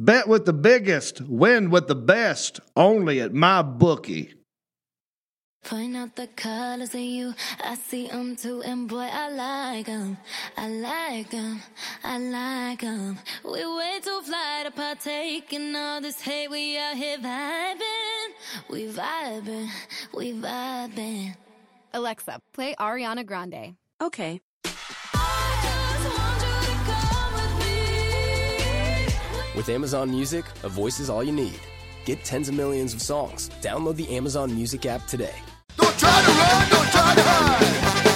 Bet with the biggest, win with the best, only at my bookie. Point out the colors in you, I see them too, and boy, I like them. I like them, I like them. We way too fly to partake in all this hate. We out here vibing, we vibing, we vibing. Alexa, play Ariana Grande. Okay. With Amazon Music, a voice is all you need. Get tens of millions of songs. Download the Amazon Music app today. Don't try to run, don't try to hide.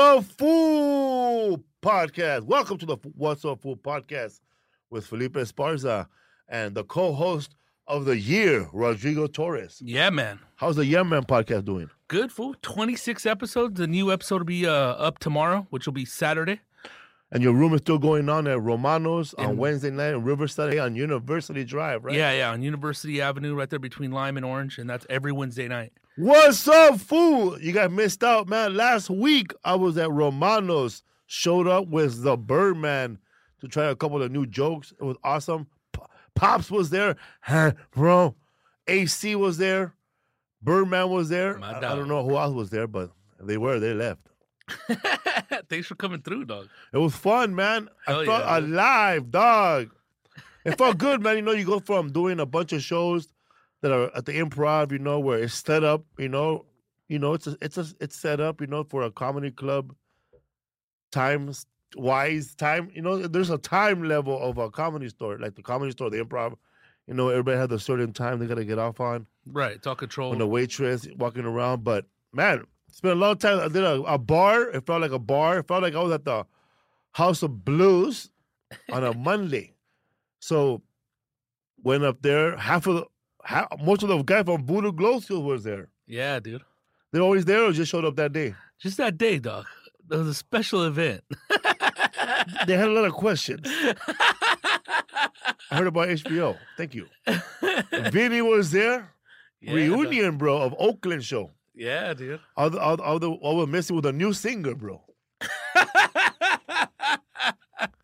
Up, fool? Podcast. Welcome to the What's Up, Fool podcast with Felipe Esparza and the co-host of the year, Rodrigo Torres. Yeah, man. How's the Yeah Man podcast doing? Good fool. 26 episodes. The new episode will be uh, up tomorrow, which will be Saturday. And your room is still going on at Romano's on Wednesday night in Riverside on University Drive, right? Yeah, yeah, on University Avenue, right there between Lime and Orange, and that's every Wednesday night. What's up, fool? You got missed out, man. Last week I was at Romano's, showed up with the Birdman to try a couple of new jokes. It was awesome. P- Pops was there, bro. AC was there, Birdman was there. I, I don't know who else was there, but they were, they left. Thanks for coming through, dog. It was fun, man. I Hell felt yeah, alive, dog. It felt good, man. You know, you go from doing a bunch of shows that are at the improv, you know, where it's set up, you know, you know, it's a, it's a, it's set up, you know, for a comedy club times wise time. You know, there's a time level of a comedy store, like the comedy store, the improv. You know, everybody has a certain time they gotta get off on. Right, it's all controlled. When the waitress walking around, but man, it's been a long time. I did a, a bar. It felt like a bar. It felt like I was at the House of Blues on a Monday. So went up there. Half of the, half, most of the guys from Voodoo Glowskulls was there. Yeah, dude. They're always there or just showed up that day? Just that day, dog. It was a special event. They had a lot of questions. I heard about HBO. Thank you. Vinny was there. Yeah, dog. Reunion, bro, of Oakland show. Yeah, dude. All the, all, the- all the all we're missing with a new singer, bro.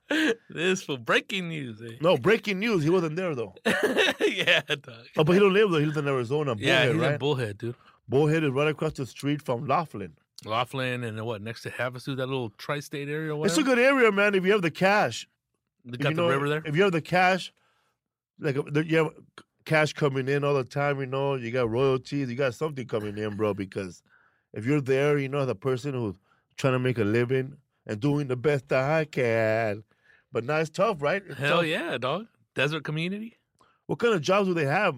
this for breaking news. Eh? No, breaking news. He wasn't there though. yeah, dog. Oh, but he don't live there. He lives in Arizona. yeah, Bullhead, he's right? in Bullhead, dude. Bullhead is right across the street from Laughlin. Laughlin and what next to Havasu, that little tri-state area. It's a good area, man. If you have the cash, got you the know- river there. If you have the cash, like you have cash coming in all the time, you know, you got royalties, you got something coming in, bro. Because if you're there, you know, the person who's trying to make a living and doing the best that I can. But now it's tough, right? It's Hell tough. yeah, dog. Desert community. What kind of jobs do they have?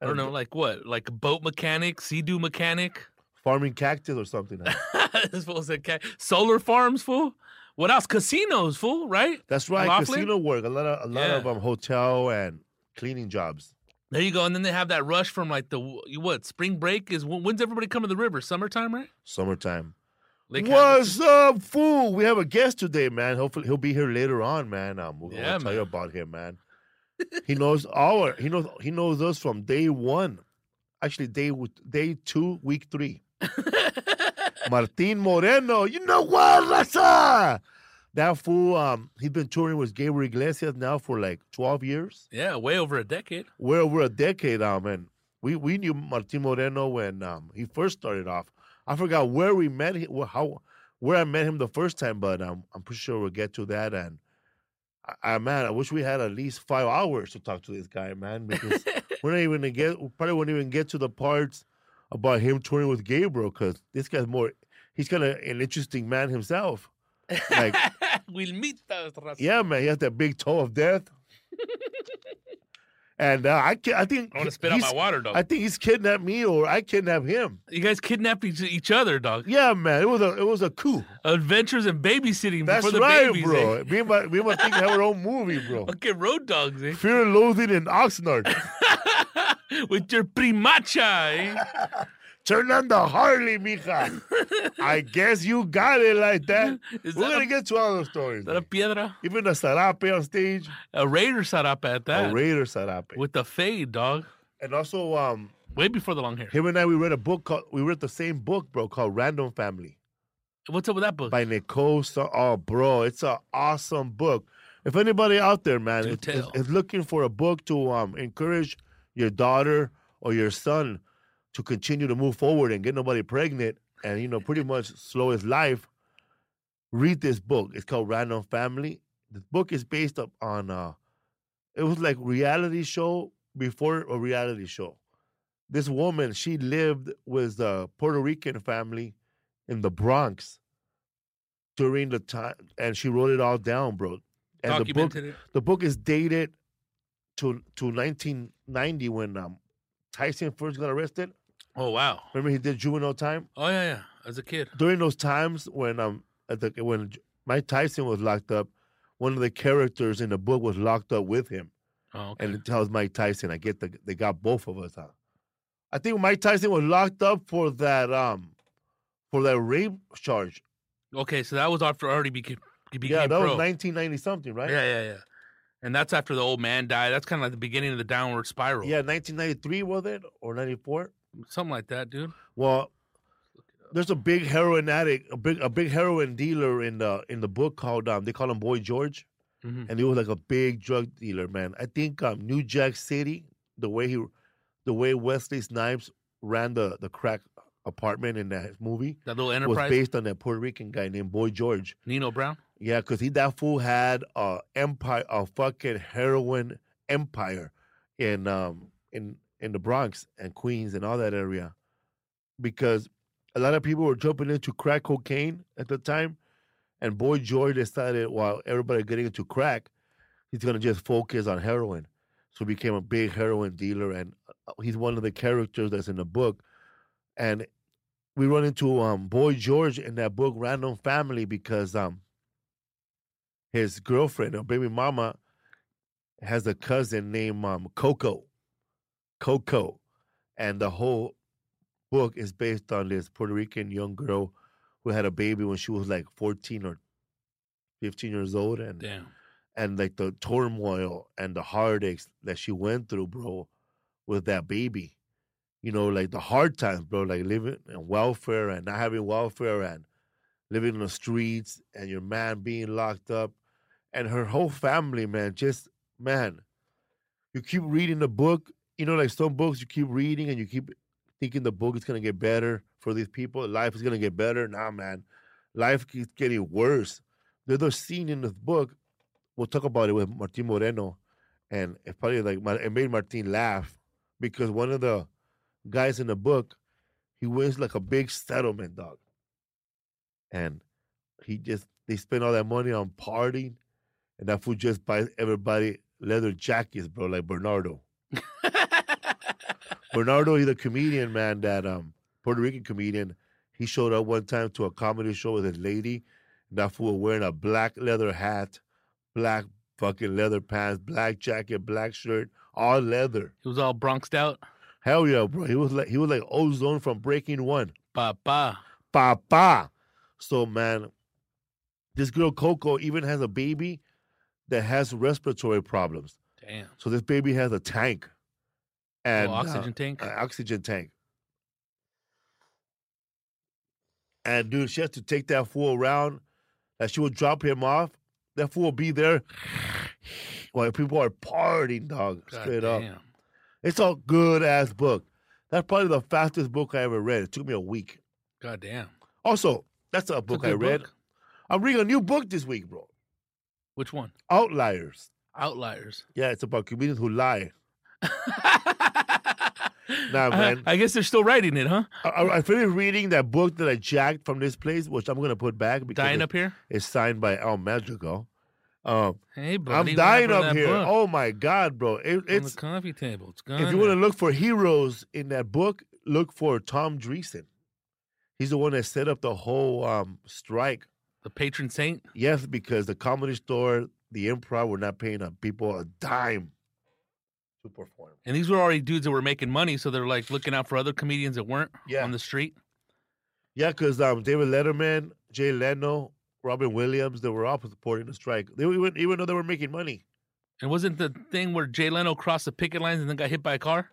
I don't know, like what? Like boat mechanic, sea-doo mechanic. farming cactus or something. this fool said ca- solar farms, fool. What else? Casinos, fool. Right? That's right, Laughlin? casino work. A lot of a lot Yeah. of um, hotel and cleaning jobs. There you go. And then they have that rush from like the what spring break is. When's everybody coming to the river? Summertime, right? Summertime. Havasu. What's up, fool? We have a guest today, man. Hopefully, he'll be here later on, man. Um, we'll, Yeah, we'll tell you about him, man. he knows our. He knows. He knows us from day one. Actually, day day two, week three. Martin Moreno. You know what, Raza? That fool. Um, he's been touring with Gabriel Iglesias now for like twelve years. Yeah, way over a decade. We're over a decade, um, and we we knew Martin Moreno when um he first started off. I forgot where we met him, how where I met him the first time, but um, I'm pretty sure we'll get to that. And I, I man, I wish we had at least five hours to talk to this guy, man, because we're not even gonna get. We probably won't even get to the parts about him touring with Gabriel, because this guy's more. He's kind of an interesting man himself. Like, we'll meet those. yeah, man, he has that big toe of death. And uh, I, I think I want to spit out he's- my water, dog. I think he's kidnapped me or I kidnapped him. you guys kidnapped each, each other, dog. Yeah, man, it was a it was a coup. Adventures in babysitting That's right, babies. bro. Eh? Me and my me and my thing have our own movie, bro. Okay, road dogs, eh? Fear and Loathing in Oxnard. With your primacha, eh? Turn on the Harley, mija. I guess you got it like that. Is We're that gonna a- get to all those stories. Is that a piedra? Even a sarape on stage, A Raider sat up at that a Raider sarape, with the fade, dog. and also um, Way before the long hair. him and I we read a book called we read the same book, bro, called Random Family. What's up with that book? by Nicole. Star- oh, bro, it's an awesome book. If anybody out there, man, is, is, is looking for a book to um, encourage your daughter or your son to continue to move forward and get nobody pregnant, and you know, pretty much slow his life, read this book. It's called Random Family. The book is based up on uh, it was like reality show before a reality show. This woman, she lived with a Puerto Rican family in the Bronx during the time, and she wrote it all down, bro. And the book, Documented it. the book is dated to to 1990 when um, Tyson first got arrested. Oh wow. Remember he did juvenile time Oh yeah, yeah. As a kid. during those times when um at the, when Mike Tyson was locked up. One of the characters in the book was locked up with him, Oh, okay. and it tells Mike Tyson, "I get the they got both of us." Huh? I think Mike Tyson was locked up for that um for that rape charge. okay, so that was after already became became yeah, that pro. was 1990 something, right? Yeah, yeah, yeah. And that's after the old man died. That's kind of like the beginning of the downward spiral. Yeah, 1993 was it or 94? Something like that, dude. Well, there's a big heroin addict, a big a big heroin dealer in the in the book called um they call him Boy George, Mhm. and he was like a big drug dealer, man. I think um New Jack City, the way he, the way Wesley Snipes ran the the crack apartment in that movie That little enterprise was based on that Puerto Rican guy named Boy George. Nino Brown. Yeah, because he that fool had a empire, a fucking heroin empire in um in in the Bronx and Queens and all that area, because a lot of people were jumping into crack cocaine at the time, and Boy George decided while everybody getting into crack, he's gonna just focus on heroin, so he became a big heroin dealer, and uh, he's one of the characters that's in the book, and we run into um Boy George in that book, Random Family, because um his girlfriend or baby mama has a cousin named um, Coco. Coco. And the whole book is based on this Puerto Rican young girl who had a baby when she was like 14 or 15 years old. And Damn. and like the turmoil and the heartaches that she went through, bro, with that baby. You know, like the hard times, bro, like living in welfare and not having welfare and living in the streets and your man being locked up and her whole family, man, just man, you keep reading the book, you know, like some books you keep reading and you keep thinking the book is gonna get better for these people, life is gonna get better. Nah, man, life keeps getting worse. There's a scene in this book we'll talk about it with Martin Moreno, and it probably like it made Martin laugh because one of the guys in the book he wins like a big settlement, dog, and he just they spend all that money on partying, and that fool just buys everybody leather jackets, bro, like Bernardo. Bernardo, he's a comedian, man. That um, Puerto Rican comedian. He showed up one time to a comedy show with his lady. And that fool wearing a black leather hat, black fucking leather pants, black jacket, black shirt, all leather. He was all bronxed out. Hell yeah, bro. He was like he was like ozone from Breaking One. Papa. Papa. So man, this girl Coco even has a baby that has respiratory problems. Damn. So this baby has a tank. And oh, uh, oxygen tank. an oxygen tank. And dude, she has to take that fool around. Like she will drop him off. That fool will be there while people are partying, dog. God Straight up. It's a good ass book. That's probably the fastest book I ever read. It took me a week. God damn. Also, that's a book I good read. book. I'm reading a new book this week, bro. Which one? Outliers. Outliers. Yeah, it's about comedians who lie. Nah, man. I guess they're still writing it, huh? I, I I finished reading that book that I jacked from this place, which I'm gonna put back because Dying it- up here. it's signed by Al Madrigal. Um, Hey, buddy. I'm dying up here. book? Oh my god, bro! It, on it's the coffee table. It's gone. if you want to look for heroes in that book, look for Tom Dreesen. He's the one that set up the whole um, strike. the patron saint. Yes, because the comedy store, the improv, were not paying uh, people a dime to perform. And these were already dudes that were making money, so they're like looking out for other comedians that weren't Yeah. on the street. Yeah, because um, David Letterman, Jay Leno, Robin Williams, they were all supporting the strike. They even even though they were making money. And wasn't the thing where Jay Leno crossed the picket lines and then got hit by a car?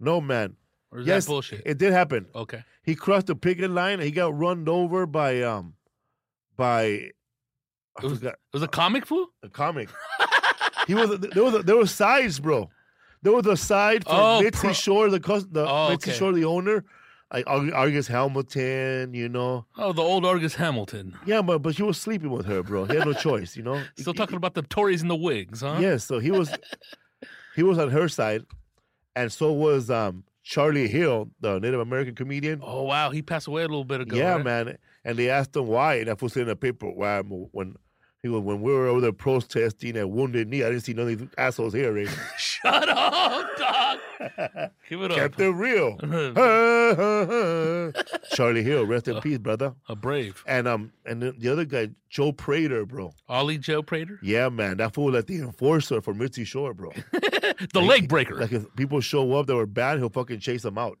No man. Or is yes, that bullshit? it did happen. okay. He crossed the picket line and he got run over by um by It was- It was a comic fool? a comic. he was there was there was sides, bro. There was a side for Oh, Mitzi pro- Shore, the the Oh, Mitzi okay. Shore, the owner, like Argus Hamilton, you know. Oh, the old Argus Hamilton. Yeah, but but he was sleeping with her, bro. He had no choice, you know. Still He- talking about the Tories and the Whigs, huh? Yes, so he was he was on her side, and so was um Charlie Hill, the Native American comedian. Oh wow, he passed away a little bit ago. yeah, right? man. And they asked him why, and I was in the paper why when he was when we were over there protesting at Wounded Knee. I didn't see none of these assholes here. Right? Shut up, dog. Give it up. Kept it real. Charlie Hill, rest in peace, brother. a brave. And um, and the, the other guy, Joe Prater, bro. Ollie Joe Prater? Yeah, man, that fool like the enforcer for Mitzi Shore, bro. The leg breaker. Like if people show up that were bad, he'll fucking chase them out.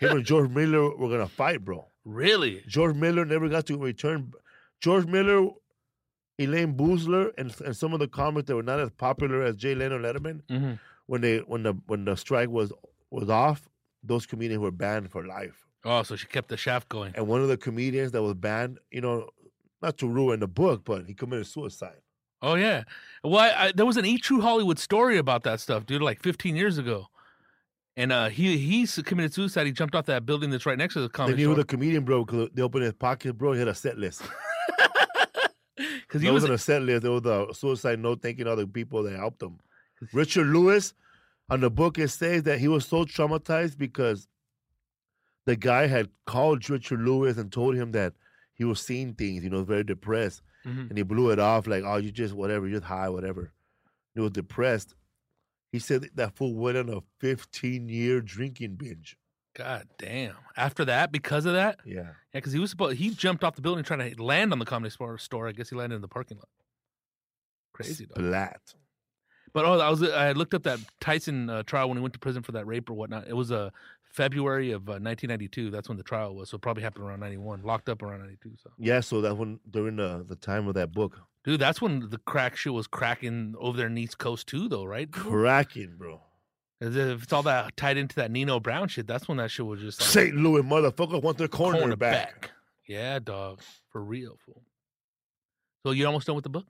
Him and George Miller were gonna fight, bro. really? George Miller never got to return. George Miller, Elayne Boosler, and and some of the comics that were not as popular as Jay Leno Letterman, hmm when they when the when the strike was was off, those comedians were banned for life. Oh, so she kept the shaft going. And one of the comedians that was banned, you know, not to ruin the book, but he committed suicide. Oh yeah. Well, I, I, there was an E True Hollywood story about that stuff, dude, like 15 years ago. And uh, he he committed suicide. He jumped off that building that's right next to the They comedy knew store. the comedian, bro, they opened his pocket, bro. He had a set list. Because he was wasn't a set list. There was a suicide note thanking all the people that helped him. Richard Lewis, on the book, it says that he was so traumatized because the guy had called Richard Lewis and told him that he was seeing things, you know, very depressed. Mhm. And he blew it off like, oh, you just whatever, you're just high, whatever. He was depressed. He said that, that fool went on a 15 year drinking binge. God damn. After that, because of that, Yeah. yeah, because he was supposed he jumped off the building trying to land on the comedy store. store. I guess he landed in the parking lot. Crazy, dog. But oh, I was I looked up that Tyson uh, trial when he went to prison for that rape or whatnot. It was uh, February of uh, 1992. That's when the trial was. So it probably happened around 91. Locked up around 92. So, Yeah, so that when during the, the time of that book, dude, that's when the crack shit was cracking over there in East Coast too, though, right? cracking, bro. If it's all that tied into that Nino Brown shit. That's when that shit was just like St. Louis motherfucker want their corner, on the back. Yeah, dog, for real, fool. So you're almost done with the book?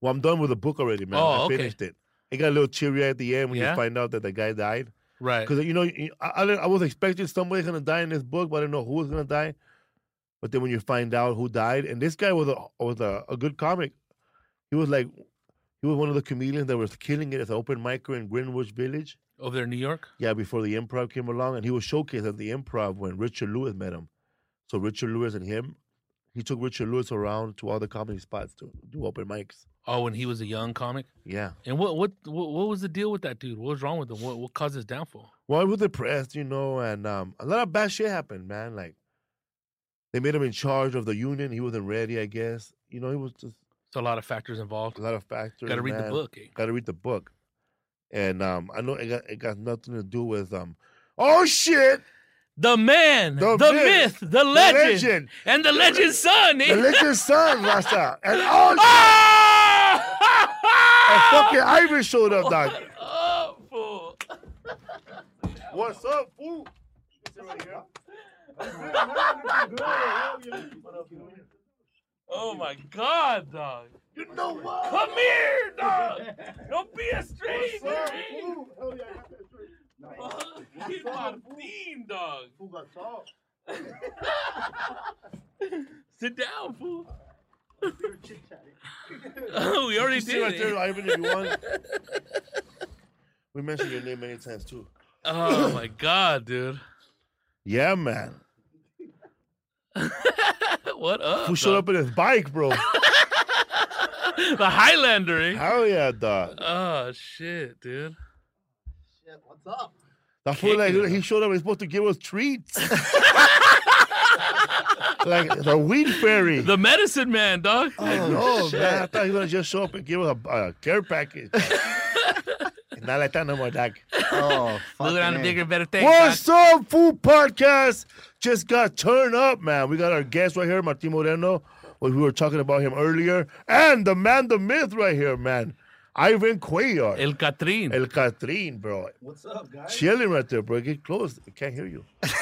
Well, I'm done with the book already, man. Oh, I okay. finished it. It got a little cheery at the end when Yeah? you find out that the guy died. Right. Because you know, I, I, I was expecting somebody gonna die in this book, but I didn't know who was gonna die. But then when you find out who died, and this guy was a was a, a good comic. He was like, he was one of the comedians that was killing it at the open micer in Greenwich Village. Over there in New York? Yeah, before the improv came along, and he was showcased at the improv when Richard Lewis met him. So Richard Lewis and him, he took Richard Lewis around to all the comedy spots to do open mics. Oh, when he was a young comic. Yeah. And what what what, what was the deal with that dude? What was wrong with him? What what caused his downfall? Well, he was depressed, you know, and um, a lot of bad shit happened, man. Like they made him in charge of the union. He wasn't ready, I guess. You know, he was just There's a lot of factors involved. a lot of factors. Got to read the book. Eh? Got to read the book. And um, I know it got it got nothing to do with um. Oh shit! The man, The the, myth, myth, the legend, legend. and the legend's son. eh? The legend's son, Rasta, and oh, shit, Ah! and fucking Ivan showed up, dog. Oh, fool. What's up, fool? Oh my God, dog! You know what? Come here, dog! Don't be a stranger. eh? Fucking Martin, dog. Who got salt? Sit down, fool. oh, we already See did right there, it. Ivan, if you want. We mentioned your name many times too. Oh my God, dude. Yeah, man. What up? Who showed dog? up in his bike, bro? The Highlander, eh? Hell yeah, dog. Oh shit, dude. Shit, what's up? That fool, like, Kicking. he showed up. He's supposed to give us treats. like the weed fairy. The medicine man, dog. I know, man. I thought he was gonna just show up and give us a, a care package. Not like that no more, dog. Oh, Look fucking on the A. bigger, better thing. What's up, Food Podcast? Just got turned up, man. We got our guest right here, Martin Moreno. We were talking about him earlier. And the man, the myth right here, man. Ivan Cuellar. El Catrín. El Catrín, bro. What's up, guys? Chilling right there, bro. Get close. I can't hear you. This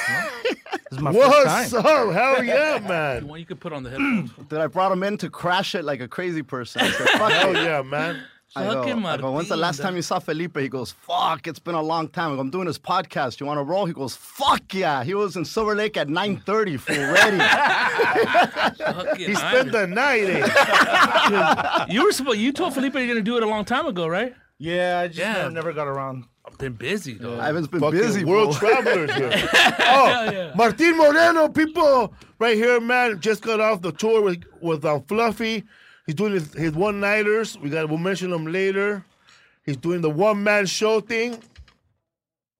is my first What's time. up? Hell yeah, You man. want you could put on the headphones. Dude, I brought him in to crash it like a crazy person. I said, fuck Hell yeah, man. I go, Fucking I go, when's the last time you saw Felipe? He goes, fuck, it's been a long time. I go, I'm doing this podcast. You want to roll? He goes, fuck yeah. He was in Silver Lake at 9.30, full ready. He spent the night eh? You were supposed. You told Felipe you're gonna do it a long time ago, right? Yeah, I just Yeah. never, never got around. I've been busy, dog. Ivan's been fucking busy, world bro. travelers here. oh, yeah. Martin Moreno, people, right here, man. Just got off the tour with with um, Fluffy. He's doing his, his one nighters. We got we'll mention them later. He's doing the one man show thing.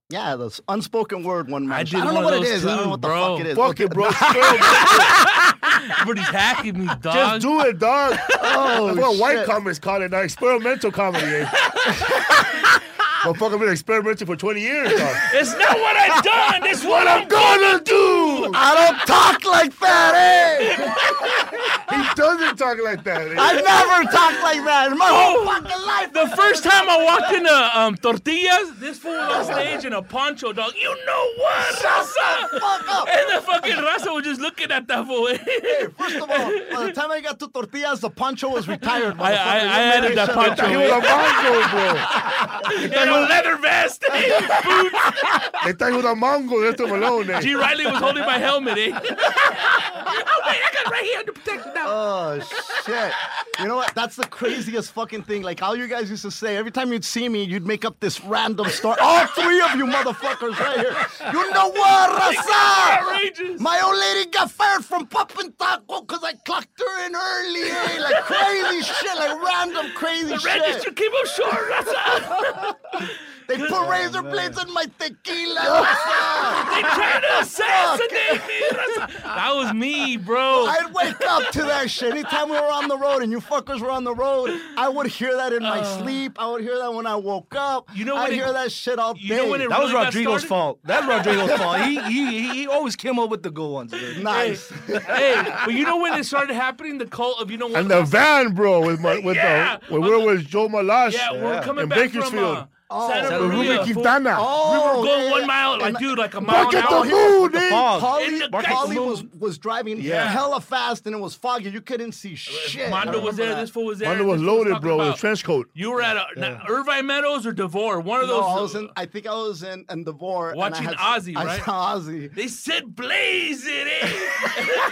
Yeah, the unspoken word one man. I I, don't know what it is. it those is. I don't know too, what the bro. fuck it is. Fuck Okay, it, bro. Still, Everybody's hacking me, dog. Just do it, dog. Oh, That's what white shit. comics call it now. Experimental comedy. Eh? Motherfucker I've been experimenting for 20 years, dog. It's not what I've done. It's what I'm gonna do. I don't talk like that, eh? He doesn't talk like that. eh? I never talk like that in my whole fucking life. The first time I walked into um, tortillas, this fool was on stage in a poncho, dog. You know what, Raza? fuck up. And the fucking Raza was just looking at that fool. First of all, by the time I got to tortillas, the poncho was retired. I- I- motherfucker. I added that poncho, He was a mongo, bro. And a leather vest. Boots. They thought he was a mongo. That's him alone. Eh? G. Riley was holding my helmet, eh? oh, wait, I got it right here to protect it now. Oh shit! You know what? That's the craziest fucking thing. Like all you guys used to say. Every time you'd see me, you'd make up this random story. All three of you motherfuckers right here. You know what, Raza? Outrageous. My old lady got fired from Poppin' Taco because I clocked her in early, eh? Like crazy shit, like random crazy The shit. register came up short, Raza. They put razor blades in my tequila. They tried to assassinate me. That was me, bro. I'd wake up to that shit. Anytime we were on the road and you fuckers were on the road, I would hear that in my sleep. I would hear that when I woke up. Uh. You know I'd when it- hear that shit all day. you know when it That was really got Rodrigo's started? fault. That's Rodrigo's fault. He, he he always came up with the good ones. Dude. nice. hey, but you know when it started happening? The cult of you know what? And the van, bro, with my with Yeah. the when we were Joe Malash. yeah, we're coming in back from Bakersfield. uh, Oh, Santa With Maria. Ruby fool. Quintana. We Oh, were going yeah, one yeah. mile, like And- dude, like a mile Look an at the hour. mood, eh? Fog. Polly, the Polly was, was driving Yeah. hella fast and it was foggy. You couldn't see shit. I Mondo was there. that. This fool was there. Mondo was loaded, talking bro, with a trench coat. You were at a, na- Irvine Meadows or Devore, one of No, those. I was in. I think I was in, in Devore. and I Watching had- Ozzy, I saw Ozzy. They said blaze it, eh?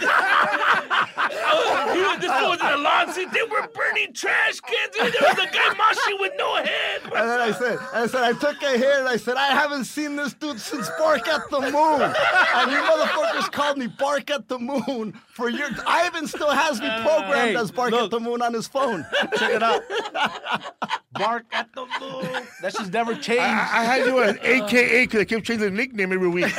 I was- was- this fool was in a lawn crazy. They were burning trash cans. There was a guy moshing with no head. And then I said, I said, I took a hit and I said, I haven't seen this dude since Bark at the Moon. And you motherfuckers called me Bark at the Moon for years. Ivan still has me programmed Hey, as Bark at the Moon on his phone. Check it out. Bark at the moon. That shit's never changed. I, I had you as AKA because I kept changing the nickname every week.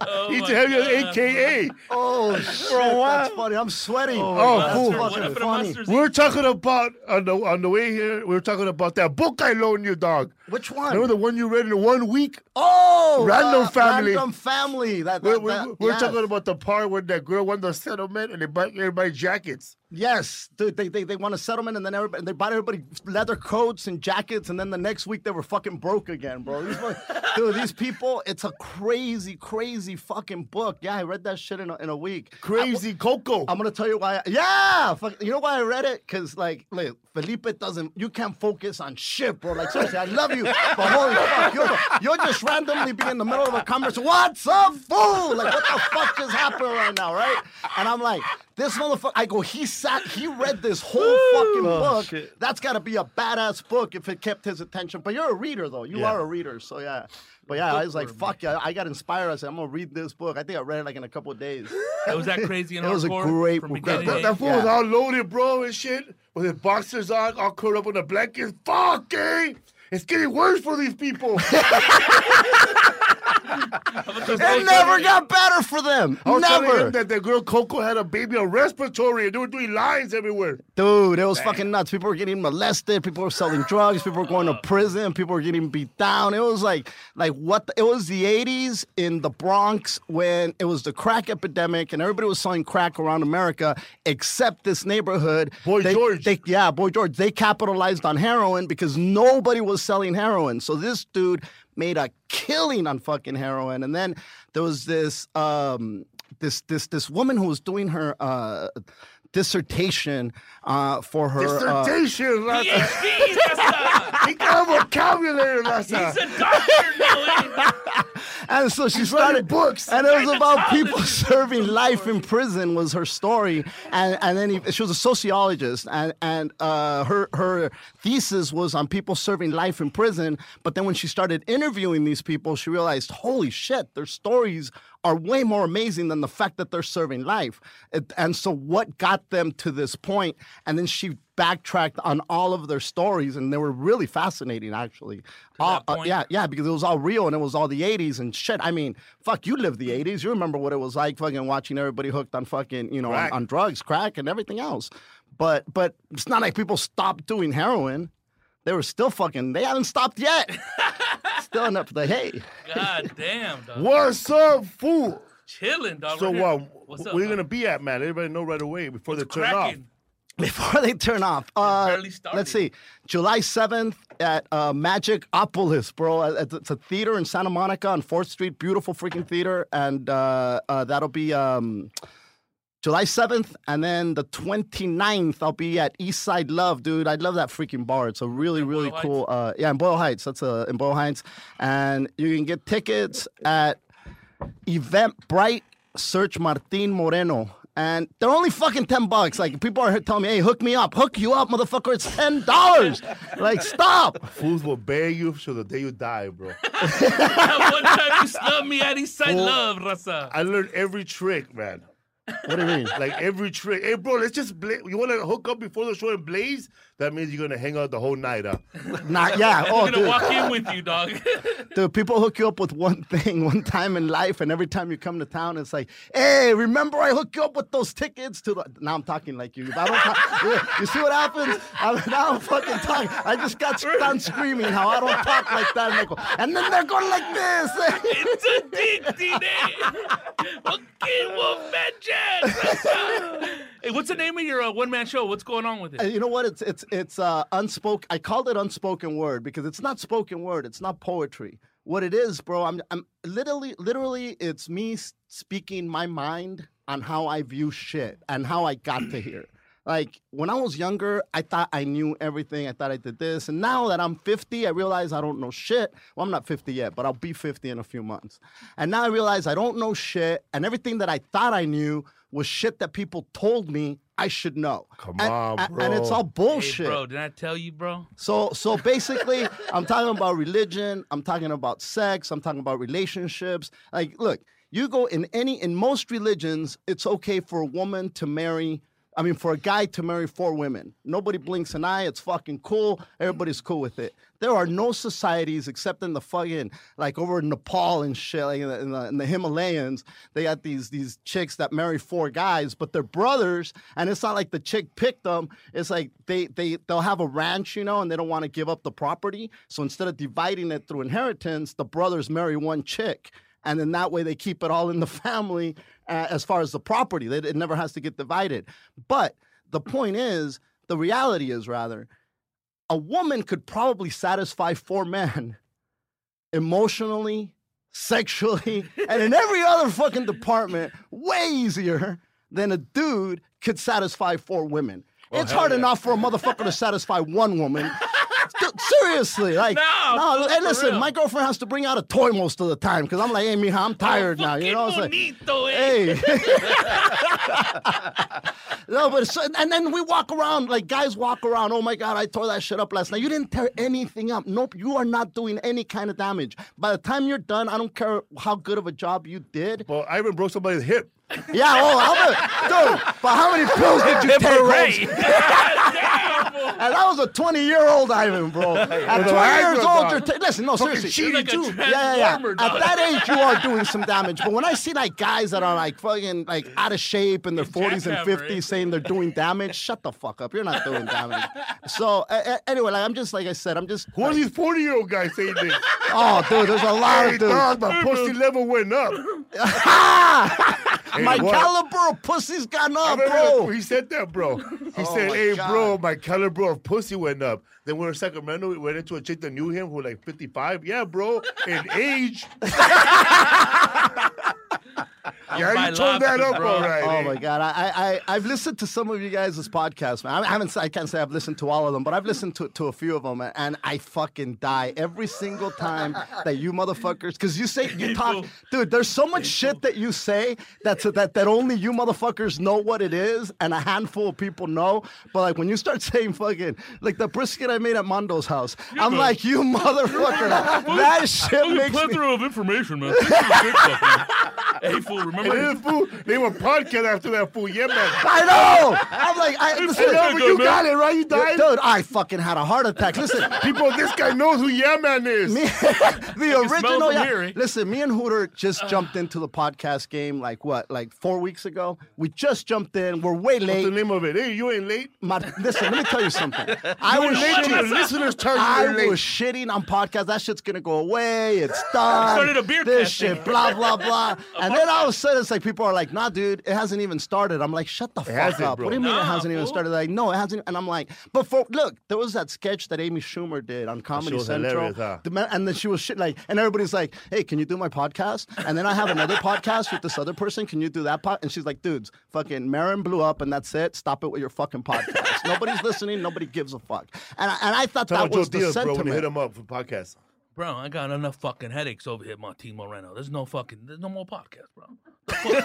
Oh He used my to have you God. AKA. Oh, shit, that's funny. I'm sweating. Oh, that's fool. What fucking funny. We're talking about on the on the way here. We were talking about that book I loaned you, dog. Which one? Remember the one you read in one week? Oh, Random uh, Family. Random family. That, We're, we're, that- we're yes. talking about the part where that girl won the settlement and they bought everybody jackets. Yes, dude, they, they, they want a settlement and then everybody, they bought everybody leather coats and jackets and then the next week they were fucking broke again, bro. These, dude, these people, it's a crazy, crazy fucking book. Yeah, I read that shit in a, in a week. Crazy Coco. I'm gonna tell you why. yeah, fuck, you know why I read it? Cause like, look, Felipe doesn't. You can't focus on shit, bro. Like seriously, I love you, but holy fuck, you're, you're just randomly being in the middle of a conversation. What's up, fool? Like, what the fuck just happened right now, right? And I'm like, this motherfucker. I go, he sat, he read this whole fucking book. That's gotta be a badass book if it kept his attention. But you're a reader though. You Yeah. are a reader, so yeah. But yeah, I was like, fuck yeah. I got inspired. I said, I'm gonna read this book. I think I read it like in a couple of days. It was that crazy It was a great book. That, to that end. fool was all loaded, bro, and shit, with his boxers on, all curled up in the blanket. Fuck, eh? It's getting worse for these people. It never got better for them. I was telling Never. him that the girl Coco had a baby on respiratory and they were doing lines everywhere. Dude, it was fucking nuts. People were getting molested. People were selling drugs. People were going to uh. prison. People were getting beat down. It was like, like what? The, it was the '80s in the Bronx when it was the crack epidemic and everybody was selling crack around America, except this neighborhood. Boy They- George. They, yeah, Boy George. They capitalized on heroin because nobody was selling heroin. So this dude made a killing on fucking heroin. And then there was this um this this this woman who was doing her uh dissertation uh for her uh, Dissertation, Raza. PhD, that's a- He got a vocabulary, Raza. He's a doctor now. and so she started books. and it was about people serving life in prison was her story. And and then he, she was a sociologist. And and uh her her thesis was on people serving life in prison. But then when she started interviewing these people she realized holy shit their stories are way more amazing than the fact that they're serving life and so what got them to this point? and then she backtracked on all of their stories and they were really fascinating actually All- uh, yeah yeah, because it was all real and it was all the 80s and shit. I mean, fuck, you lived the 80s. You remember what it was like fucking watching everybody hooked on fucking, you know, on, on drugs, crack, and everything else. But but it's not like people stopped doing heroin. They were still fucking, they haven't stopped yet. still in up the hey. God damn, dog. What's up, fool? Chilling, dog. So, right here. uh, What's up? where you man? gonna be at, man? Everybody know right away before they turn off. Before they turn off, uh, barely let's see, July 7th at uh, Magicopolis, bro. Uh, It's it's a theater in Santa Monica on 4th Street. Beautiful freaking theater. And uh, uh, that'll be um, July 7th. And then the 29th, I'll be at Eastside Luv, dude. I love that freaking bar. It's a really, really Boyle cool. Uh, yeah, in Boyle Heights. That's uh, in Boyle Heights. And you can get tickets at Eventbrite. Search Martin Moreno. And they're only fucking 10 bucks. Like, people are telling me, hey, hook me up. Hook you up, motherfucker. It's $10. like, stop. Fools will beg you till the day you die, bro. That one time you snubbed me at Eastside Luv, Raza. I learned every trick, man. What do you mean? Like every trick. Hey, bro, let's just bla- you want to hook up before the show and blaze? That means you're gonna hang out the whole night, huh? Not, yeah. Oh, I'm gonna dude. walk in with you, dog. Dude, people hook you up with one thing, one time in life, and every time you come to town, it's like, hey, remember I hooked you up with those tickets to the. Now I'm talking like you. If I don't, talk, Yeah, you see what happens? I'm, now I'm fucking talking. I just got done screaming how I don't talk like that, and, they go, and then they're going like this. it's addicting. Eh? Okay, Wolfman Jack. Hey, what's the name of your uh, one man show? What's going on with it? You know what? It's it's it's uh, unspoken. I called it unspoken word because it's not spoken word. It's not poetry. What it is, bro. I'm I'm literally literally it's me speaking my mind on how I view shit and how I got to here. Like when I was younger, I thought I knew everything. I thought I did this. And now that I'm 50, I realize I don't know shit. Well, I'm not 50 yet, but I'll be 50 in a few months. And now I realize I don't know shit. And everything that I thought I knew was shit that people told me I should know. Come and, on, and- And it's bro. all Hey, bullshit. bro, did I tell you, bro? So so basically, I'm talking about religion, I'm talking about sex, I'm talking about relationships. Like, look, you go in any in most religions, it's okay for a woman to marry I mean, for a guy to marry four women, nobody blinks an eye. It's fucking cool. Everybody's cool with it. There are no societies except in the fucking like over in Nepal and shit, like in the, in the, in the Himalayas. They got these these chicks that marry four guys, but they're brothers, and it's not like the chick picked them. It's like they they they'll have a ranch, you know, and they don't want to give up the property. So instead of dividing it through inheritance, the brothers marry one chick and then that way they keep it all in the family uh, as far as the property. That it never has to get divided. But the point is, the reality is rather, a woman could probably satisfy four men emotionally, sexually, and in every other fucking department way easier than a dude could satisfy four women. it's hard yeah. enough for a motherfucker to satisfy one woman. Dude, Seriously, like No, no. for Hey, listen, real. my girlfriend has to bring out a toy most of the time because I'm like, hey, mija, I'm tired now. You know, it's like, bonito, eh? hey. no, but it's, and then we walk around like guys walk around. Oh my god, I tore that shit up last night. You didn't tear anything up. Nope, you are not doing any kind of damage. By the time you're done, I don't care how good of a job you did. Well, I even broke somebody's hip. Yeah, oh, how many, dude, but how many pills did you take? And that was a 20 year old Ivan, bro. At 20 years old, you're ta- listen, no, seriously. cheating, like too. Yeah, yeah, yeah. At that age, you are doing some damage. But when I see like guys that are like fucking like out of shape in their 40s and 50s eh? saying they're doing damage, shut the fuck up. You're not doing damage. So a- anyway, like, I'm just like I said, I'm just. Who are these 40 year old guys saying this? Oh, dude, there's a lot Hey, of dudes. dog, my pussy level went up. Hey, My what? caliber of pussy's gone up, bro. He said that, bro. He Oh said, "Hey, God. bro, my caliber of pussy went up." Then we were in Sacramento. We went into a chick that knew him who was like 55. Yeah, bro, in age. yeah, you turned that up bro. all right. Oh my god, I, I I've listened to some of you guys' podcasts, man. I haven't I can't say I've listened to all of them, but I've listened to, to a few of them, and I fucking die every single time that you motherfuckers, because you say you talk, dude. There's so much shit that you say that's that that only you motherfuckers know what it is, and a handful of people know. But like when you start saying fucking like the brisket I made at Mondo's house, I'm like you motherfucker. that shit makes me. plethora of information, man. Thanks for the tip, fucking- And remember? then fool, they were podcast after that fool. Yeah, man. I know. I'm like, I, listen, but you got it right. You died. Dude, I fucking had a heart attack. Listen, People, this guy knows who Yeah Man is. me, the original. Yeah. here, eh? Listen, me and Hooter just jumped into the podcast game like what, like four weeks ago. We just jumped in. We're way late. What's the name of it? Hey, you ain't late. My, listen, let me tell you something. I was ain't late. Your shitting. listeners you I you're late. was shitting on podcast. That shit's gonna go away. It's done. Started a beer This shit, blah blah blah. and then all of a sudden, it's like people are like, "Nah, dude, it hasn't even started." I'm like, "Shut the fuck hasn't, up." bro. What do you mean it hasn't even started? Like, no, it hasn't. And I'm like, but for look, there was that sketch that Amy Schumer did on Comedy was Central, huh? The man- and then she was shit like, and everybody's like, "Hey, can you do my podcast?" And then I have another podcast with this other person. Can you do that pod? And she's like, "Dudes, fucking Maron blew up, and that's it. Stop it with your fucking podcast. Nobody's listening. Nobody gives a fuck." And I, and I thought Tell that about Joe was the Diaz, bro, when you sentiment. hit him up for podcast. Bro, I got enough fucking headaches over here, Martin Moreno. There's no fucking, there's no more podcast, bro. Fuck here,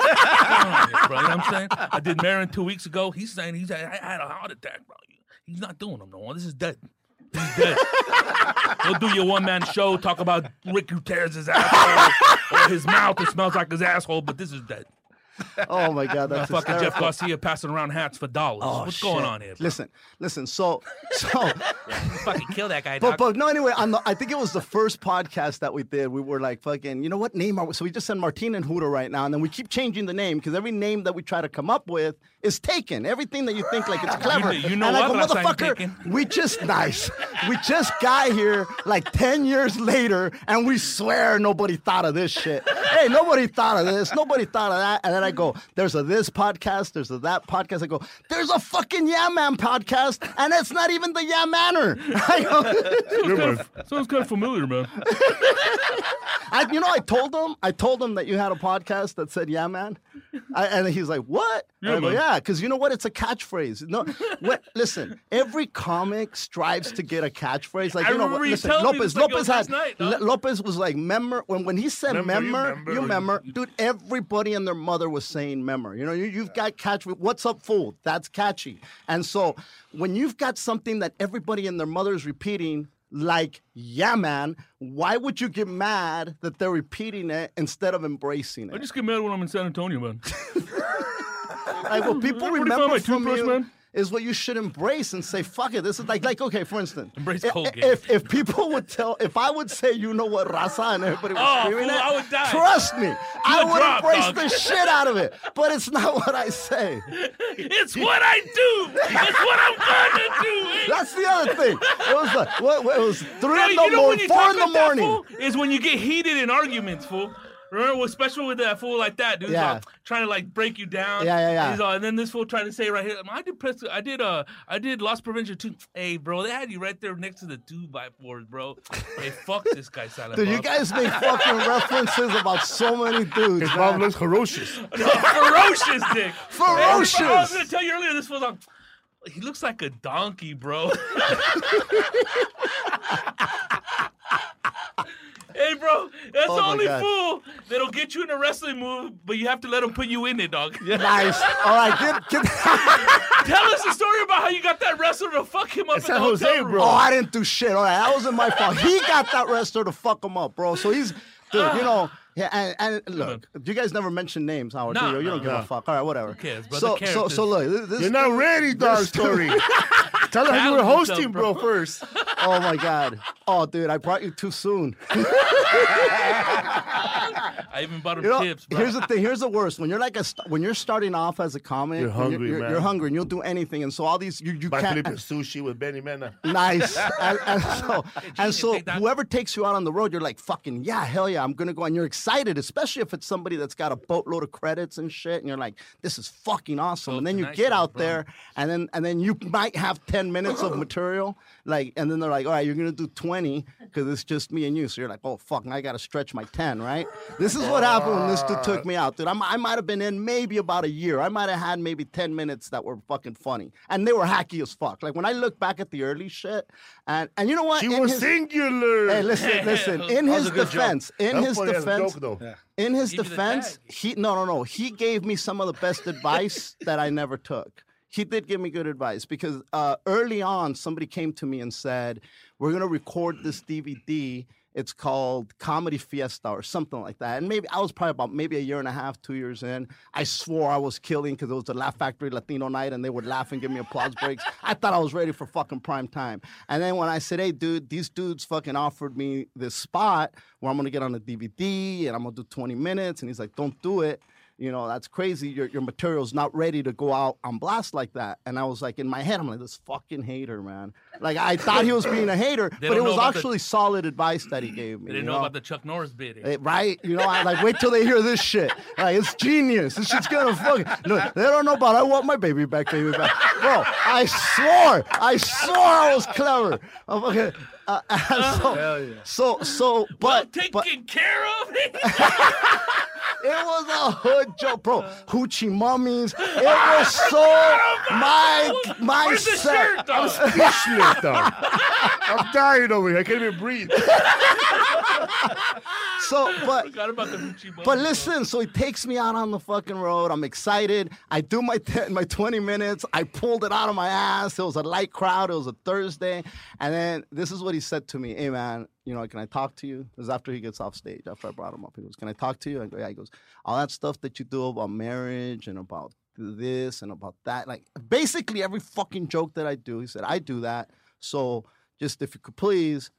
bro? You know what I'm saying? I did Maron two weeks ago. He's saying he's I I had a heart attack, bro. He's not doing them no more. This is dead. He's dead. He'll do your one man show, talk about Rick who tears his asshole or his mouth. It smells like his asshole, but this is dead. Oh my god, that's fucking hysterical. Jeff Garcia passing around hats for dollars. Oh, What's going on here? Bro? Listen, listen. So, so, fucking kill that guy, but but no. Anyway, on the, I think it was the first podcast that we did. We were like, fucking, you know what name are we? So we just send Martin and Hooter right now, and then we keep changing the name because every name that we try to come up with is taken. Everything that you think like it's clever. you know and I what? go, Last time motherfucker, taken." we just nice. We just got here like ten years later, and we swear nobody thought of this shit. hey, nobody thought of this. Nobody thought of that. And then I I go, there's a this podcast, there's a that podcast. I go, there's a fucking Yeah Man podcast, and it's not even the Yeah Manner. I go, Sounds kind of familiar, man. I, you know, I told him, I told him that you had a podcast that said "Yeah, man," I, and he's like, "What?" Yeah, I go, man. "Yeah," because you know what? It's a catchphrase. No, what, listen, every comic strives to get a catchphrase. Like I you know, what, listen, Lopez, Lopez was had night. Le- Lopez was like, member When when he said Member, you member. you remember, dude. Everybody and their mother was saying member. You know, you, you've got catch. What's up, fool? That's catchy. And so when you've got something that everybody and their mother is repeating. Like, yeah, man. Why would you get mad that they're repeating it instead of embracing it? I just get mad when I'm in San Antonio, man. Like what people Where do you find remember from you man? is what you should embrace and say, "Fuck it." This is like, like okay, for instance, Embrace Colgate. If if people would tell, if I would say, you know what, raza, and everybody was Oh, screaming fool, it, I would die. trust me, I would drop, embrace dog. the shit out of it. But it's not what I say. It's what I do. It's what I'm gonna do. That's the other thing. It was like, what, what, it was three No, in you the know morning, four in the that, morning. fool, is when you get heated in arguments, fool. Remember, especially with that fool like that, dude. Yeah. Yeah. trying to like break you down. Yeah, yeah, yeah. And, he's all- and then this fool trying to say right here, I did press, I did, uh, I did Lost prevention too. Hey, bro, they had you right there next to the two by fours, bro. Hey, fuck this guy, Silent Dude, you guys make fucking references about so many dudes. His man. mom looks ferocious. ferocious, dick. Ferocious. Hey, I was gonna tell you earlier. This fool's like, he looks like a donkey, bro. Hey, bro, that's Oh the only God. fool that'll get you in a wrestling move, but you have to let him put you in it, dog. Yeah. Nice. All right, get, get. Tell us the story about how you got that wrestler to fuck him up It's in the San Jose, hotel room. bro. Oh, I didn't do shit. All right, that wasn't my fault. He got that wrestler to fuck him up, bro. So he's, dude, you ah. know. Yeah, and, and look, you guys never mention names, Howard. No, do you? You no, don't give no. a fuck. All right, whatever. Who cares, bro? So, so, so look, this You're not ready, dog story. Tell her you were hosting, yourself, bro, bro. first. Oh my god. Oh, dude, I brought you too soon. I even bought him You know, chips, bro. here's the thing. Here's the worst. When you're like a st- when you're starting off as a comic, You're hungry, you're, man. You're hungry, and you'll do anything. And so all these you you By can't. flipping sushi with Benny Mena. Nice. and, and so, and genius, so whoever takes you out on the road, you're like, fucking, yeah, hell yeah, I'm going to go. And you're excited, especially if it's somebody that's got a boatload of credits and shit. And you're like, this is fucking awesome. So and then you get out bro. there and then, and then you might have 10 minutes of material. Like, and then they're like, all right, you're to do 20 because it's just me and you. So you're like, oh, fuck, I got to stretch my 10, right? This is what happened when this dude took me out, dude. I'm, I might have been in maybe about a year. I might have had maybe 10 minutes that were fucking funny. And they were hacky as fuck. Like when I look back at the early shit, and, and you know what? She In was his- singular. Hey, listen, listen. In his a good joke. defense, in That his funny defense, joke, though. in his Give defense, he no, no, no. He gave me some of the best advice that I never took. He did give me good advice because uh, early on, somebody came to me and said, "We're gonna record this DVD. It's called Comedy Fiesta or something like that." And maybe I was probably about maybe a year and a half, two years in. I swore I was killing because it was the Laugh Factory Latino night, and they would laugh and give me applause breaks. I thought I was ready for fucking prime time. And then when I said, "Hey, dude, these dudes fucking offered me this spot where I'm gonna get on the DVD and I'm gonna do 20 minutes," and he's like, "Don't do it." You know, that's crazy. Your your material's not ready to go out on blast like that. And I was like, in my head, I'm like, this fucking hater, man. Like I thought he was being a hater, but it was about the- actually solid advice that he gave me. They didn't know about the Chuck Norris eh? Eh, right? You know, I like wait till they hear this shit. Like it's genius. This shit's gonna fucking look. They don't know about. I want my baby back, baby back, bro. I swore, I swore I was clever. I'm fucking. Uh, so, so, so, well but, taken but care of. it was a hood joke, bro. Hoochie mummies. It was so my my Where's the set. shirt, dog? Speechless, dog. I'm dying over here. I can't even breathe. So, but Forgot about the Gucci But listen, so he takes me out on the fucking road. I'm excited. I do my 10, my 20 minutes. I pulled it out of my ass. It was a light crowd. It was a Thursday. And then this is what he said to me. Hey, man, you know, can I talk to you? It was after he gets off stage, after I brought him up. He goes, can I talk to you? I go, yeah. He goes, all that stuff that you do about marriage and about this and about that. Like, basically every fucking joke that I do, he said, I do that. So just if you could please,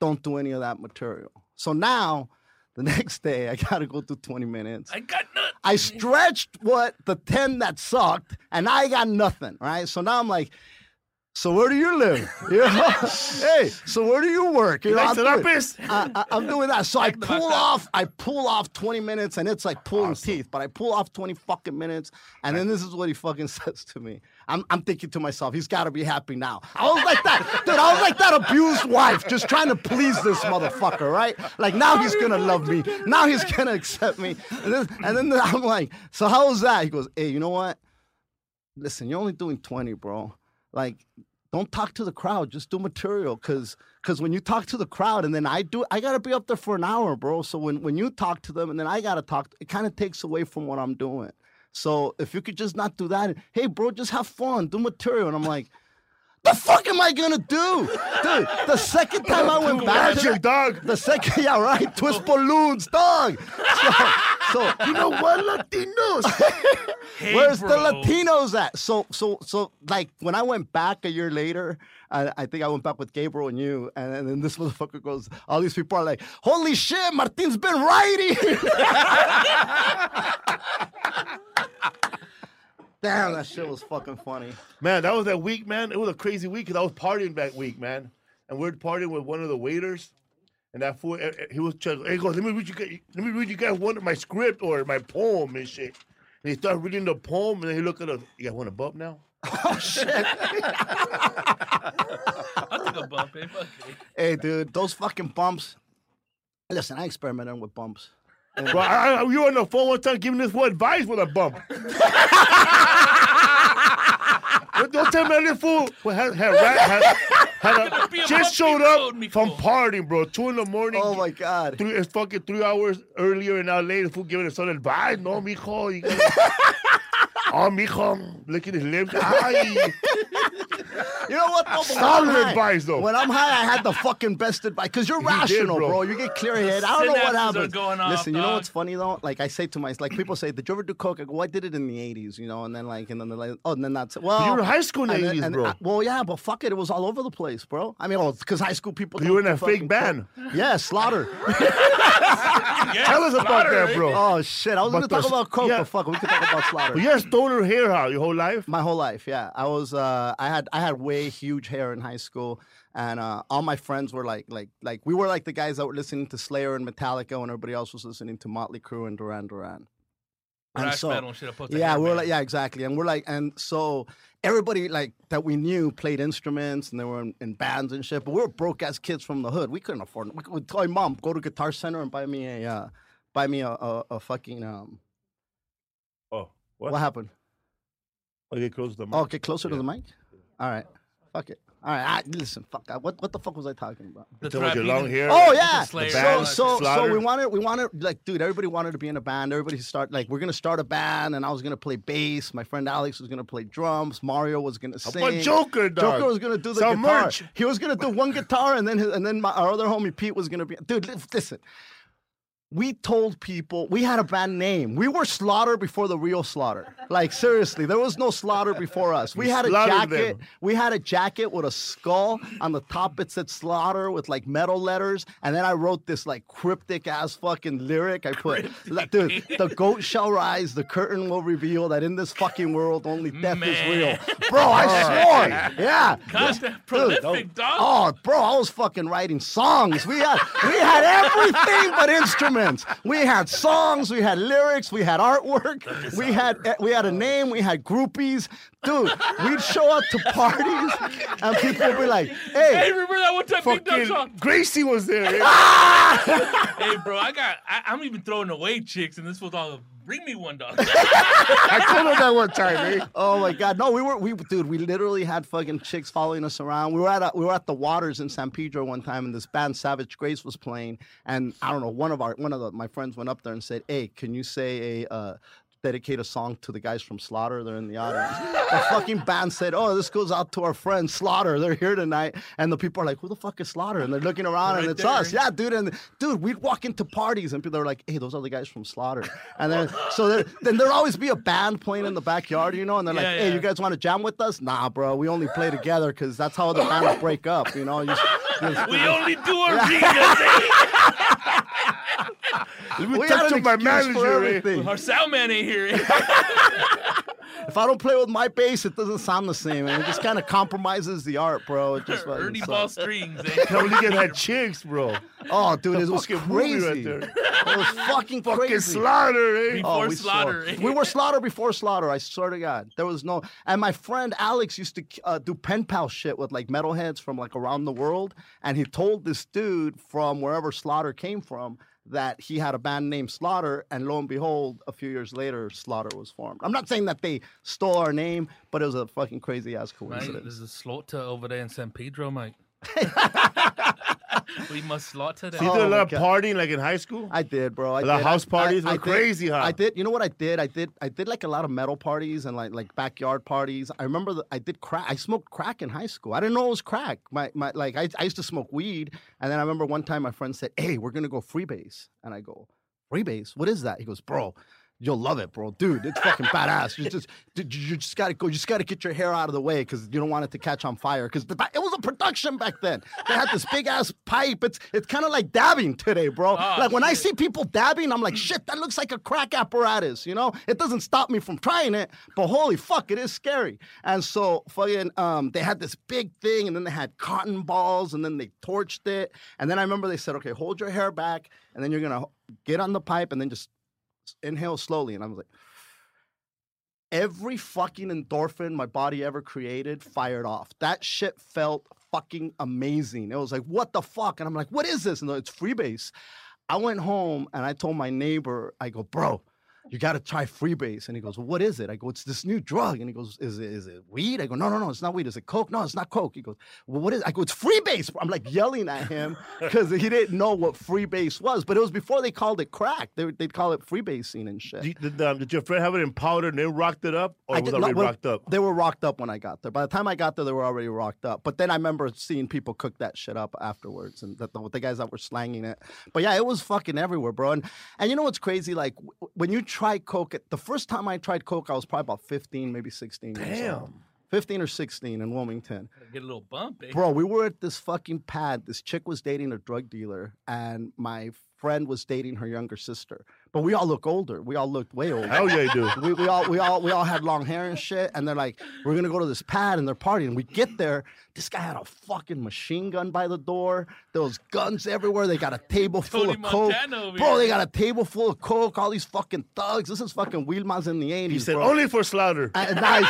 don't do any of that material. So now, the next day, I gotta go through 20 minutes. I got nuts. I stretched what the 10 that sucked, and I got nothing, right? So now I'm like, So where do you live? You know? hey, so where do you work? You know, I'm doing- I, I, I'm doing that. So I pull off, I pull off 20 minutes, and it's like pulling teeth. But I pull off 20 fucking minutes, and then this is what he fucking says to me. I'm, I'm thinking to myself, he's got to be happy now. I was like that, dude. I was like that abused wife, just trying to please this motherfucker, right? Like now he's gonna love me. Now he's gonna accept me. And then, and then I'm like, so how was that? He goes, hey, you know what? Listen, you're only doing 20, bro. Like, don't talk to the crowd. Just do material. Cause, cause when you talk to the crowd and then I do, I gotta be up there for an hour, bro. So when, when you talk to them and then I gotta talk, it kind of takes away from what I'm doing. So if you could just not do that, hey, bro, just have fun, do material. And I'm like, the fuck am I gonna do, dude? The second time I went back, to Magic, dog. the second, yeah, right, twist balloons, dog. So, so You know what, Latinos? Hey, Where's bro. the Latinos at? So, so, so, like when I went back a year later, I, I think I went back with Gabriel and you, and, and then this motherfucker goes. All these people are like, "Holy shit, Martin's been writing." Damn, that shit was fucking funny. Man, that was that week, man. It was a crazy week because I was partying that week, man. And we are partying with one of the waiters, and that fool, eh, eh, he was trying. He goes, "Let me read you, guys- let me read you guys one of my script or my poem and shit." And he started reading the poem, and then he looked at us. You guys one a bump now? Oh shit! I'll take a bump, eh? Hey, dude, those fucking bumps. Listen, I experimented with bumps. Bro, I, I, you on the phone one time giving this one advice with a bump. Don't- Don't tell me that this fool well, had, had, rat, had, had a, a just showed up from fool. partying, bro. Two in the morning. Oh my god! Three, it's fucking three hours earlier in LA. The fool giving us some advice. No, mijo. You gotta, oh, mijo. Licking his lips. Ay. You know what? Though, But when Solid high- advice, though. When I'm high, I had the fucking best advice because you're He did, rational, bro. bro. You get clear head. I don't know what happened. happens. going off, Listen, you know dog. what's funny though? Like I say to my, like people say, did you ever do coke? I go, well, I did it in the '80s, you know, and then like, and then they're like, oh, and then that's well. you were in high school in the and 80s, and bro. I- well, yeah, but fuck it, it was all over the place, bro. I mean, oh, because high school people. You were in a fake band. coke. Yeah, Slaughter. Yeah, Tell us about that, bro. oh shit, I was gonna But talk about coke, yeah. but fuck, we could talk about Slaughter. But you had stoner hair how your whole life? My whole life, yeah. I was uh I had I had way huge hair in high school and uh all my friends were like like like we were like the guys that were listening to Slayer and Metallica when everybody else was listening to Motley Crue and Duran Duran. And Thrash so metal and shit, opposed to yeah, hair we're metal. like yeah, exactly. And we're like and so everybody like that we knew played instruments and they were in, in bands and shit, but we were broke ass kids from the hood. We couldn't afford it. We would tell my mom, go to Guitar Center and buy me a uh buy me a a, a fucking um what, what? happened? Oh, get close to the mic. Oh, get closer to the mic. All right. Fuck it. All right. I, listen. Fuck. I, what what the fuck was I talking about? The Talking about your long hair. Oh yeah. Slayer So band, so so Slaughter. we wanted we wanted like dude everybody wanted to be in a band. Everybody start like we're gonna start a band and I was gonna play bass. My friend Alex was gonna play drums. Mario was gonna How sing. about Joker, dog? Joker was gonna do the Sell guitar. merch. He was gonna do one guitar and then his, and then my, our other homie Pete was gonna be. Dude, listen. We told people we had a band name. We were Slaughter before the real Slaughter. Like seriously, there was no Slaughter before us. We You had a jacket. them. We had a jacket with a skull on the top. It said Slaughter with like metal letters, and then I wrote this like cryptic ass fucking lyric. I put, dude, the goat shall rise, the curtain will reveal that in this fucking world only death is real. Bro, I swore. Yeah. Goddamn prolific, dog. Oh, bro, I was fucking writing songs. We had we had everything but instruments. We had songs, we had lyrics, we had artwork, we had we had a name, we had groupies. Dude, we'd show up to parties and people would be like, Hey, "Hey, remember that one time Big Fucking song? Gracie was there. Hey, bro, I got, I, I'm even throwing away chicks, and this was all, bring me one, dog. I told her that one time, eh? Oh my God! No, we were we dude. We literally had fucking chicks following us around. We were at a, we were at the Waters in San Pedro one time, and this band Savage Grace was playing. And I don't know, one of our one of the, my friends went up there and said, "Hey, can you say a uh, dedicate a song to the guys from Slaughter? They're in the audience." the fucking band said, "Oh, this goes out to our friends Slaughter. They're here tonight." And the people are like, "Who the fuck is Slaughter?" And they're looking around, and it's there. us. Yeah, dude. And dude, we'd walk into parties, and people are like, "Hey, those are the guys from Slaughter." And then so there, then there'd always be a band playing in the backyard, you know, and they're like, Yeah, "Hey, yeah. you guys want to jam with us?" Nah, bro, we only play together because that's how the bands break up, you know. You, you- we only do arenas, eh? Let me we talk had to an my manager, eh? everything. Our sound man ain't here. eh? if I don't play with my bass, it doesn't sound the same, and it just kind of compromises the art, bro. It just Ernie sucks. ball strings. Eh? Can't believe you had chicks, bro. Oh, dude, it was crazy. right there. It was fucking Fucking crazy. slaughter, eh? Before we slaughter. saw- We were slaughter before slaughter. I swear to God, there was no. And my friend Alex used to uh, do pen pal shit with like metalheads from like around the world, and he told this dude from wherever Slaughter came from that he had a band named Slaughter, and lo and behold, a few years later, Slaughter was formed. I'm not saying that they stole our name, but it was a fucking crazy ass Mate, coincidence. there's a slaughter over there in San Pedro, mate. we must slaughter them. So you did a Oh, lot of partying like in high school? I did, bro. I The did. house parties I, were I did- crazy, huh? I did. You know what I did? I did. I did like a lot of metal parties and like like backyard parties. I remember that I did crack. I smoked crack in high school. I didn't know it was crack. My my like I, I used to smoke weed, and then I remember one time my friend said, "Hey, we're gonna go freebase," and I go, "Freebase? What is that?" He goes, "Bro." You'll love it, bro, dude. It's fucking badass. You just, you you just gotta go. You just gotta get your hair out of the way because you don't want it to catch on fire. Because it was a production back then. They had this big ass pipe. It's it's kind of like dabbing today, bro. Oh, like when I see people dabbing, I'm like, shit, that looks like a crack apparatus. You know, it doesn't stop me from trying it, but holy fuck, it is scary. And so fucking, um, they had this big thing, and then they had cotton balls, and then they torched it, and then I remember they said, okay, hold your hair back, and then you're gonna get on the pipe, and then just inhale slowly, and I was like. Every fucking endorphin my body ever created fired off. That shit felt fucking amazing. It was like, what the fuck? And I'm like, what is this? And like, it's freebase. I went home and I told my neighbor, I go, bro, you got to try freebase. And he goes, well, what is it? I go, it's this new drug. And he goes, is it, is it weed? I go, no, no, no, it's not weed. Is it coke? No, it's not coke. He goes, well, what is it? I go, it's freebase. I'm like yelling at him because he didn't know what freebase was. But it was before they called it crack. They, they'd call it freebasing and shit. Did, did, um, did your friend have it in powder and they rocked it up? Or I was did already well, rocked up? They were rocked up when I got there. By the time I got there, they were already rocked up. But then I remember seeing people cook that shit up afterwards, and the, the, the guys that were slanging it. But yeah, it was fucking everywhere, bro. And and you know what's crazy? Like when you try coke, the first time I tried coke, I was probably about fifteen, maybe sixteen. years old. Damn. 15 or 16 in Wilmington. Get a little bump, eh? Bro, we were at this fucking pad. This chick was dating a drug dealer, and my friend was dating her younger sister. But we all look older. We all looked way older. Hell yeah, you do. we, we all we all we all had long hair and shit, and they're like, we're gonna go to this pad, and they're partying. We get there, this guy had a fucking machine gun by the door. There was guns everywhere. They got a table full Tony of coke, Montana over bro. They got a table full of coke. All these fucking thugs. This is fucking Wilmas in the eighties. He said, bro. only for slaughter. And nice,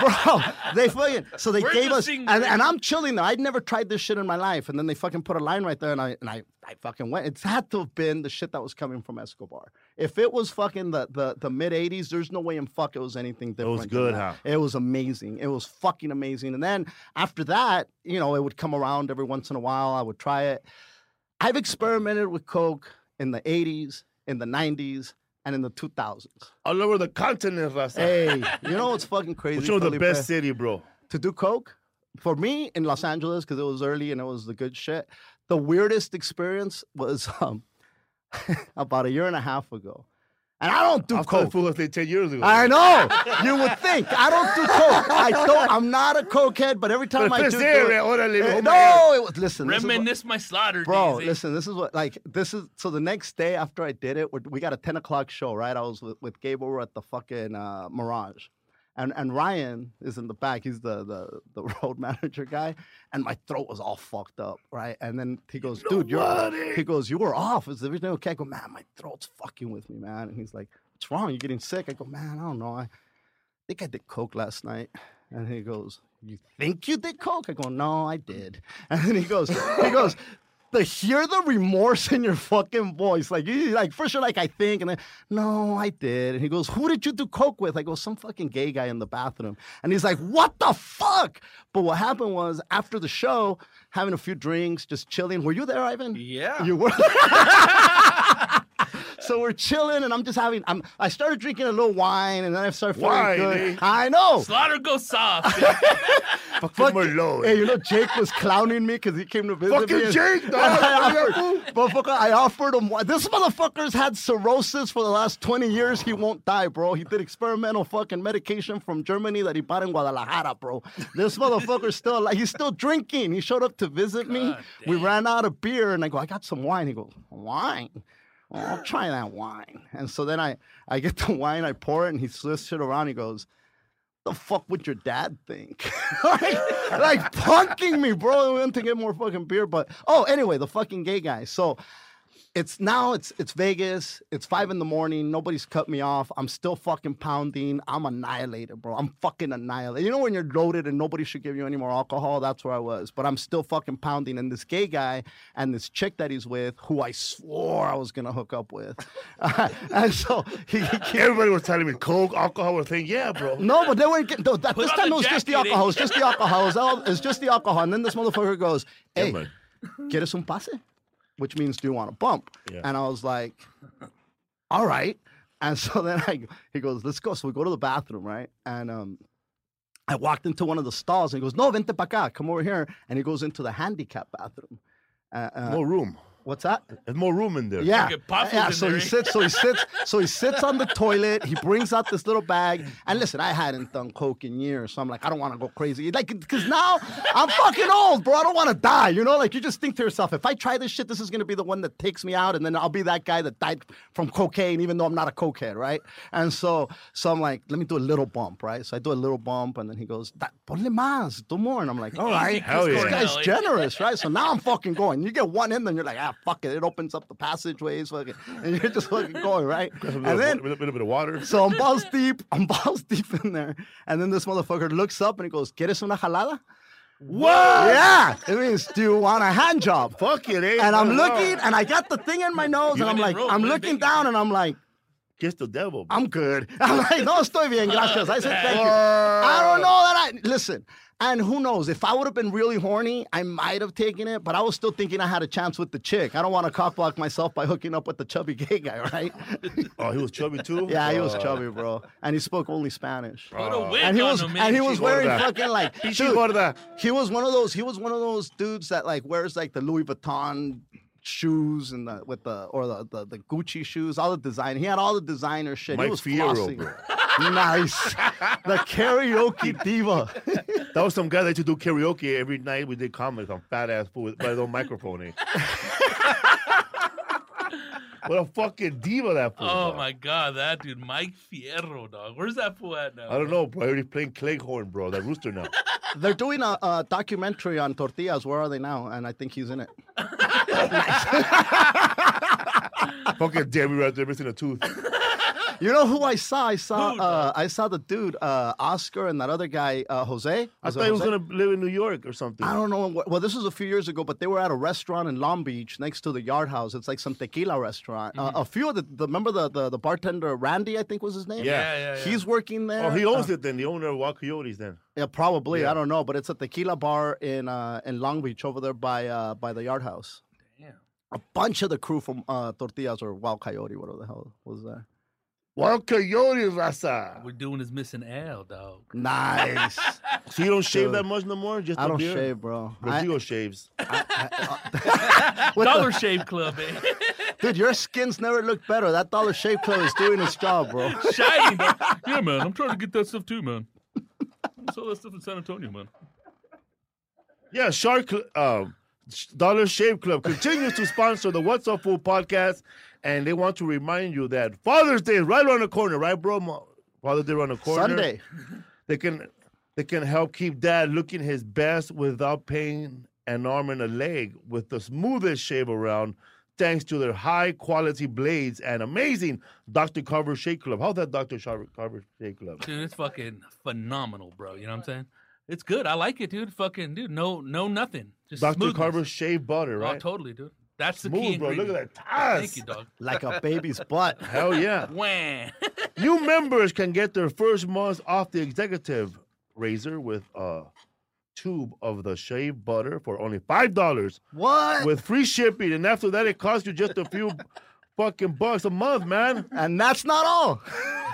bro. They fucking so they Where's gave us, and, and I'm chilling there. I'd never tried this shit in my life, and then they fucking put a line right there, and I and I, I fucking went. It had to have been the shit that was coming from Escobar. If it was fucking the the, the mid '80s, there's no way in fuck it was anything different. It was good, huh? It was amazing. It was fucking amazing. And then after that, you know, it would come around every once in a while. I would try it. I've experimented with coke in the '80s, in the '90s, and in the 2000s. All over the continent, Raza. Hey, you know what's fucking crazy? Which was the best city, bro? to do coke for me in Los Angeles because it was early and it was the good shit. The weirdest experience was um, about a year and a half ago, and I don't do I coke. fool was 10 years ago. I know you would think I don't do coke. I don't. I'm not a cokehead, but every time But I if do, it's do there, it, órale, Eh, oh no, it was listen. this what- Reminisce my slaughter Bro, days. eh? listen, this is what like this is so the next day after I did it, we're, we got a 10 o'clock show, right? I was with, with Gabe over at the fucking uh, Mirage. And and Ryan is in the back. He's the the the road manager guy. And my throat was all fucked up, right? And then he goes, dude, you're he goes, you were off. Is everything okay? I go, man, my throat's fucking with me, man. And he's like, What's wrong? You're getting sick? I go, man, I don't know. I think I did coke last night. And he goes, You think you did coke? I go, No, I did. And then he goes, he goes, to hear the remorse in your fucking voice, like you like first you're like I think, and then no, I did. And he goes, Who did you do coke with? I go, some fucking gay guy in the bathroom. And he's like, What the fuck? But what happened was after the show, having a few drinks, just chilling. Were you there, Ivan? Yeah. You were. so we're chilling, and I'm just having. I'm. I started drinking a little wine, and then I started feeling Wine, good. eh? I know. Slaughter goes soft. Fucking Merlot. Hey, you know Jake was clowning me because he came to visit Fucking me. and- Jake, dog. I offered, motherfucker, I offered him. wine. This motherfucker's had cirrhosis for the last 20 years. He won't die, bro. He did experimental fucking medication from Germany that he bought in Guadalajara, bro. This motherfucker's still alive. He's still drinking. He showed up to visit me. God We ran out of beer, and I go, I got some wine. He goes, wine? Well, I'll try that wine. And so then I, I get the wine, I pour it, and he swifts it around. He goes, the fuck would your dad think? like, like punking me, bro. We went to get more fucking beer, but oh, anyway, the fucking gay guy. So it's now it's it's Vegas. It's five in the morning. Nobody's cut me off. I'm still fucking pounding. I'm annihilated, bro. I'm fucking annihilated. You know when you're loaded and nobody should give you any more alcohol? That's where I was. But I'm still fucking pounding. And this gay guy and this chick that he's with, who I swore I was gonna hook up with, and so he, he Everybody was telling me coke, alcohol. Was saying, yeah, bro. no, but they weren't getting. No, that, this time it was just the alcohol. It was just the alcohol. It was, all, it was just the alcohol. And then this motherfucker goes, Yeah, "Hey, man. ¿quieres un pase?" Which means, "Do you want a bump?" Yeah. And I was like, "All right." And so then I, he goes, "Let's go." So we go to the bathroom, right? And um, I walked into one of the stalls, and he goes, "No, vente pa acá, come over here." And he goes into the handicap bathroom. Uh, uh, More room. What's that? There's more room in there. Yeah, Fucking puffles yeah. in So there, he eh? sits, so he sits, so he sits on the toilet. He brings out this little bag, and listen, I hadn't done coke in years, so I'm like, I don't want to go crazy, like, because now I'm fucking old, bro. I don't want to die, you know. Like you just think to yourself, if I try this shit, this is gonna be the one that takes me out, and then I'll be that guy that died from cocaine, even though I'm not a cokehead, right? And so, so I'm like, let me do a little bump, right? So I do a little bump, and then he goes, "Da- ponle más, do more, and I'm like, all right, Hell this yeah. guy's generous, right? So now I'm fucking going. You get one in, then you're like, ah, fuck it. It opens up the passageways, fucking, and you're just fucking going, right? And then, a little bit of water. so I'm balls deep. I'm balls deep in there. And then this motherfucker looks up and he goes, ¿Quieres una jalada? What? Yeah. It means, do you want a hand job? Fuck it, eh? And I'm looking and I got the thing in my nose You and I'm like, roll, I'm looking down and I'm like, Kiss the devil. bro. I'm good. I'm like, no, estoy bien, gracias. I said, thank you. I don't know that I, listen, and who knows, if I would have been really horny, I might have taken it, but I was still thinking I had a chance with the chick. I don't want to cockblock myself by hooking up with the chubby gay guy, right? Oh, he was chubby too. yeah, he was Uh, chubby, bro. And he spoke only Spanish. Put a wig And he on was him, and he was wearing fucking like dude, he was one of those he was one of those dudes that like wears like the Louis Vuitton shoes and the with the or the, the, the Gucci shoes, all the design. He had all the designer shit. Mike he was Fierro, flossing. bro. nice. the karaoke diva. That was some guy that used to do karaoke every night. We did comics on fat ass fool with by his own microphone. Eh? what a fucking diva that fool. Oh dog. my god, that dude, Mike Fierro, dog. Where's that fool at now? I don't know, bro. He's playing Cleghorn, bro. That rooster now. They're doing a, a documentary on tortillas. Where are they now? And I think he's in it. fucking Debbie right there missing a tooth. You know who I saw? I saw Who, uh. I saw the dude uh, Oscar and that other guy uh, Jose. I Was it thought he was gonna live in New York or something. I don't know. Well, this was a few years ago, but they were at a restaurant in Long Beach next to the Yard House. It's like some tequila restaurant. Mm-hmm. Uh, a few of the, the remember the, the the bartender Randy, I think was his name. Yeah. Yeah, yeah, yeah. He's working there. Oh, he owns Uh, it then. The owner of Wild Coyotes then. Yeah, probably. Yeah. I don't know, but it's a tequila bar in uh, in Long Beach over there by uh, by the Yard House. Damn. A bunch of the crew from uh, Tortillas or Wild Coyote, whatever the hell was there. Wild Coyotes, Raza. We're doing is missing L, dog. Nice. So you don't shave Dude. that much no more? Just I a don't beard? shave, bro. I- Rodrigo shaves. with Dollar the- Shave Club, eh? Dude, your skin's never looked better. That Dollar Shave Club is doing its job, bro. Shining, dog. Yeah, man. I'm trying to get that stuff too, man. I saw that stuff in San Antonio, man. Yeah, Shark Cl- um, Dollar Shave Club continues to sponsor the What's Up Fool podcast, and they want to remind you that Father's Day is right around the corner, right, bro? Father's Day around the corner. Sunday. They can they can help keep Dad looking his best without paying an arm and a leg with the smoothest shave around. Thanks to their high quality blades and amazing Dr. Carver Shave Club. How's that Dr. Carver, Carver Shave Club? Dude, it's fucking phenomenal, bro. You know what I'm saying? It's good. I like it, dude. Fucking, dude. No, no, nothing. Just Dr. smoothness. Carver Shave Butter, oh, right? Oh, totally, dude. That's the key Smooth, bro. Look at that. Taz. Thank you, dog. Like a baby's butt. Hell yeah. Wham. New members can get their first month off the executive razor with a tube of the shave butter for only five dollars What? with free shipping, and after that, it costs you just a few fucking bucks a month, man. and that's not all.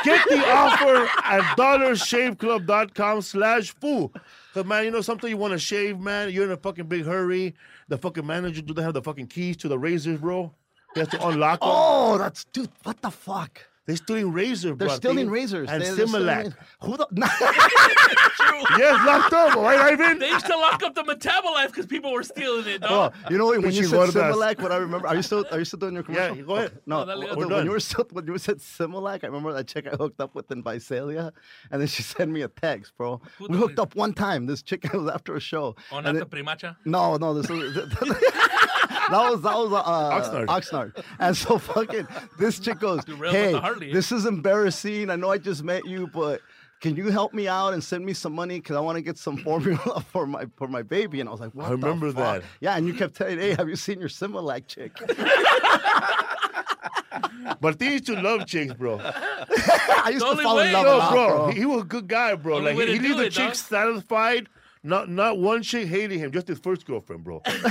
Get the offer at dollarshaveclub.com slash fool. Cause man, you know something you want to shave, man. You're in a fucking big hurry. The fucking manager doesn't have the fucking keys to the razors, bro. He has to unlock them. Oh, that's dude. What the fuck? They're stealing razor. Bro. They're bro, stealing thing, razors. and They- they're stealing Similac. razors. Who the? yes, locked up, right, Ivan? They used to lock up the Metabolife because people were stealing it, Bro, dog. Oh, you know when you Pinche said gordas. Similac, what I remember? Are you still are you still doing your commercial? Yeah, go ahead. Okay. No, No, dale, dude, we're when done. you were still when you said Similac, I remember that chick I hooked up with in Visalia, and then she sent me a text, bro. Who we the- hooked up one time. This chick was after a show. Oh, and not then- the primacha. no, no, this was that was that was uh, Oxnard. Oxnard. And so fucking this chick goes, Derailed with "Hey, the Harley, eh?" this is embarrassing. I know I just met you, but." Can you help me out and send me some money because I want to get some formula for my for my baby? And I was like, what the remember fuck? that. Yeah, and you kept telling, hey, have you seen your Similac chick? But they used to love chicks, bro. I used The to only fall in love Yo, a lot, bro, bro. He, he was a good guy, bro. Only like way he, to he leave the it, chick dog. satisfied. Not not one chick hating him, just his first girlfriend, bro. this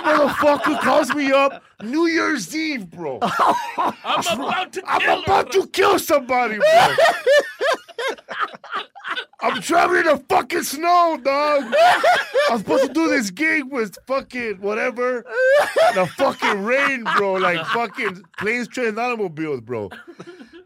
motherfucker calls me up New Year's Eve, bro. I'm about to I'm kill about her. to kill somebody, bro. I'm traveling in the fucking snow, dog. I'm supposed to do this gig with fucking whatever. The fucking rain, bro. Like fucking planes, trains, automobiles, bro.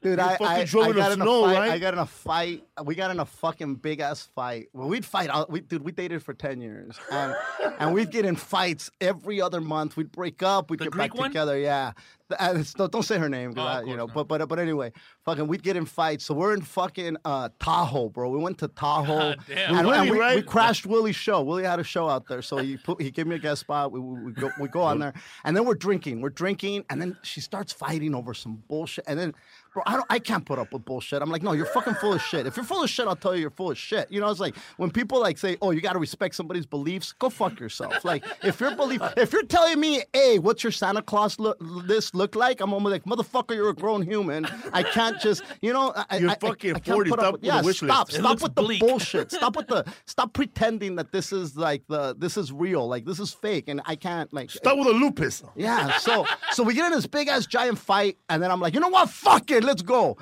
Dude, I, I, I got in a fight. right? I got in a fight. We got in a fucking big ass fight. Well, we'd fight. We, dude, we dated for ten years, and and we'd get in fights every other month. We'd break up. We'd The get Greek back one? together. Yeah. The- uh, don't, don't say her name, Oh, I- you know. But but but anyway, fucking, we'd get in fights. So we're in fucking uh, Tahoe, bro. We went to Tahoe. God damn. And, Willie, we, we crashed Willie's show. Willie had a show out there, so he put he gave me a guest spot. We, we, we go we go on there, and then we're drinking. We're drinking, and then she starts fighting over some bullshit. And then, bro, I don't I can't put up with bullshit. I'm like, no, you're fucking full of shit. If you're full of shit, I'll tell you you're full of shit. You know, it's like when people like say, oh, you got to respect somebody's beliefs. Go fuck yourself. Like if your belief, if you're telling me, hey, what's your Santa Claus look list look like? I'm almost like, motherfucker, you're a grown human. I can't just, you know, I, You're I- I- fucking I can't 40. put up Stop with- with the yeah, wish stop, stop with the bullshit. Stop with the stop pretending that this is like the this is real. Like this is fake, and I can't like. Start with a lupus. Yeah. So so we get in this big ass giant fight, and then I'm like, you know what? Fuck it, let's go.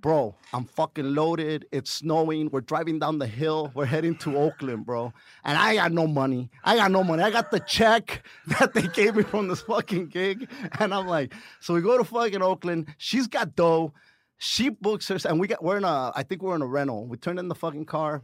Bro, I'm fucking loaded. It's snowing. We're driving down the hill. We're heading to Oakland, bro. And I got no money. I got no money. I got the check that they gave me from this fucking gig. And I'm like, so we go to fucking Oakland. She's got dough. She books her, and we got we're in a, I think we're in a rental. We turn in the fucking car.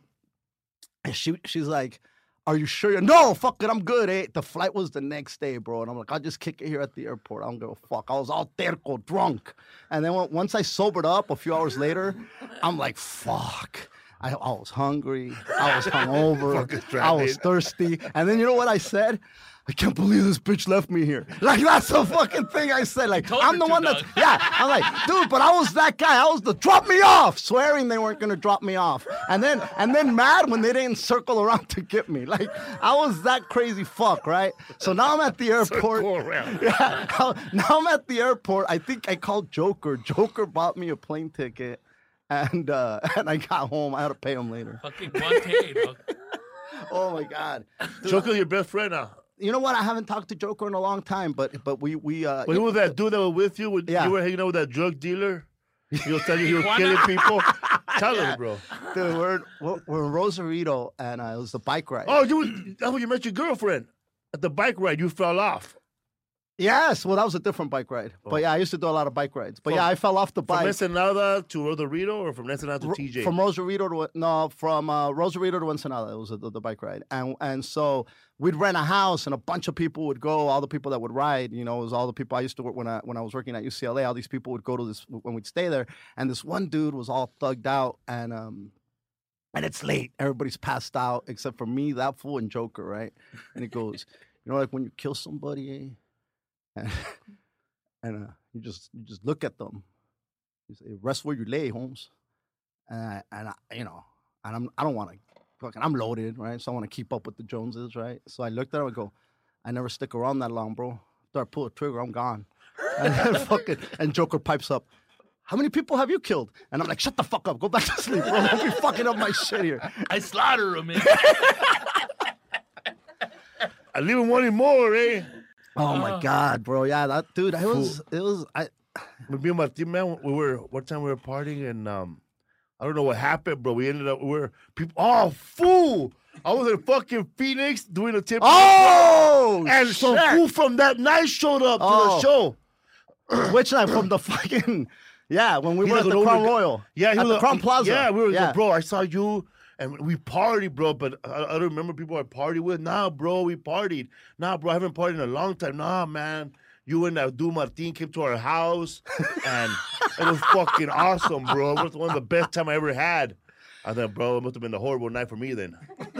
And she she's like, Are you sure? You're, no, fuck it, I'm good. Eh? The flight was the next day, bro. And I'm like, I'll just kick it here at the airport. I don't give a fuck. I was all terco, drunk. And then once I sobered up a few hours later, I'm like, fuck. I, I was hungry. I was hungover. Fucking I was thirsty. And then you know what I said? I can't believe this bitch left me here. Like that's the fucking thing I said. Like told I'm the one that's yeah. I'm like, dude, but I was that guy. I was the drop me off, swearing they weren't gonna drop me off, and then and then mad when they didn't circle around to get me. Like I was that crazy fuck, right? So now I'm at the airport. Go around. Yeah, now I'm at the airport. I think I called Joker. Joker bought me a plane ticket, and uh, and I got home. I had to pay him later. Fucking Guante, dog. Oh my god. Joker, your best friend now. You know what? I haven't talked to Joker in a long time, but but we we uh But who was that dude that was with you? When Yeah. You were hanging out with that drug dealer? He was telling you he was killing people? Tell us, bro. dude, we're, we're we're in Rosarito and uh, it was the bike ride. Oh, you that's when you met your girlfriend. At the bike ride, you fell off. Yes, well that was a different bike ride. But yeah, I used to do a lot of bike rides. But From- yeah, I fell off the bike. From. Ensenada to Rosarito or from Ensenada to TJ? From Rosarito to no, from uh, Rosarito to Ensenada. It was the, the bike ride, and and so we'd rent a house, and a bunch of people would go. All the people that would ride, you know, it was all the people I used to work when I when I was working at UCLA. All these people would go to this when we'd stay there, and this one dude was all thugged out, and um, and it's late. Everybody's passed out except for me, that fool, and Joker, right? And he goes, you know, like when you kill somebody, eh? And, and uh, you just you just look at them. You say, "Rest where you lay, Holmes." And I, and I, you know, and I'm I don't want to fucking I'm loaded, right? So I want to keep up with the Joneses, right? So I looked at him and go, "I never stick around that long, bro. After I pull a trigger, I'm gone." And fucking and Joker pipes up. How many people have you killed? And I'm like, shut the fuck up. Go back to sleep, bro. Don't be fucking up my shit here. I slaughter him, man. I leave him wanting more, eh? Oh my god, bro. Yeah, that dude. I was. It was. I. With me and my team, man, we were one time we were partying and um, I don't know what happened, bro. We ended up we were people. Oh, fool! I was in fucking Phoenix doing a tip. Oh, and some shit. fool from that night showed up to Oh. the show. Which night from the fucking yeah when we He's were like at the Crown. Royal. Yeah, he at was the a- Crowne Plaza. Yeah, we were yeah. like, bro, I saw you and we party, bro. But I, I don't remember people I party with. Nah, bro, we partied. Nah, bro, I haven't partied in a long time. Nah, man. You and Abdul Martin came to our house, and it was fucking awesome, bro. It was one of the best time I ever had. I thought, bro, it must have been a horrible night for me then.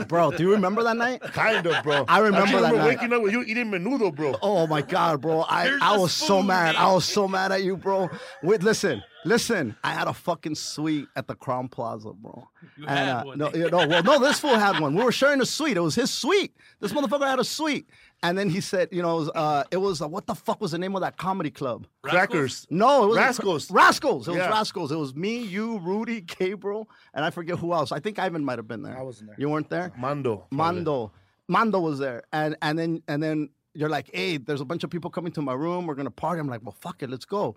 Bro, do you remember that night? Kind of, bro. I remember just that remember night. waking up with you eating menudo, bro. Oh my god, bro! I, Here's I the was so mad. man. I was so mad at you, bro. Wait, listen, listen. I had a fucking suite at the Crowne Plaza, bro. You And, had uh, one. No, yeah, no, well, no. This fool had one. We were sharing a suite. It was his suite. This motherfucker had a suite. And then he said, you know, it was, uh, it was uh, what the fuck was the name of that comedy club? Crackers. No, it was Rascals. Rascals. It was Yeah. Rascals. It was me, you, Rudy, Gabriel, and I forget who else. I think Ivan might have been there. I wasn't there. You weren't there. Mando. Mando. Mando was there. And and then and then you're like, hey, there's a bunch of people coming to my room. We're gonna party. I'm like, well, fuck it, let's go.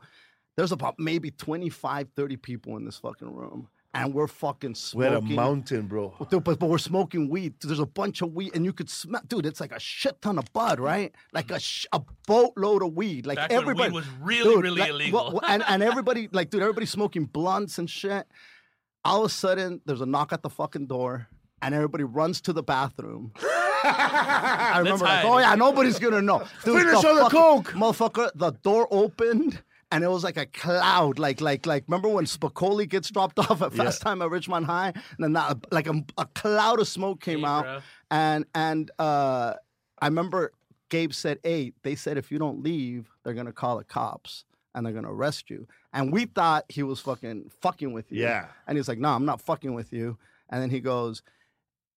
There's about maybe 25, 30 people in this fucking room. And we're fucking We had a smoking. mountain, bro. Dude, but, but we're smoking weed. There's a bunch of weed, and you could smell, dude. It's like a shit ton of bud, right? Like a sh- a boatload of weed. Like Back when weed everybody was really, really like, illegal. well, and and everybody, like, dude, everybody's smoking blunts and shit. All of a sudden, there's a knock at the fucking door, and everybody runs to the bathroom. I remember, like, oh yeah, nobody's gonna know. Dude, Finish all the fucking- coke. motherfucker. The door opened. And it was like a cloud, like like like. Remember when Spicoli gets dropped off at Fast Time at Ridgemont High, and then that, like a, a cloud of smoke came Hey, out, bro. and and uh, I remember Gabe said, "Hey, they said if you don't leave, they're gonna call the cops and they're gonna arrest you." And we thought he was fucking fucking with you. Yeah. And he's like, "No, I'm not fucking with you." And then he goes,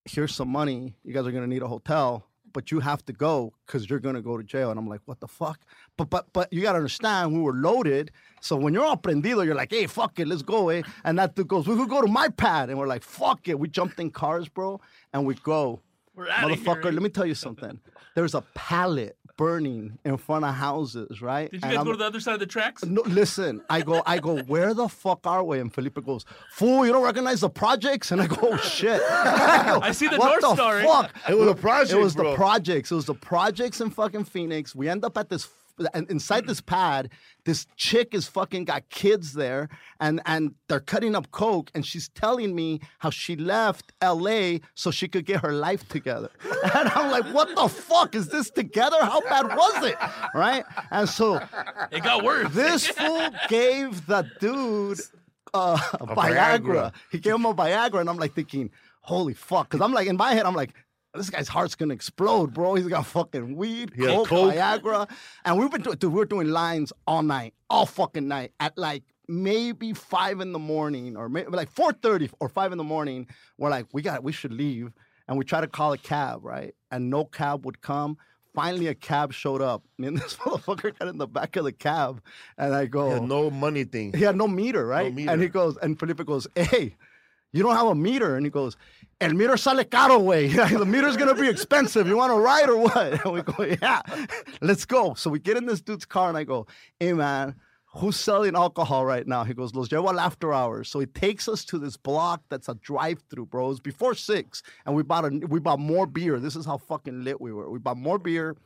"Here's some money. You guys are gonna need a hotel." But you have to go because you're gonna go to jail. And I'm like, what the fuck? But but but you gotta understand, we were loaded. So when you're all prendido, you're like, hey, fuck it, let's go, eh? And that dude goes, we could go to my pad. And we're like, fuck it. We jumped in cars, bro, and we go. Motherfucker, here. let me tell you something. There's a pallet burning in front of houses, right? Did you And guys I'm- go to the other side of the tracks? no, listen, I go, I go, where the fuck are we? And Felipe goes, fool, you don't recognize the projects? And I go, oh shit. I see the what North the Star, eh? Fuck? It was the projects, It was bro. the projects. It was the projects in fucking Phoenix. We end up at this and inside this pad, this chick is fucking got kids there, and and they're cutting up coke, and she's telling me how she left L.A. so she could get her life together, and I'm like, what the fuck is this together? How bad was it, right? And so It got worse. this fool gave the dude uh, Viagra. Viagra. He gave him a Viagra, and I'm like thinking, holy fuck. Because I'm like, in my head, I'm like, this guy's heart's gonna explode, bro. He's got fucking weed, coke, coke. Viagra. And we've been doing, dude, we were doing lines all night, all fucking night, at like maybe five in the morning, or maybe like 4:30 or five in the morning. We're like, we got, we should leave. And we try to call a cab, right? And no cab would come. Finally, a cab showed up. And this motherfucker got in the back of the cab, and I go, no money thing. he had no meter, right? meter. And he goes, and Felipe goes, hey, you don't have a meter. And he goes, el meter sale caro, way. the meter's gonna be expensive. You want to ride or what? And we go, yeah, let's go. So we get in this dude's car, and I go, hey man. Who's selling alcohol right now? He goes, Los llevo al after hours. So he takes us to this block that's a drive-through, bro. It was before six, and we bought a, we bought more beer. This is how fucking lit we were. We bought more beer,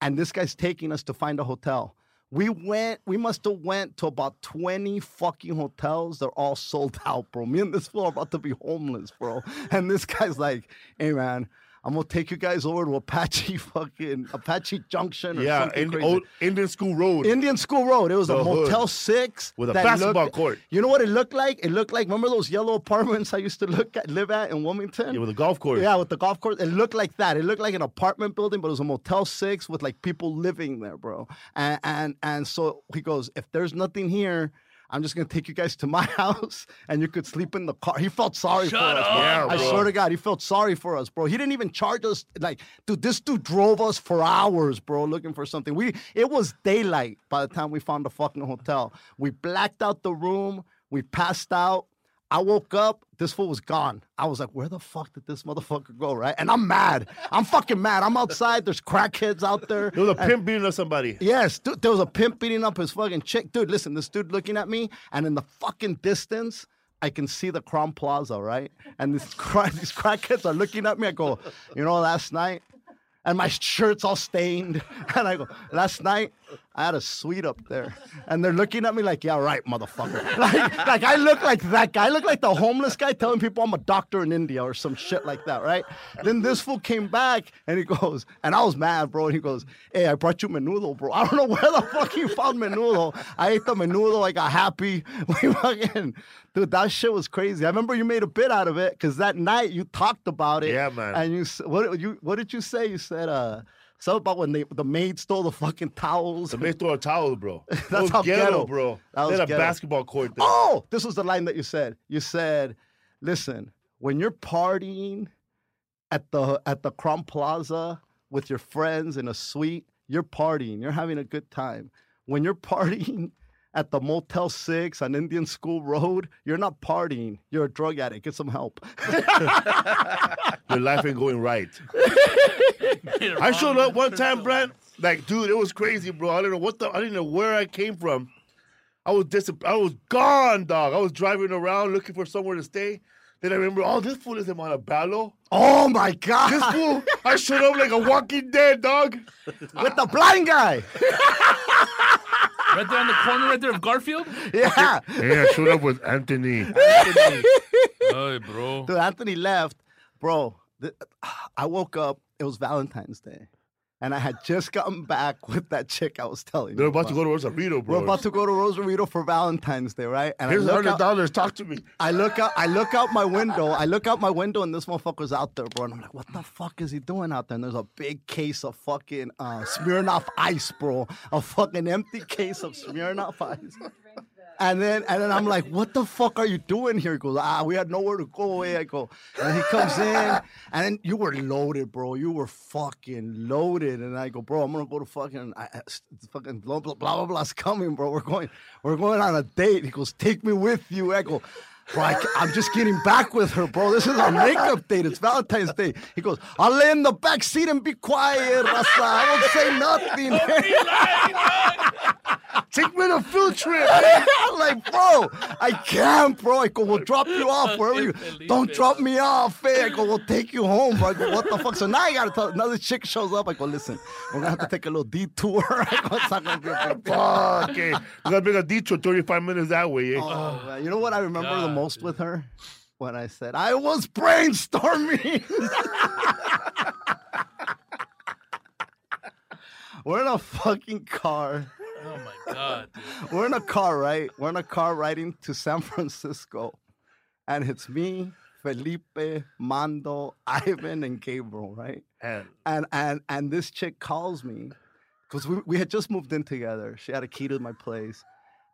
and this guy's taking us to find a hotel. We went, we must have went to about 20 fucking hotels. They're all sold out, bro. Me and this fool are about to be homeless, bro. And this guy's like, hey man, I'm gonna take you guys over to Apache fucking Apache Junction or Yeah, something in, crazy. old Indian School Road. Indian School Road. It was a The hood. Motel Six With a basketball looked- court. You know what it looked like? It looked like remember those yellow apartments I used to look at, live at in Wilmington. yeah, with a golf course. Yeah, with the golf course. It looked like that. It looked like an apartment building, but it was a Motel Six with like people living there, bro. And and and so he goes, if there's nothing here. I'm just gonna take you guys to my house, and you could sleep in the car. He felt sorry Shut for us. bro. Yeah, I swear to God, he felt sorry for us, bro. He didn't even charge us. Like, dude, this dude drove us for hours, bro, looking for something. We it was daylight by the time we found the fucking hotel. We blacked out the room. We passed out. I woke up, this fool was gone. I was like, where the fuck did this motherfucker go, right? And I'm mad. I'm fucking mad. I'm outside. There's crackheads out there. There was a pimp beating up somebody. Yes, dude, there was a pimp beating up his fucking chick. Dude, listen, this dude looking at me, and in the fucking distance, I can see the Crowne Plaza, right? And crack, these crackheads are looking at me. I go, you know, last night, and my shirt's all stained. And I go, last night, I had a suite up there, and they're looking at me like, "Yeah, right, motherfucker." Like, like I look like that guy. I look like the homeless guy telling people I'm a doctor in India or some shit like that, right? Then this fool came back and he goes, and I was mad, bro. And he goes, "Hey, I brought you menudo, bro. I don't know where the fuck he found menudo. I ate the menudo. I got happy. We fucking, dude, that shit was crazy. I remember you made a bit out of it because that night you talked about it. Yeah, man. And you what you what did you say? You said uh. Something about when they, the maid stole the fucking towels. The maid stole a towel, bro. That That's was how ghetto, ghetto. bro. That they was had a basketball court there. Oh, this was the line that you said. You said, "Listen, when you're partying at the at the Crowne Plaza with your friends in a suite, you're partying. You're having a good time. When you're partying at the Motel Six on Indian School Road, you're not partying. You're a drug addict. Get some help." Your life ain't going right. I showed up one time, Brent. Like, dude, it was crazy, bro. I don't know what the. I didn't know where I came from. I was dis- I was gone, dog. I was driving around looking for somewhere to stay. Then I remember, oh, this fool is in Montebello. oh my God! This fool, I showed up like a Walking Dead, dog. with the blind guy. Right there on the corner, right there of Garfield. Yeah. Yeah, I showed up with Anthony. Hey, bro. Dude, Anthony left, bro. th- I woke up. It was Valentine's Day, and I had just gotten back with that chick I was telling you. They're you. about to go to Rosarito, bro. We're about to go to Rosarito for Valentine's Day, right? And Here's I hundred dollars. Talk to me. I look out. I look out my window. I look out my window, and this motherfucker's out there, bro. And I'm like, what the fuck is he doing out there? And there's a big case of fucking uh, Smirnoff Ice, bro. A fucking empty case of Smirnoff Ice. And then, and then I'm like, what the fuck are you doing here? He goes, ah, we had nowhere to go. eh." I go, and he comes in, and then you were loaded, bro. You were fucking loaded. And I go, bro, I'm gonna go to fucking, I, fucking blah blah blah blah blah's coming, bro. We're going, we're going on a date. He goes, take me with you. I go. Bro, I, am just getting back with her, bro. This is our makeup date. It's Valentine's Day. He goes, I'll lay in the back seat and be quiet, Raza. I won't say nothing. Take me on a field trip. I'm like, bro, I can't, bro. I go, we'll drop you off wherever you. Don't drop me off, eh? I go, we'll take you home, bro. I go, what the fuck? So now I gotta tell. Another chick shows up. I go, listen, we're gonna have to take a little detour. I go, it's not gonna be a big deal. Fuck, okay. We gotta make a detour 35 minutes that way, eh? Oh, man. You know what I remember the Most with her? When I said I was brainstorming. We're in a fucking car. Oh my god, dude. We're in a car, right? We're in a car riding to San Francisco. And it's me, Felipe, Mando, Ivan, and Gabriel, right? And And and and this chick calls me because we, we had just moved in together. She had a key to my place.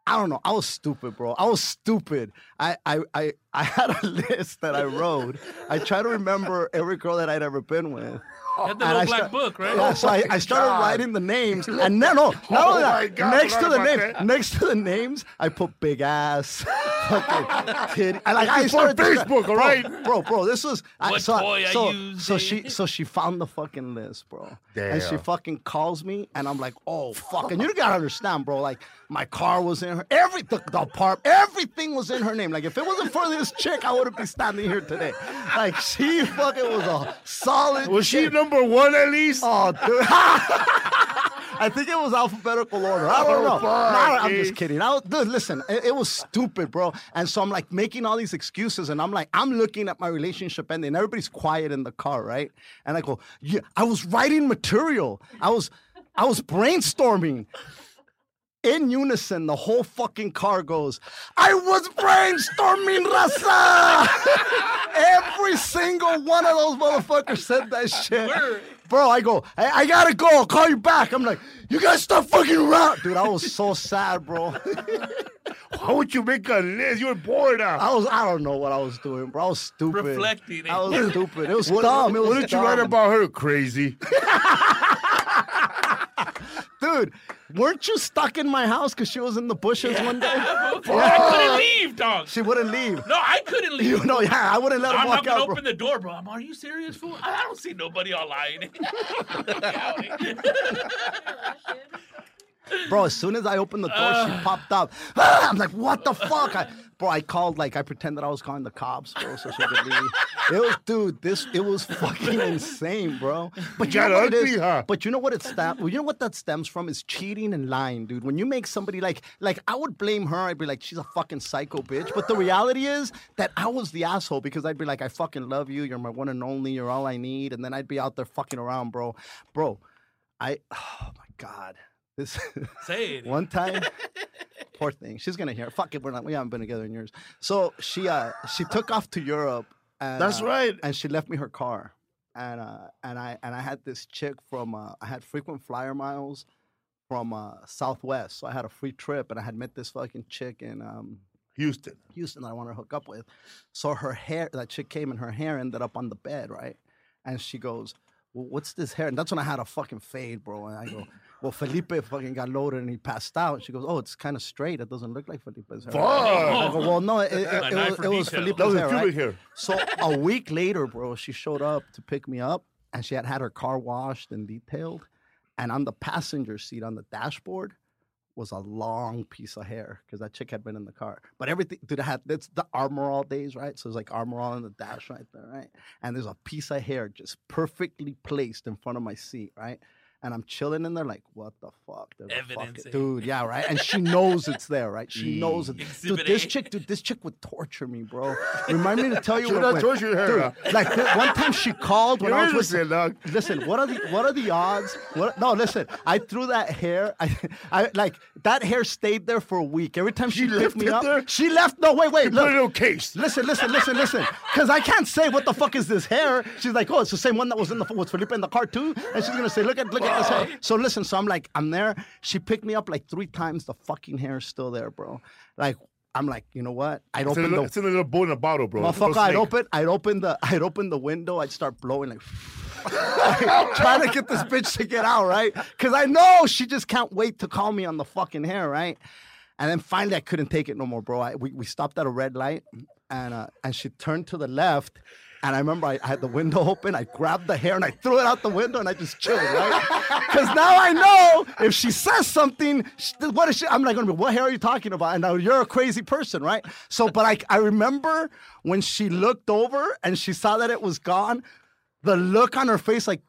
I don't know. I was stupid, bro. I was stupid. I I I, I had a list that I wrote. I try to remember every girl that I'd ever been with. Had the little black book, right? Yeah, so I, I oh started God. writing the names, and then no, not Oh only that, oh God, next to the names, that. next to the names, I put big ass, fucking titty. And like I It's started Facebook, all right, bro, bro, bro. This was I, What so, toy I so, used, so she so she found the fucking list, bro. And she fucking calls me, and I'm like, oh fuck. And you gotta understand, bro. Like my car was in her, every the, the part, everything was in her name. Like if it wasn't for this chick, I wouldn't be standing here today. Like she fucking was a solid. was she number one at least? Oh, dude. I think it was alphabetical order. I don't Oh, know. fuck, Nah, I'm just kidding. I was, dude, listen, it, it was stupid, bro. And so I'm like making all these excuses, and I'm like, I'm looking at my relationship ending. Everybody's quiet in the car, right? And I go, yeah, I was writing material. I was, I was brainstorming. In unison, the whole fucking car goes, I was brainstorming, Raza! Every single one of those motherfuckers said that shit. Bro, I go, I, I gotta go, I'll call you back. I'm like, you gotta stop fucking around. Dude, I was so sad, bro. Why would you make a list? You were bored out. I was, I don't know what I was doing, bro. I was stupid. Reflecting. I was stupid. It was What, dumb. It was what did you write about her? Crazy. Dude, weren't you stuck in my house because she was in the bushes one day? I couldn't leave, dog. She wouldn't leave. No, I couldn't leave. You know, yeah, I wouldn't let her I'm walk not gonna out, open the door, bro. I'm, are you serious, fool? I don't see nobody online. Bro, as soon as I opened the door, she uh. popped up. I'm like, what the fuck? I, bro, I called like I pretended I was calling the cops, bro, so she could leave. It was, dude, this it was fucking insane, bro. But you know what it ugly, is? huh? But you know what it stem? You know what that stems from is cheating and lying, dude. When you make somebody like like I would blame her. I'd be like, she's a fucking psycho bitch. But the reality is that I was the asshole because I'd be like, I fucking love you. You're my one and only. You're all I need. And then I'd be out there fucking around, bro. Bro, I oh my god. This Say it. one time poor thing she's gonna hear fuck it we're not we haven't been together in years so she uh she took off to europe and, That's uh, right. and she left me her car and uh and i and i had this chick from uh i had frequent flyer miles from uh southwest so i had a free trip and i had met this fucking chick in um Houston. Houston that I want to hook up with. So her hair, that chick came and her hair ended up on the bed, right? And she goes, well, what's this hair? And that's when I had a fucking fade, bro. And I go, well, Felipe fucking got loaded and he passed out. And she goes, oh, it's kind of straight. It doesn't look like Felipe's hair. I go, well, no, it, it, A it, was, it was. Felipe's That was hair, right? hair. So a week later, bro, she showed up to pick me up and she had had her car washed and detailed. And on the passenger seat on the dashboard was a long piece of hair because that chick had been in the car. But everything, dude, I had that's the armor all days, right? So it's like armor all in the dash right there, right? And there's a piece of hair just perfectly placed in front of my seat, right? And I'm chilling in there like, what the fuck? Evidence, fucking- dude, yeah, right. And she knows it's there, right? She knows it. Dude, this A. chick, dude, this chick would torture me, bro. Remind me to tell you not when- torture her, dude, like th- one time she called when You're I was with dog. Listen, what are the what are the odds? What, no, listen. I threw that hair. I, I like that hair stayed there for a week. Every time she, She picked me up, there? she left. No, wait, wait. You put it in a case. Listen, listen, listen, listen. Because I can't say what the fuck is this hair. She's like, oh, it's the same one that was in the was Felipe in the car too. And she's gonna say, look at look at hair. So listen, so I'm like, I'm there. She picked me up like three times. The fucking hair is still there, bro. Like. I'm like, you know what? I'd It's open little, the it's in a little bowl in a bottle, bro. Motherfucker, I'd open, I'd open the, I'd open the window. I'd start blowing like, trying to get this bitch to get out, right? Because I know she just can't wait to call me on the fucking hair, right? And then finally, I couldn't take it no more, bro. I, we, we stopped at a red light, and uh, and she turned to the left. And I remember I, I had the window open. I grabbed the hair and I threw it out the window and I just chilled, right? Because now I know if she says something, sh- what is she? I'm like, gonna be, what hair are you talking about? And now you're a crazy person, right? So, but I, I remember when she looked over and she saw that it was gone, the look on her face, like,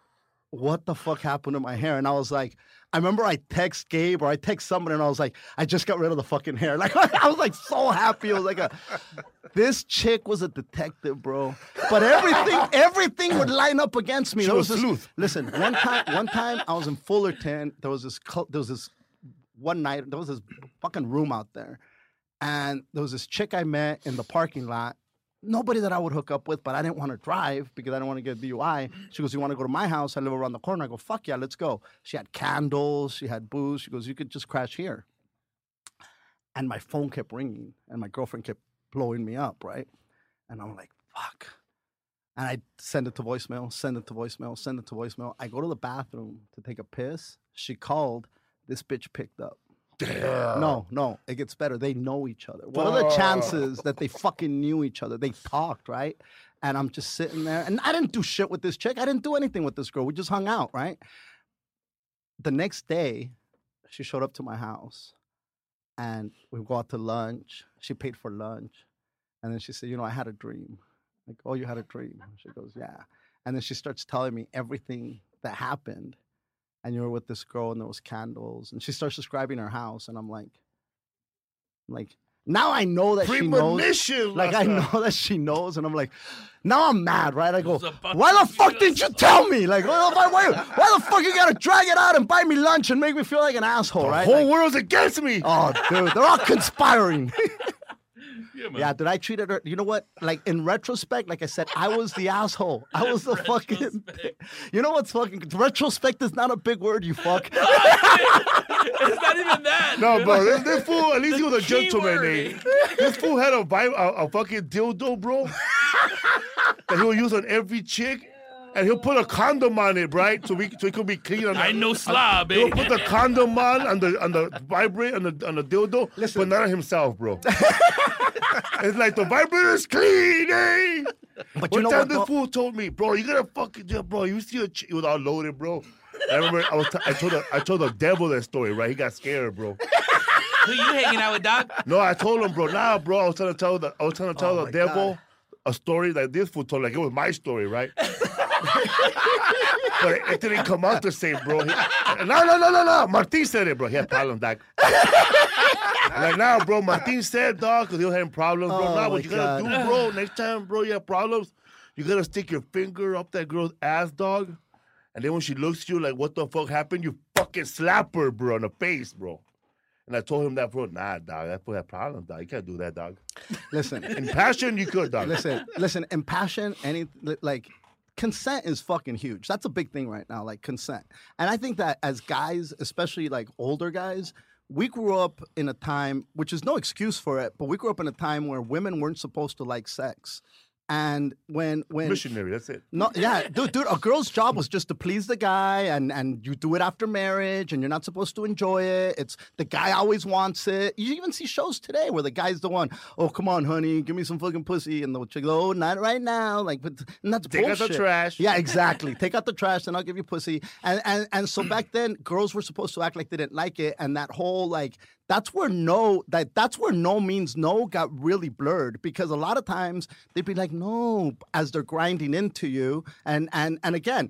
what the fuck happened to my hair? And I was like, I remember I text Gabe or I text somebody and I was like, I just got rid of the fucking hair. Like I was like so happy. It was like a this chick was a detective, bro. But everything, everything would line up against me. She There was this- sleuth. Listen, one time, one time I was in Fullerton. There was this, there was this one night. There was this fucking room out there, and there was this chick I met in the parking lot. Nobody that I would hook up with, but I didn't want to drive because I didn't want to get DUI. She goes, "You want to go to my house? I live around the corner." I go, "Fuck yeah, let's go." She had candles, she had booze. She goes, "You could just crash here." And my phone kept ringing, and my girlfriend kept blowing me up, right? And I'm like, "Fuck." And I send it to voicemail, send it to voicemail, send it to voicemail. I go to the bathroom to take a piss. She called. This bitch picked up. No, no, it gets better. They know each other. What are the chances that they fucking knew each other? They talked, right? And I'm just sitting there, and I didn't do shit with this chick. I didn't do anything with this girl. We just hung out, right? The next day, she showed up to my house, and we go out to lunch. She paid for lunch, and then she said, "You know, I had a dream." Like, "Oh, you had a dream?" She goes, "Yeah," and then she starts telling me everything that happened and you were with this girl and there was candles and she starts describing her house and i'm like like now i know that she knows like i know that she knows and i'm like now i'm mad right i go why the fuck didn't you tell me like why, why, why, the fuck you gotta drag it out and buy me lunch and make me feel like an asshole right? The right whole Like, world's against me. oh dude they're all conspiring Yeah, man. yeah did i treat her you know what like in retrospect like i said i was the asshole i was the fucking you know what's fucking retrospect is not a big word you fuck it's not even that. No, dude. bro, this, this fool, at least he was a gentleman. word. eh? This fool had a, vi- a, a fucking dildo, bro, that he'll use on every chick. And he'll put a condom on it, right? So we so it could be clean. On the, I know slob, He'll eh? put the condom on on the on the vibrate on the on the dildo, but not on himself, bro. it's like the vibrator's clean, eh? but One you know time what this though? fool told me, bro, you gotta fucking, yeah, bro, you see a chick, it was all loaded, bro. I remember I was t- I told the, I told the devil that story, right? He got scared, bro. Who you hanging out with, dog? No, I told him, bro. Nah, bro. I was trying to tell the I was trying to tell Oh the devil God. a story like this fool told, like it was my story, right? But it, it didn't come out the same, bro. He- no, no, no, no, no. Martin said it, bro. He had problems, dog. like now, bro. Martin said, dog, because he was having problems, bro. Oh now, what you gotta do, bro? Next time, bro, you have problems. You gotta stick your finger up that girl's ass, dog. And then when she looks at you like, what the fuck happened? You fucking slap her, bro, in the face, bro. And I told him that, bro, nah, dog, that fool had problems, dog. You can't do that, dog. Listen, In passion, you could, dog. listen, listen. In passion, any like consent is fucking huge. That's a big thing right now, like consent. And I think that as guys, especially like older guys, we grew up in a time, which is no excuse for it, but we grew up in a time where women weren't supposed to like sex. And when when Missionary, that's it. no, yeah, dude, dude, a girl's job was just to please the guy, and and you do it after marriage, and you're not supposed to enjoy it. It's the guy always wants it. You even see shows today where the guy's the one. Oh, come on, honey, give me some fucking pussy, and the chick, oh, not right now. Like, but and that's Take out the trash. Yeah, exactly. Take out the trash, and I'll give you pussy. And and and so back then, girls were supposed to act like they didn't like it, and that whole like that's where no that that's where no means no got really blurred because a lot of times they'd be like no as they're grinding into you and and and again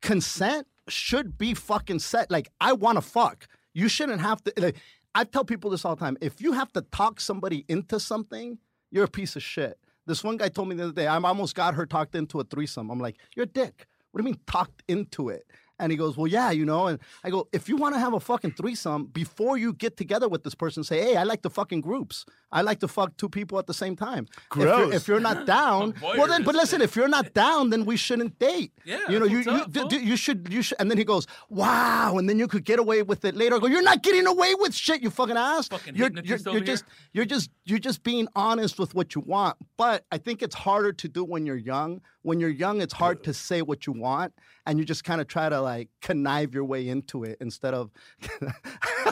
consent should be fucking set like i want to fuck. You shouldn't have to like, i tell people this all the time if you have to talk somebody into something you're a piece of shit. This one guy told me the other day i almost got her talked into a threesome. I'm like you're a dick. What do you mean talked into it and he goes, Well, yeah, you know. And I go, If you want to have a fucking threesome, before you get together with this person, say, Hey, I like to fucking groups. I like to fuck two people at the same time. If you're, Gross. if you're not down, well, then, but listen, if you're not down, then we shouldn't date. Yeah, You know, you, you, d- d- you should, you should. And then he goes, Wow. And then you could get away with it later. I go, You're not getting away with shit, you fucking ass. Fucking you're, you're, you're just, you're just, you're just being honest with what you want. But I think it's harder to do when you're young. When you're young, it's hard to say what you want, and you just kind of try to like connive your way into it instead of.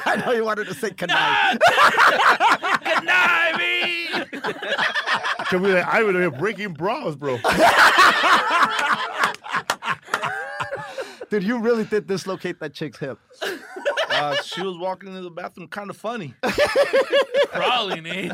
I know you wanted to say connive. connive. Can we like, I would have breaking bras, bro. Dude, you really did dislocate that chick's hip. Uh, she was walking into the bathroom kind of funny. Probably, man.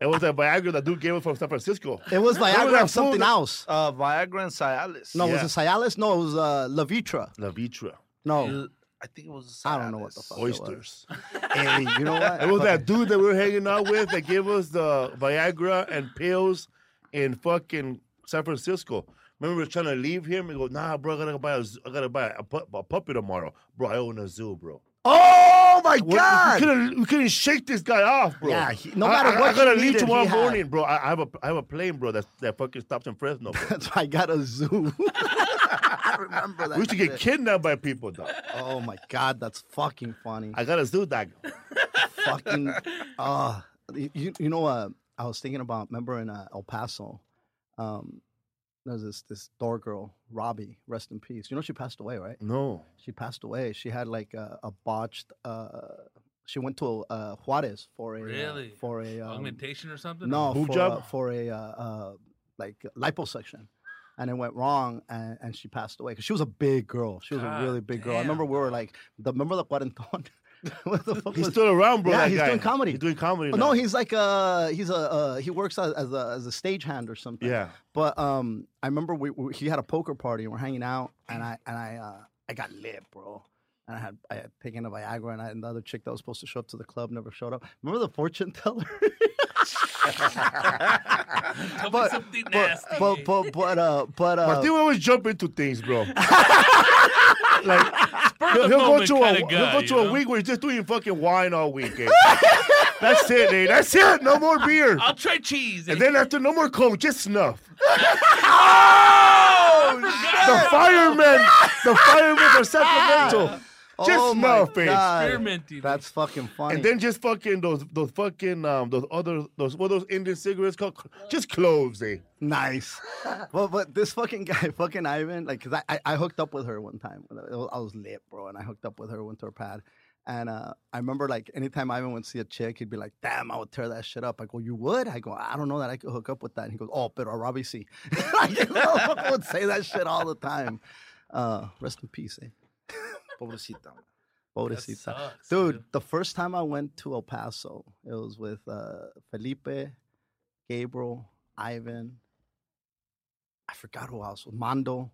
It was that Viagra that dude gave us from San Francisco. It was Remember Viagra that or something fool else. Uh, Viagra and Cialis. No, Yeah. was it Cialis? No, it was uh, Levitra. La Vitra. No, I think it was. I don't know what the Cialis. fuck. it was. Oysters. Hey, you know what? It was that dude that we were hanging out with that gave us the Viagra and pills in fucking San Francisco. Remember, we were trying to leave him. He goes, "Nah, bro, I gotta buy a, I gotta buy a, pu- a puppy tomorrow, bro. I own a zoo, bro. Oh my What- We God! couldn't, we couldn't shake this guy off, bro. Yeah, he- no I- matter I, what I gotta leave needed, tomorrow had. morning, bro. I, I have a, I have a plane, bro. That that fucking stops in Fresno. Bro. That's why I got a zoo. I remember that. we used to get shit. kidnapped by people, dog. Oh my God, that's fucking funny. I got a zoo, dog. fucking. Uh, you, you know, uh, I was thinking about, remember in uh, El Paso, um, there's this this door girl, Robbie, rest in peace. You know, she passed away, right? No. She passed away. She had like a, a botched. Uh, she went to uh, Juarez for a uh, Really? for a um, Augmentation or something? no Boob for, job? uh, for a uh, uh, like liposuction, and it went wrong, and, and she passed away because she was a big girl. She was God a really big girl. I remember we were like, the remember the cuarenton. what the fuck He's was- still around, bro. Yeah, that he's guy. doing comedy. He's doing comedy. Oh, now. no, he's like uh he's a uh, he works as, as a as a stagehand or something. Yeah. But um, I remember we, we he had a poker party and we're hanging out and I and I uh I got lit, bro. And I had I had taken a Viagra and, I, and the other chick that was supposed to show up to the club never showed up. Remember the fortune teller? Tell me but, something but, nasty. but but but uh but uh Martin would always jump into things, bro. like he'll, he'll go to a kinda he'll go to a know? week where he's just doing fucking wine all week. eh. That's it, eh? That's it. No more beer. I'll try cheese. And eh? then after no more coke, just snuff. Oh, The firemen, the firemen are Sacramento. Just Oh my snuff, eh? God. Experimenting. That's fucking funny. And then just fucking those those fucking um those other those what are those Indian cigarettes called? Just cloves, eh? Nice. but but this fucking guy, fucking Ivan, like, cause I, I, I hooked up with her one time. It was- I was lit, bro, and I hooked up with her, went to her pad. And uh, I remember like anytime Ivan would see a chick, he'd be like, damn, I would tear that shit up. I go, you would? I go, I don't know that I could hook up with that. And he goes, oh, pero Robbie C. like, you know, would say that shit all the time. Uh, rest in peace, eh? Pobrecita. Pobrecita. sucks, dude, dude. the first time I went to El Paso, it was with uh, Felipe, Gabriel, Ivan. I forgot who else. Was. Mando,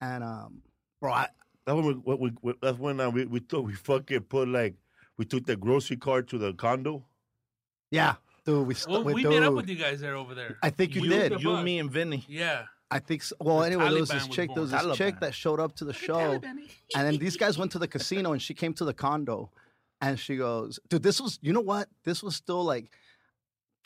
and um, bro, I, That's when we, what we, we that's when uh, we we took we fucking put like we took the grocery cart to the condo. yeah, dude, we st- Well, we, we dude, met up with you guys there over there. I think you, You, did. the You, bus. me, and Vinny. Yeah. I think so. Well, The anyway, there was Taliban this was chick. There was this born. chick that showed up to the show, and then these guys went to the casino, and she came to the condo, and she goes, "Dude, this was. You know what? This was still like."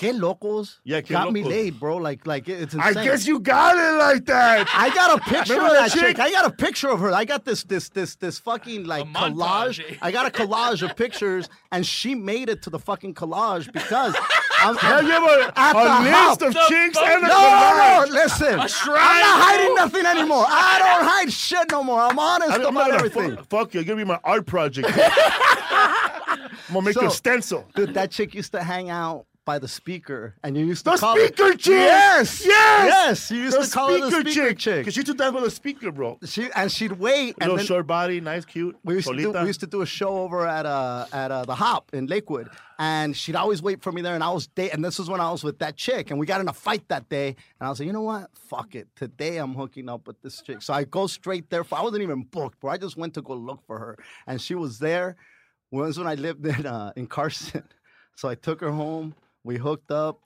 Que locos Yeah, que got me laid, bro. Like, like it- it's I guess you got it like that. I got a picture of that that chick? chick? I got a picture of her. I got this, this, this, this fucking like collage. I got a collage of pictures, and she made it to the fucking collage because I'm, Hell, you have a, At a the list house. of The chicks fuck- and a No, collage. no, listen. A I'm not hiding bro. nothing anymore. I don't hide shit no more. I'm honest I don't about know. everything. Fuck, fuck you. Give me my art project. I'm gonna make So- a stencil. Dude, that chick used to hang out by the speaker, and you used to call it. The call speaker her, chick. Yes, Yes! yes. You used The to call her the speaker chick. Because she took that with a speaker, bro. She and she'd wait, and little then short body, nice, cute. we used to do, we used to do a show over at uh at uh, the Hop in Lakewood, and she'd always wait for me there, and I was date, and this was when I was with that chick, and we got in a fight that day, and I was like, you know what, fuck it, today I'm hooking up with this chick, so I go straight there. For, I wasn't even booked, bro. I just went to go look for her, and she was there. Was when I lived in uh, in Carson, so I took her home. We hooked up.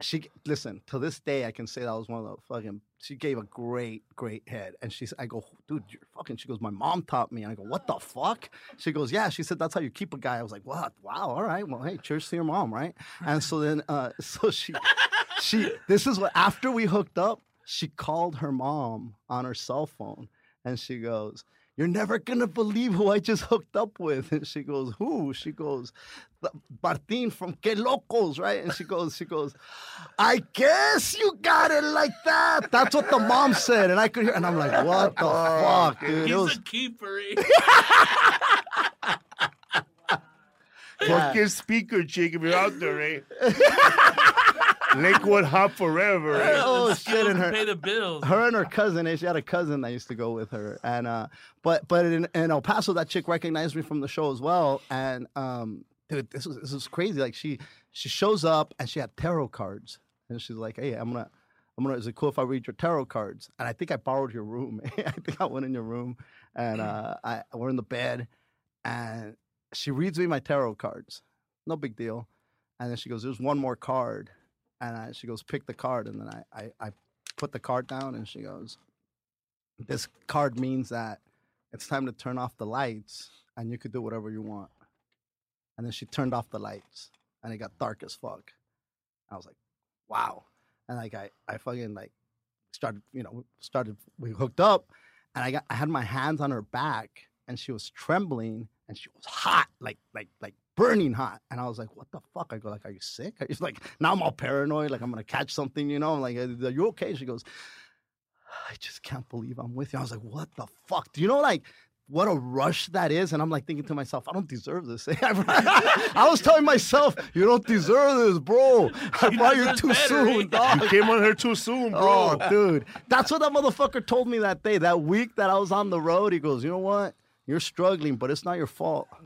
She listen to this day. I can say that was one of the fucking. She gave a great, great head, and she's. I go, dude, you're fucking. She goes, my mom taught me. And I go, what the fuck? She goes, yeah. She said that's how you keep a guy. I was like, what? Wow. All right. Well, hey, cheers to your mom, right? And so then, uh, so she, she. This is what after we hooked up, she called her mom on her cell phone, and she goes. You're never gonna believe who I just hooked up with. And she goes, Who? She goes, "The- Martin from Que Locos, right? And she goes, she goes, I guess you got it like that. That's what the mom said. And I could hear, and I'm like, what the fuck, dude? It He's was, a keeper. eh? Fucking speaker chick if you're out there, eh? Lakewood Hop forever, eh? oh shit, skills and her, pay the bills. her and her cousin, eh, she had a cousin that used to go with her, and uh, but but in, in El Paso, that chick recognized me from the show as well, and um, dude, this was this was crazy. Like she she shows up and she had tarot cards, and she's like, hey, I'm gonna. I'm gonna. Is it cool if I read your tarot cards? And I think I borrowed your room. I think I went in your room, and uh, I we're in the bed, and she reads me my tarot cards. No big deal. And then she goes, "There's one more card," and I, she goes, "Pick the card." And then I, I I put the card down, and she goes, "This card means that it's time to turn off the lights, and you could do whatever you want." And then she turned off the lights, and it got dark as fuck. I was like, "Wow!" And like I I fucking like started, you know, started we hooked up, and I got I had my hands on her back, and she was trembling, and she was hot, like like like burning hot. And I was like, "What the fuck?" I go like, "Are you sick?" She's like, "Now I'm all paranoid, like I'm gonna catch something, you know." I'm like, "Are you okay?" She goes, "I just can't believe I'm with you." I was like, "What the fuck?" Do you know like? What a rush that is, and I'm like thinking to myself, I don't deserve this. I was telling myself, you don't deserve this, bro. I brought you too better, soon, dog. You came on her too soon, bro. Oh, dude. That's what that motherfucker told me that day. That week that I was on the road, he goes, You know what? You're struggling, but it's not your fault.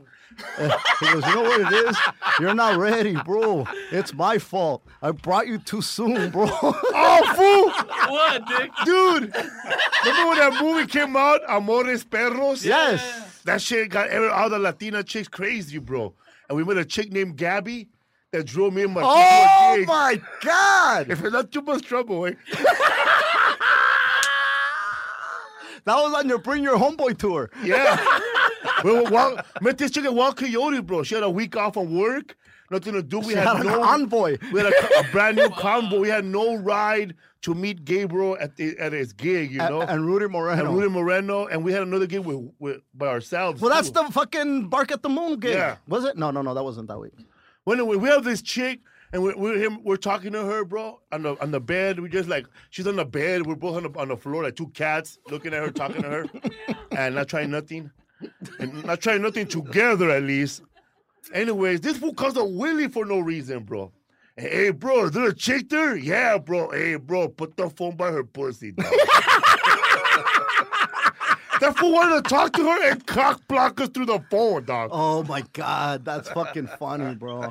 He goes, You know what it is? You're not ready, bro. It's my fault. I brought you too soon, bro. Oh, fool! What, Dick? Dude, remember when that movie came out, Amores Perros? yes. That shit got every, all the Latina chicks crazy, bro. And we met a chick named Gabby that drove me and my to a Oh my God. If it's not too much trouble, eh? That was on your Bring Your Homeboy tour. Yeah. we were walk, met this chick at Wild Coyote, bro. She had a week off from work, nothing to do. We She had, had an no envoy. We had a, a brand new convoy. We had no ride to meet Gabriel at the at his gig, you know. And, and Rudy Moreno. and Rudy Moreno, and we had another gig with, with by ourselves. well, that's the fucking Bark at the Moon gig. Yeah. Was it? No, no, no. That wasn't that week. When we, we have this chick and we're, we're him we're talking to her, bro, on the on the bed. We just like she's on the bed. We're both on the on the floor like two cats looking at her, talking to her, and not trying nothing, and not trying nothing together at least. Anyways, this fool calls a Willie for no reason, bro. Hey, bro, is there a chick there? Yeah, bro. Hey, bro, put the phone by her pussy. Dog. That fool wanted to talk to her and cock block us through the phone, dog. Oh my god, that's fucking funny, bro.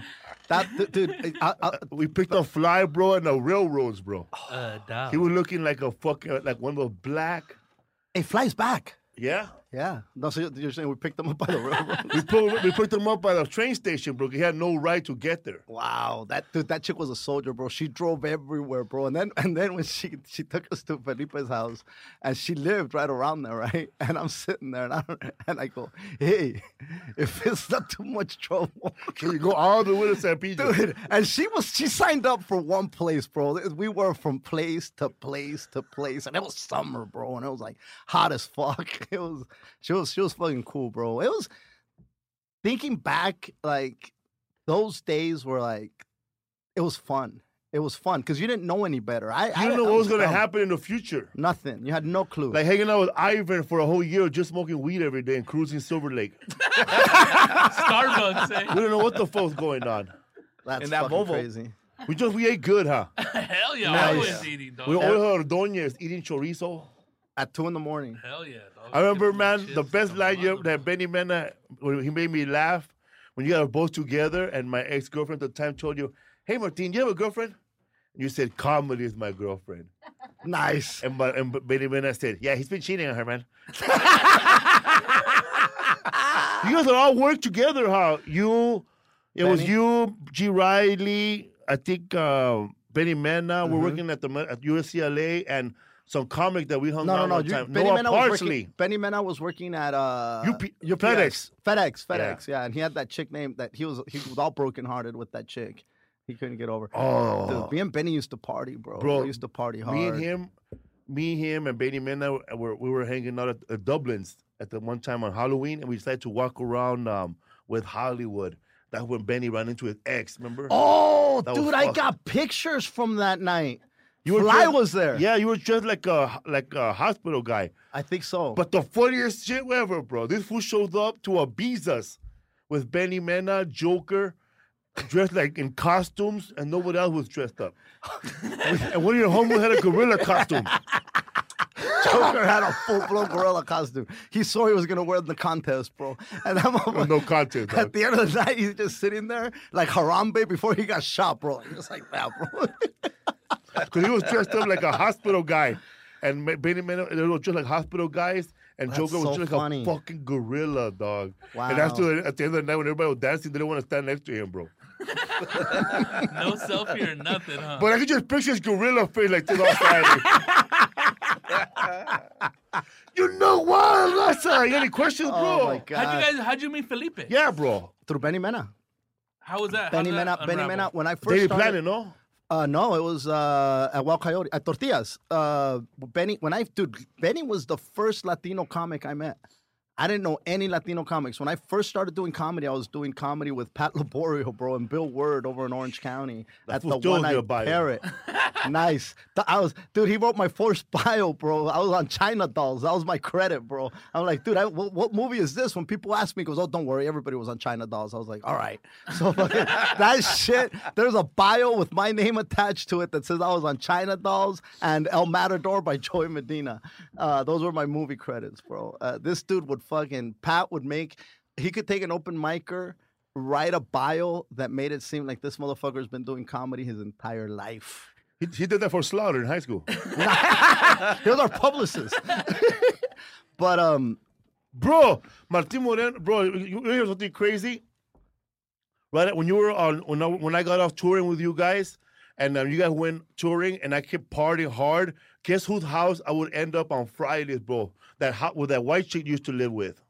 That dude, I, I, We picked a Fly, bro, and the railroads, bro. Uh. He was looking like a fucking like one of those black. it flies back. Yeah. Yeah. No, so you're saying we picked them up by the railroad? We put we picked him up by the train station, bro. He had no right to get there. Wow, that dude, that chick was a soldier, bro. She drove everywhere, bro. And then and then when she she took us to Felipe's house, and she lived right around there, right? And I'm sitting there, and I and I go, hey, if it's not too much trouble, Can you go all the way to San Pedro? dude. And she was she signed up for one place, bro. We were from place to place to place, and it was summer, bro, and it was like hot as fuck. It was she was she was fucking cool, bro. It was thinking back, like those days were like it was fun. It was fun because you didn't know any better. I You I didn't know what was gonna dumb. happen in the future. Nothing. You had no clue. Like hanging out with Ivan for a whole year, just smoking weed every day and cruising Silver Lake. Starbucks. Eh? We don't know what the fuck's going on. That's in that fucking Volvo. crazy. We just we ate good, huh? Hell yeah, Nice. always eating, dog. We ordered Ordóñez eating chorizo. At two in the morning. Hell yeah, dog. I remember, man, the best line you mother- that Benny Mena when he made me laugh when you guys were both together and my ex girlfriend at the time told you, "Hey, Martin, do you have a girlfriend?" And you said, "Comedy is my girlfriend." Nice. And, but, and Benny Mena said, "Yeah, he's been cheating on her, man." you guys are all work together, huh? You, it was you, G. Riley, I think uh, Benny Mena. Mm-hmm. We're working at the at UCLA and some comic that we hung No, out no, no. You, time. Benny Noah Mena was working. Benny Mena was working at uh UP UPS. FedEx. FedEx, FedEx, yeah. And he had that chick name that he was he was all brokenhearted with that chick. He couldn't get over. Oh, Dude, me and Benny used to party, bro. Bro, we used to party hard. me and him, me, him, and Benny Mena were we were hanging out at, at Dublin's at the one time on Halloween, and we decided to walk around um, with Hollywood. That's when Benny ran into his ex. Remember? Oh, That dude, I got pictures from that night. You were Fly just- was there. Yeah, you were just like a like a hospital guy. I think so. But the funniest shit ever, bro. This fool showed up to Ibiza's with Benny Mena, Joker, dressed like in costumes, and nobody else was dressed up. and one of your homies had a gorilla costume. Joker had a full blown gorilla costume. He saw he was gonna wear the contest, bro. And that motherfucker- no contest, At the end of the night, he's just sitting there like Harambe before he got shot, bro. Just like that, bro. Because he was dressed up like a hospital guy. And Ma- Benny Mena, they were just like hospital guys. And That's Joker was so just funny. like a fucking gorilla, dog. Wow. And after at the end of the night, when everybody was dancing, they didn't want to stand next to him, bro. No selfie or nothing, huh? But I could just picture his gorilla face like this all Friday. you know what, Raza? You got any questions, oh bro? Oh my god. how'd you guys? How'd you meet Felipe? Yeah, bro. Through Benny Mena. How was that? Benny Mena. Benny? Mena. When I first David started, Planet, no? Uh, no, it was uh, at Wild Coyote at Tortillas. Uh, Benny, when I dude, Benny was the first Latino comic I met. I didn't know any Latino comics. When I first started doing comedy, I was doing comedy with Pat Laborio, bro, and Bill Ward over in Orange County That at the One Eyed. Parrot. nice. I was, dude. He wrote my first bio, bro. I was on China Dolls. That was my credit, bro. I'm like, dude, I, what, what movie is this? When people ask me, he goes, oh, don't worry, everybody was on China Dolls. I was like, all right. So fucking, that shit. There's a bio with my name attached to it that says I was on China Dolls and El Matador by Joey Medina. Uh, those were my movie credits, bro. Uh, this dude would fucking Pat would make. He could take an open micer. Write a bio that made it seem like this motherfucker's been doing comedy his entire life. He, he did that for Slaughter in high school. he was our publicist. but um, bro, Martin Moreno, bro, you, you hear something crazy? Right when you were on, when I, when I got off touring with you guys, and um, you guys went touring, and I kept partying hard. Guess whose house I would end up on Fridays, bro? That hot with that white chick used to live with,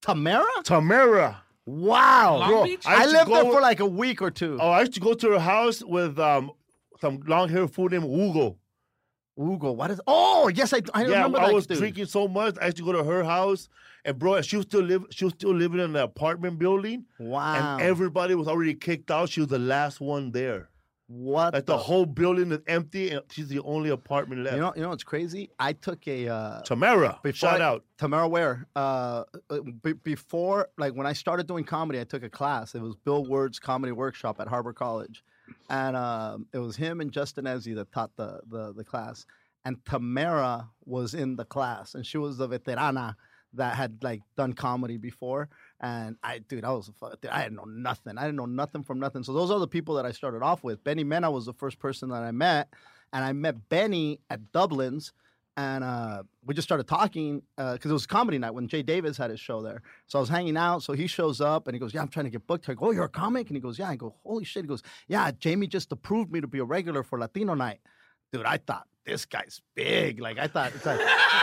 Tamara. Tamara. Wow, Long bro, Beach? I I used to lived there for like a week or two. Oh, I used to go to her house with um some long haired fool named Hugo. Ugo, what is? Oh, yes, I, I yeah, remember I that was dude. drinking so much. I used to go to her house, and bro, she was still live. She was still living in the apartment building, Wow, and everybody was already kicked out. She was the last one there. What? Like the whole building is empty, and she's the only apartment left. You know, you know what's crazy? I took a uh, Tamara, shout I- out. Tamara Ware. Uh, uh, be- before, like when I started doing comedy, I took a class. It was Bill Ward's comedy workshop at Harbor College, and um, it was him and Justin Ezzy that taught the the, the class. and Tamara was in the class, and she was the veterana that had like done comedy before. And I, dude, I was, a fu- dude, I didn't know nothing. I didn't know nothing from nothing. So those are the people that I started off with. Benny Mena was the first person that I met, and I met Benny at Dublin's, and uh, we just started talking because it was comedy night when Jay Davis had his show there. So I was hanging out. So he shows up and he goes, "Yeah, I'm trying to get booked." I go, "Oh, you're a comic?" And he goes, "Yeah." I go, "Holy shit!" He goes, "Yeah, Jamie just approved me to be a regular for Latino night." Dude, I thought this guy's big. Like I thought, it's like,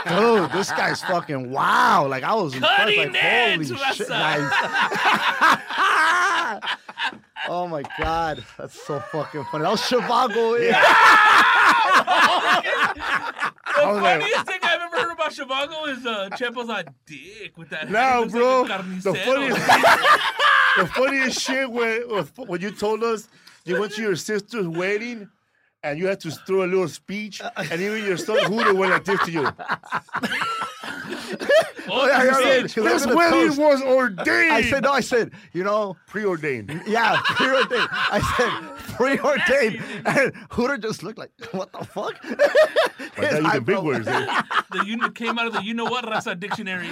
dude, this guy's fucking wow. Like I was impressed. Cutting Like, holy shit, nice. oh my god, that's so fucking funny. That was Shivago. Yeah. The was like- funniest thing I've ever heard about Shivago is uh, Chepo's on dick with that. No. Bro. Like the funniest the funniest shit when when you told us you went to your sister's wedding and you had to throw a little speech, and even your son Hooter went like this to you. Oh, yeah, you yeah, said- yeah. 'Cause I This was wedding was ordained. I said no. I said you know. preordained. Yeah, preordained. I said preordained, and Hooter just looked like, "What the fuck?" But now you the big words. Eh? the you came out of the you know what Raza dictionary.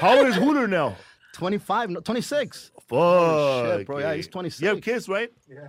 How old is Hooter now? Twenty-five, no, twenty-six. Fuck, shit, bro. Yeah, he's eh. 26. You have kids, right? Yeah,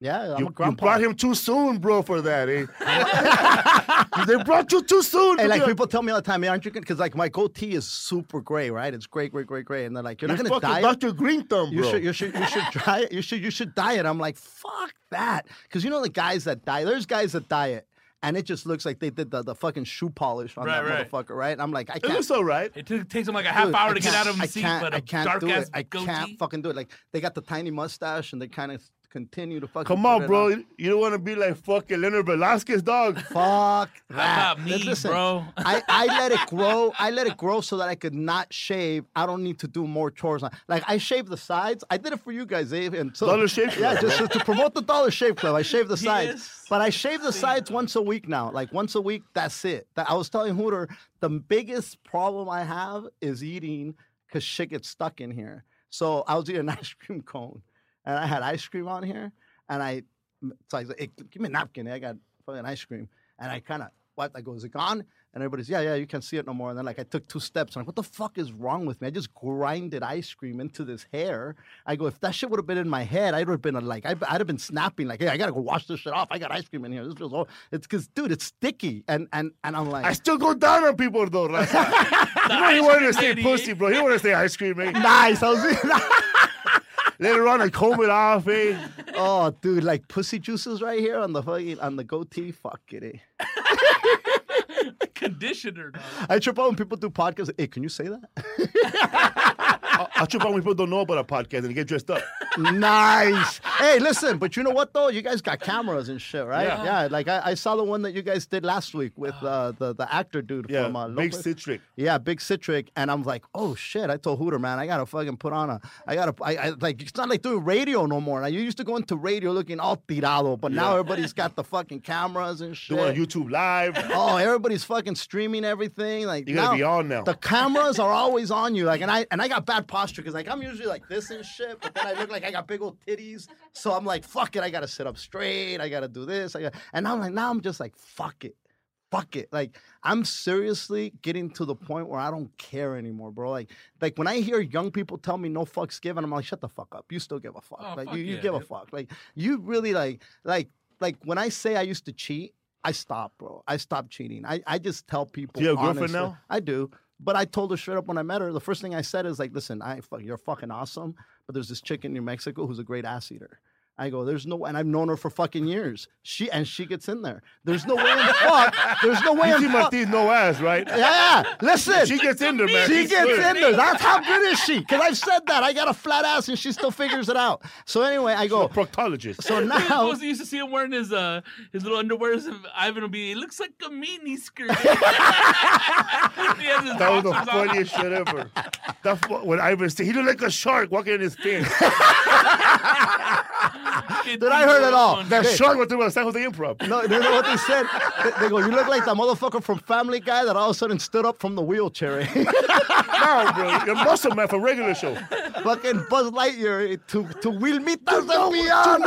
I'm You, a you brought him too soon, bro, for that, eh? they brought you too soon. And like people tell me all the time, man, aren't you? Because like my goatee is super gray, right? It's gray, gray, gray, gray, and they're like, "You're, You're not gonna fucking dye. Dr. Green Thumb, You bro. should, you should, you should dye it. You should, you should dye it." I'm like, "Fuck that," because you know the guys that dye. There's guys that dye it, and it just looks like they did the, the fucking shoe polish on Right, that right. motherfucker, right? And I'm like, I It can't. looks all right. It took, takes them like a half Dude, hour to get out of I his seat, can't- but I a can't dark do ass it. I goatee. can't fucking do it. Like they got the tiny mustache and they kind of continue to fucking. Come on, it bro. You don't want to be like fucking Leonard Velasquez, dog. Fuck that. me, Listen, bro? I, I let it grow. I let it grow so that I could not shave. I don't need to do more chores. Like I shave the sides. I did it for you guys, Dave. And so, Dollar Shave Club. Yeah, Club, just to, to promote the Dollar Shave Club. I shave the sides, Yes. but I shave the sides once a week now. Like once a week, that's it. That I was telling Hooter, the biggest problem I have is eating because shit gets stuck in here. So I was eating an ice cream cone, and I had ice cream on here, and I, so I was like, hey, give me a napkin. I got fucking ice cream, and I kind of wiped. I go, is it gone? And everybody's, yeah, yeah, you can't see it no more. And then like I took two steps, and I'm like, what the fuck is wrong with me? I just grinded ice cream into this hair. I go, if that shit would have been in my head, I'd have been uh, like, I'd, I'd have been snapping like, hey, I gotta go wash this shit off. I got ice cream in here. This feels, all, it's because, dude, it's sticky, and and and I'm like, I still go down on people, though, Raza. you know he wanted to say pussy, bro. He wanted to say ice cream, eh? nice. I was, Later on, I comb it off, eh? oh, dude, like pussy juices right here on the fucking on the goatee. Fuck it. Eh. Conditioner. dog. I trip out when people do podcasts. Hey, can you say that? I trip out when people don't know about a podcast and they get dressed up. nice. Hey, listen, but you know what though? You guys got cameras and shit, right? Yeah. like I, I saw the one that you guys did last week with uh, the the actor dude Yeah, from uh, Big Citric. Yeah, big citric, and I'm like, oh shit! I told Hooter, man, I gotta fucking put on a, I gotta, I, I like, it's not like doing radio no more. Now you used to go into radio looking all tirado, but now everybody's got the fucking cameras and shit. Doing YouTube Live. Oh, everybody's fucking streaming everything. Like You gotta now, be on now. The cameras are always on you. Like, and I and I got bad posture because like I'm usually like this and shit, but then I look like I got big old titties. So I'm like, fuck it, I gotta sit up straight. I gotta do this. I got, and I'm like, now I'm just like, fuck it. Fuck it. Like I'm seriously getting to the point where I don't care anymore, bro. Like, like when I hear young people tell me no fucks given, I'm like, shut the fuck up. You still give a fuck. Oh, like fuck you, you yeah, give a fuck. Like you really like, like, like when I say I used to cheat, I stopped, bro. I stopped cheating. I, I just tell people. Do you have a girlfriend now? I do. But I told her straight up when I met her, the first thing I said is like, listen, I fuck, you're fucking awesome, but there's this chick in New Mexico who's a great ass eater. I go, there's no, and I've known her for fucking years. She and she gets in there. There's no way in the fuck. There's no way You in see fuck. Martinez no ass, right? Yeah, yeah. Listen, She gets in there, man. she She's gets good. in there. That's how good is she? Because I've said that. I got a flat ass and she still figures it out. So anyway, I go. proctologist. So now, supposed to used to see him wearing his uh his little underwear. and Ivan will be. It looks like a mini skirt. He has That was the boxers on. funniest shit ever. That's what, when Ivan said he looked like a shark walking in his fin. Fucking Dude, I heard it all. That Hey. shark went through the San Jose Improv. No, you know what they said? They, they go, you look like that motherfucker from Family Guy that all of a sudden stood up from the wheelchair. No, bro, you're muscle man from regular show. Fucking Buzz Lightyear to to Wilmitas de Piano.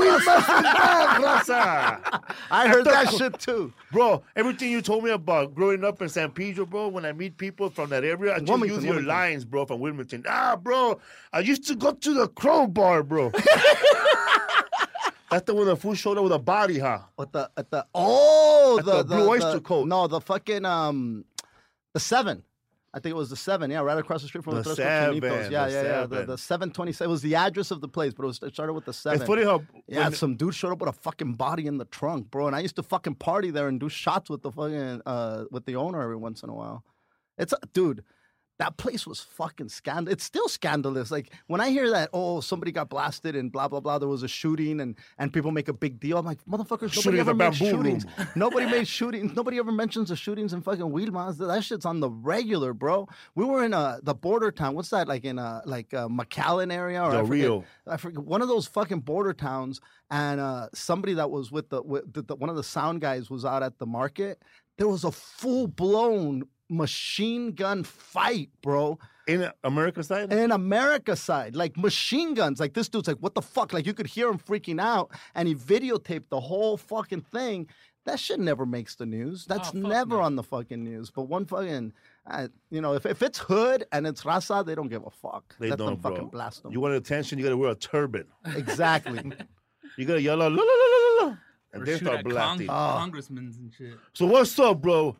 I heard that shit too. Bro, everything you told me about growing up in San Pedro, bro, when I meet people from that area, I just Wilmington, use your Wilmington. lines, bro, from Wilmington. Ah, bro, I used to go to the crowbar, bro. That's the one the food showed up with a body, huh? What the at the oh At the, the Blue Oyster Cult. No, the fucking um the seven. I think it was the seven. Yeah, right across the street from the, The Seven, Yeah, the yeah, yeah. The, the seven twenty seven was the address of the place, but it, was, it started with the seven. It's funny how Yeah, some dude showed up with a fucking body in the trunk, bro. And I used to fucking party there and do shots with the fucking uh with the owner every once in a while. It's a dude. That place was fucking scandal. It's still scandalous. Like when I hear that, oh, somebody got blasted and blah blah blah. There was a shooting and and people make a big deal. I'm like, motherfuckers, nobody ever the shootings. nobody made shootings. Nobody ever mentions the shootings in fucking Wheelmas. That shit's on the regular, bro. We were in uh the border town. What's that? Like in uh like uh, McAllen area or I Del forget- Rio. I forget one of those fucking border towns, and uh, somebody that was with the, with the, the one of the sound guys was out at the market. There was a full blown machine gun fight, bro, in America side, in America side, like machine guns. Like this dude's like, what the fuck? Like you could hear him freaking out, and he videotaped the whole fucking thing. That shit never makes the news. That's Oh, never no. on the fucking news. But one fucking, uh, you know, if, if it's hood and it's raza, they don't give a fuck. they Let don't, them bro. fucking blast them. You want attention, you gotta wear a turban. exactly. You gotta yell out, Or then shoot start at blasting. Cong- congressmen and shit. So what's up, bro?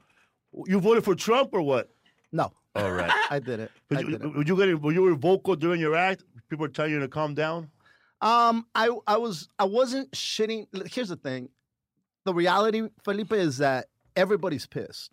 You voted for Trump or what? no, All right. I did it. I But you, did it. were you getting, were you vocal during your act? People were telling you to calm down. Um, I I was I wasn't shitting. Here's the thing, the reality, Felipe, is that everybody's pissed.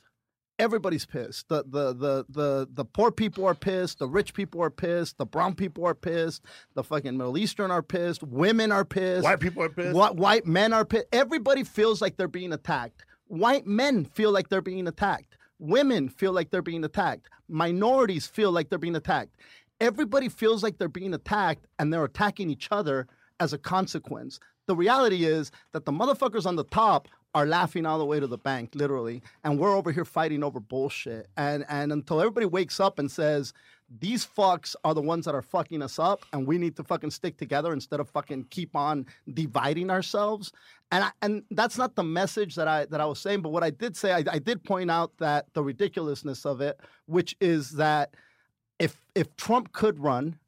Everybody's pissed. The the the the the poor people are pissed. The rich people are pissed. The brown people are pissed. The fucking Middle Eastern are pissed. Women are pissed. White people are pissed. Whi- white men are pissed. Everybody feels like they're being attacked. White men feel like they're being attacked. Women feel like they're being attacked. Minorities feel like they're being attacked. Everybody feels like they're being attacked and they're attacking each other as a consequence. The reality is that the motherfuckers on the top are laughing all the way to the bank, literally, and we're over here fighting over bullshit. And and until everybody wakes up and says, these fucks are the ones that are fucking us up, and we need to fucking stick together instead of fucking keep on dividing ourselves. And I, and that's not the message that I that I was saying. But what I did say, I, I did point out that the ridiculousness of it, which is that if if Trump could run,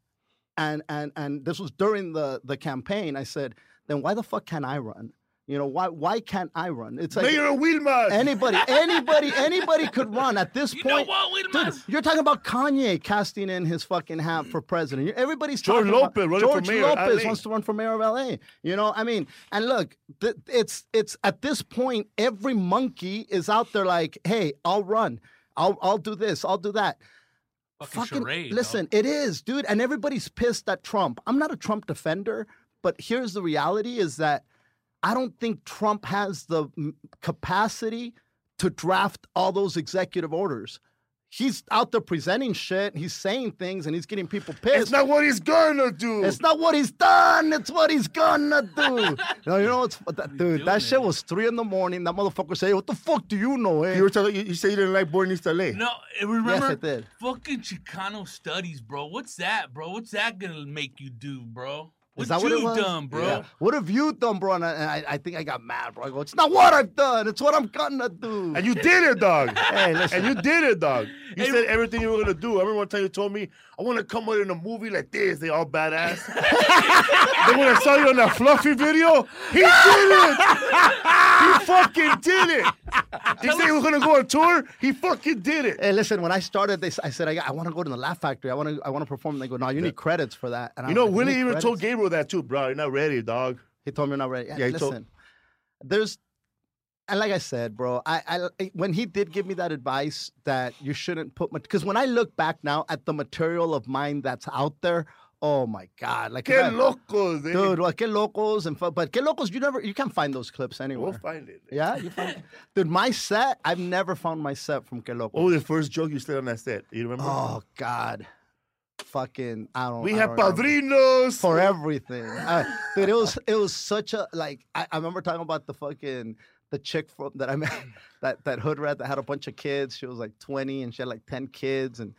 and and and this was during the the campaign, I said, then why the fuck can't I run? You know why why can't I run? It's like Mayor of anybody, anybody, anybody could run at this You know point. what, Wilmas? Dude, you're talking about Kanye casting in his fucking hat for president. You- Everybody's George talking Lopez about running for George mayor Lopez LA. wants to run for mayor of LA. You know, I mean, and look, th- it's it's at this point, every monkey is out there like, hey, I'll run, I'll I'll do this, I'll do that. Fucking, charade. dog. listen, it is, dude, and everybody's pissed at Trump. I'm not a Trump defender, but here's the reality: is that I don't think Trump has the capacity to draft all those executive orders. He's out there presenting shit, he's saying things, and he's getting people pissed. It's not what he's gonna do. It's not what he's done. It's what he's gonna do. no, you know what's that, dude? doing That shit was three in the morning. That motherfucker say, "What the fuck do you know?" Eh? You were telling you, you said you didn't like Born East LA. No, eh, remember? I did. Fucking Chicano studies, bro. What's that, bro? What's that gonna make you do, bro? What Is that you what it was? done, bro? Yeah. What have you done, bro? And I, I- I think I got mad, bro. I go, it's not what I've done. It's what I'm gonna do. And you did it, dog. Hey, listen. And you did it, dog. You Hey, said everything you were gonna do. I remember one time you told me, I want to come out in a movie like this. They all badass. then when I saw you on that fluffy video, he did it. he fucking did it. He said he was gonna go on tour. He fucking did it. Hey, listen. When I started this, I said I, I want to go to the Laugh Factory. I want to I want to perform. And they go, no, you need credits for that. And I You know, like, Willie need even told that too, bro. You're not ready, dog. He told me not ready. Yeah, he told- listen. There's, and like I said, bro, I, I when he did give me that advice that you shouldn't put much because when I look back now at the material of mine that's out there, oh my god, like if Que I- locos, eh? dude, well, que locos and but que locos, you never you can't find those clips anywhere. We'll find it. yeah, you find, it. dude, my set, I've never found my set from que locos. Was the first joke you said on that set? You remember? Oh God. Fucking I don't. Know. We I have don't padrinos. for everything. Uh, dude, it was it was such a like. I, I remember talking about the fucking the chick from that I met that that hood rat that had a bunch of kids. She was like twenty and she had like ten kids and.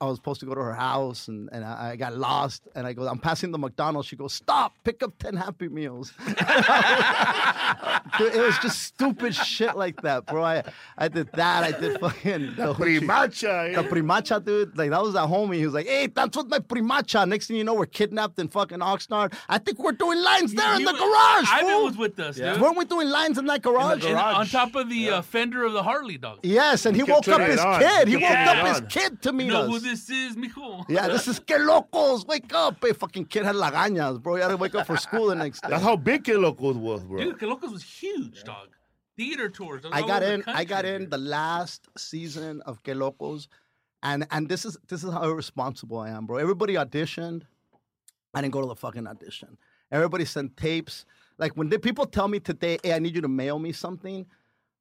I was supposed to go to her house and, and I, I got lost and I go, I'm passing the McDonald's. She goes, Stop, pick up 10 Happy Meals. Dude, it was just stupid shit like that, bro. I, I did that. I did fucking the hoochie- Primacha. the eh? primacha, dude. Like that was that homie. He was like, "Hey, that's what my primacha." Next thing you know, we're kidnapped in fucking Oxnard. I think we're doing lines there in You- the garage. Ivan fool. was with us, dude. Weren't we doing lines in that garage? And on top of the uh, fender of the Harley dog. Yes, and he kept woke up his on. kid. He He woke up turning it his kid to You meet know who this is, mijo? Yeah, this is que locos. Wake up. Hey, fucking kid had lagañas, bro. You had to wake up for school the next day. That's how big Que Locos was, bro. Dude, Que Locos was huge, dog. Theater tours. I got in. I got in the last season of Que Locos, and and this is this is how irresponsible I am, bro. Everybody auditioned. I didn't go to the fucking audition. Everybody sent tapes. Like when the people tell me today, "Hey, I need you to mail me something,"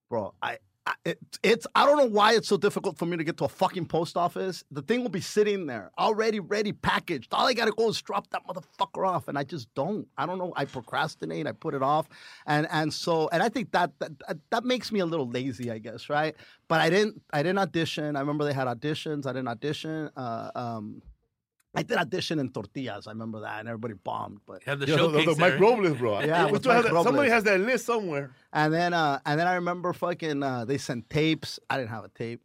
bro. I. It, it's I don't know why it's so difficult for me to get to a fucking post office. The thing will be sitting there already ready, packaged. All I gotta go is drop that motherfucker off, and I just don't. I don't know. I procrastinate. I put it off, and and so and I think that that that, that makes me a little lazy, I guess, right? But I didn't I didn't audition. I remember they had auditions. I didn't audition. Uh, um, I did audition in tortillas. I remember that, and everybody bombed. But Have the Yeah, the, the, the Mike there. Robles, bro. Yeah, we still have Mike that, somebody has that list somewhere. And then uh and then I remember fucking uh they sent tapes. I didn't have a tape.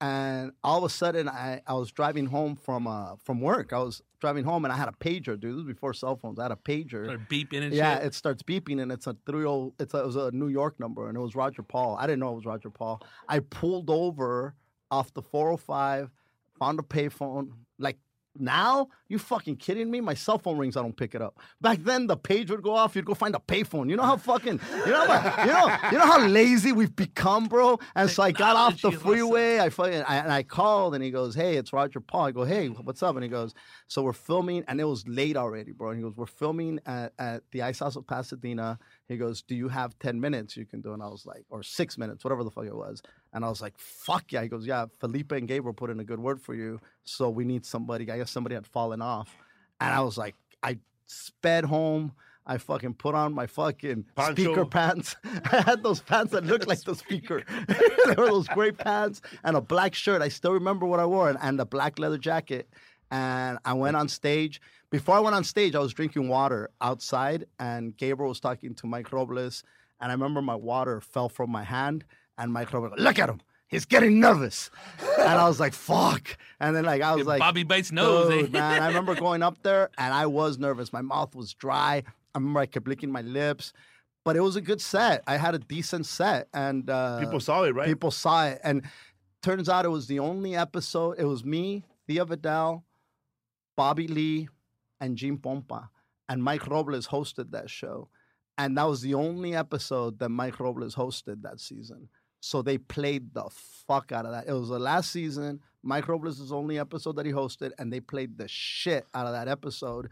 And all of a sudden I, I was driving home from uh from work. I was driving home and I had a pager, dude. This was before cell phones. I had a pager. Started beeping and Yeah, shit. it starts beeping and it's a three oh it's a, it was a New York number and it was Roger Paul. I didn't know it was Roger Paul. I pulled over off the 405, found a payphone. Like now, you fucking kidding me? My cell phone rings, I don't pick it up. Back then, the page would go off. You'd go find a payphone. You know how fucking, you know, you know, you know how lazy we've become, bro. And so I got off the freeway. I fucking, I, and I called, and he goes, "Hey, it's Roger Paul." I go, "Hey, what's up?" And he goes, "So we're filming, and it was late already, bro." And he goes, "We're filming at, at the Ice House of Pasadena." He goes, "Do you have ten minutes you can do?" And I was like, "Or six minutes, whatever the fuck it was." And I was like, "Fuck yeah!" He goes, "Yeah, Felipe and Gabriel put in a good word for you, so we need somebody." I guess somebody had fallen off, and I was like, I sped home. I fucking put on my fucking Poncho. speaker pants. I had those pants that looked like the speaker. they were those great pants and a black shirt. I still remember what I wore and, and a black leather jacket. And I went on stage. Before I went on stage, I was drinking water outside, and Gabriel was talking to Mike Robles. And I remember my water fell from my hand, and Mike Robles, look at him. He's getting nervous. and I was like, fuck. And then like I was like Bobby Bates knows. eh? Man, I remember going up there and I was nervous. My mouth was dry. I remember I kept licking my lips, but it was a good set. I had a decent set, and uh, People saw it, right? People saw it, and turns out it was the only episode. It was me, Thea Vidal, Bobby Lee, and Gene Pompa, and Mike Robles hosted that show, and that was the only episode that Mike Robles hosted that season. So they played the fuck out of that. It was the last season. Mike Robles' only episode that he hosted, and they played the shit out of that episode.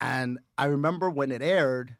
And I remember when it aired,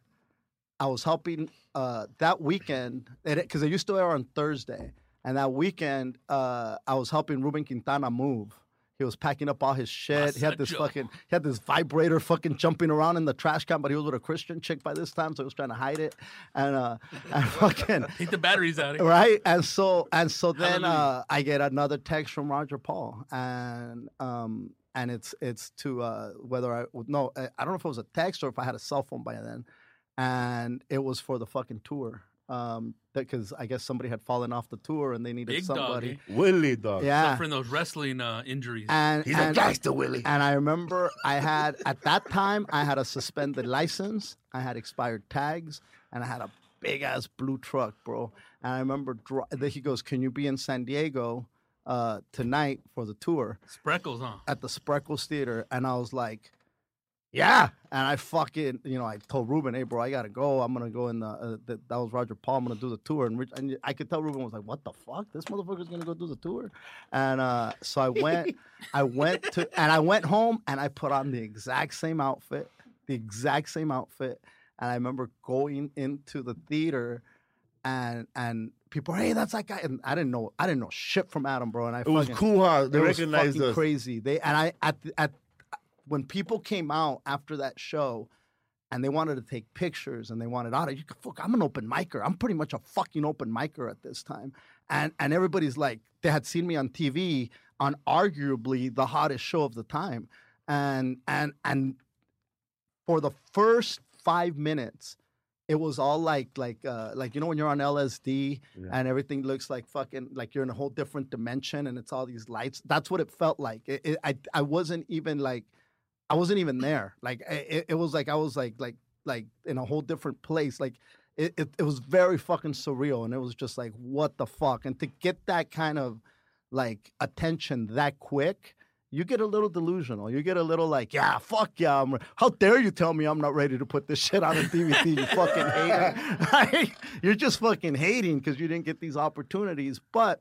I was helping uh, that weekend because it, used to air on Thursday, and that weekend uh, I was helping Ruben Quintana move. He was packing up all his shit. He had this fucking, he had this vibrator fucking jumping around in the trash can, but he was with a Christian chick by this time, so he was trying to hide it. And uh, and fucking Take the batteries out. eh? right and so and so then uh i get another text from roger paul and um and it's it's to uh whether i no I don't know if it was a text or if i had a cell phone by then and it was for the fucking tour um because i guess somebody had fallen off the tour and they needed Big dog. somebody eh? Willie, dog. yeah Suffering those wrestling uh, injuries. and He's and, a gangster, Willie. and I remember I had at that time I had a suspended license, I had expired tags, and I had a big ass blue truck, bro. And I remember dri- that he goes, "Can you be in San Diego uh, tonight for the tour Spreckels, huh? at the Spreckels Theater?" And I was like, "Yeah." And I fucking, you know, I told Ruben, "Hey, bro, I gotta go. I'm gonna go in the uh, that, that was Roger Paul. I'm gonna do the tour." And, Rich, and I could tell Ruben was like, "What the fuck? This motherfucker's gonna go do the tour?" And uh, so I went. I went to and I went home and I put on the exact same outfit, the exact same outfit. And I remember going into the theater and and people, hey, that's that guy. And I didn't know I didn't know shit from Adam, bro. And I It was cool, huh? They it was recognized fucking us. crazy. They and I at at when people came out after that show and they wanted to take pictures and they wanted out, you fuck, I'm an open micer. I'm pretty much a fucking open micer at this time. And and everybody's like, they had seen me on TV on arguably the hottest show of the time. And and and for the first five minutes, it was all like like uh like you know when you're on LSD and everything looks like fucking like you're in a whole different dimension and it's all these lights. That's what it felt like. It, it, I I wasn't even like I wasn't even there. Like it, it was like I was like like like in a whole different place. Like it, it it was very fucking surreal and it was just like what the fuck and to get that kind of like attention that quick you get a little delusional. You get a little like, yeah, fuck yeah. I'm, how dare you tell me I'm not ready to put this shit on a DVD? You fucking hater. Like, You're just fucking hating because you didn't get these opportunities. But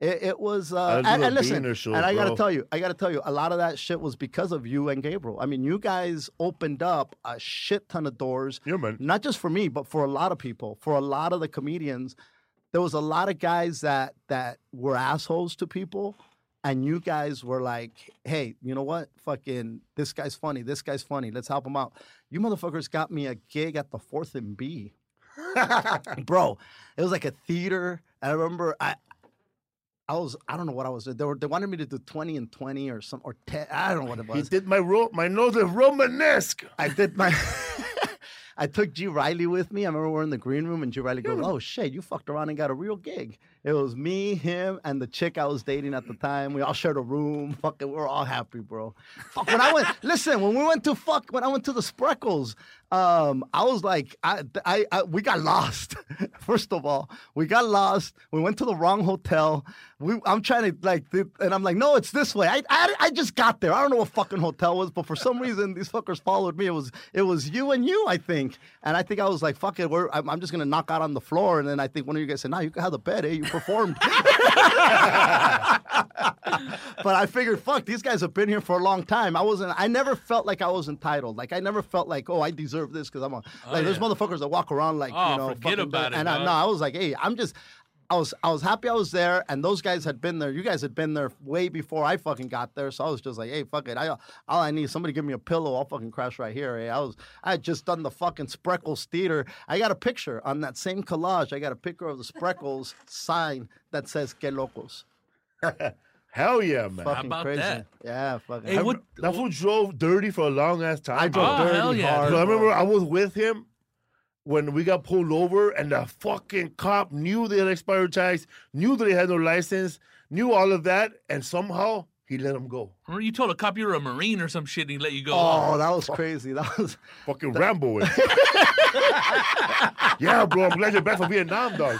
it, it was, uh, and, and listen, show, and I gotta tell you, I gotta tell you, a lot of that shit was because of you and Gabriel. I mean, you guys opened up a shit ton of doors, Yeah, man. not just for me, but for a lot of people, for a lot of the comedians. There was a lot of guys that that were assholes to people, and you guys were like, "Hey, you know what? Fucking this guy's funny. This guy's funny. Let's help him out." You motherfuckers got me a gig at the Fourth and B, bro. It was like a theater. I remember I. I was I don't know what I was. They were they wanted me to do twenty and twenty or some or ten. I don't know what it was. He did my ro- my nose is Romanesque. I did my. I took G Riley with me. I remember we're in the green room, and G Riley goes, "Oh shit, you fucked around and got a real gig." It was me, him, and the chick I was dating at the time. We all shared a room. Fucking, we were all happy, bro. Fuck, when I went, listen, when we went to fuck, when I went to the Spreckels, um, I was like, I, I, I, we got lost. First of all, we got lost. We went to the wrong hotel. We, I'm trying to like, and I'm like, no, it's this way. I, I, I just got there. I don't know what fucking hotel was, but for some reason these fuckers followed me. It was, it was you and you, I think. And I think I was like, fuck it, we're, I'm, I'm just gonna knock out on the floor. And then I think one of you guys said, no, you can have the bed. Eh? You performed. but I figured, fuck, these guys have been here for a long time. I wasn't. I never felt like I was entitled. Like I never felt like, oh, I deserve this because I'm a. Oh, like there's motherfuckers that walk around like, Oh, you know, forget about it, And I, no, I was like, hey, I'm just. I was I was happy I was there, and those guys had been there. You guys had been there way before I fucking got there, so I was just like, "Hey, fuck it! I all I need is somebody give me a pillow. I'll fucking crash right here." eh? I was I had just done the fucking Spreckels Theater. I got a picture on that same collage. I got a picture of the Spreckels sign that says "Que locos." Hell yeah, man. Fucking about crazy. that? Yeah, fucking. Hey, I- what- that fool drove dirty for a long ass time. I drove Oh, dirty hell yeah, hard. I remember. I was with him when we got pulled over, and the fucking cop knew they had expired tags, knew that they had no license, knew all of that, and somehow he let him go. Remember you told a cop you were a marine or some shit and he let you go. Oh, that was crazy. That was. Fucking Rambo. it. yeah, bro. I'm glad you're back from Vietnam, dog.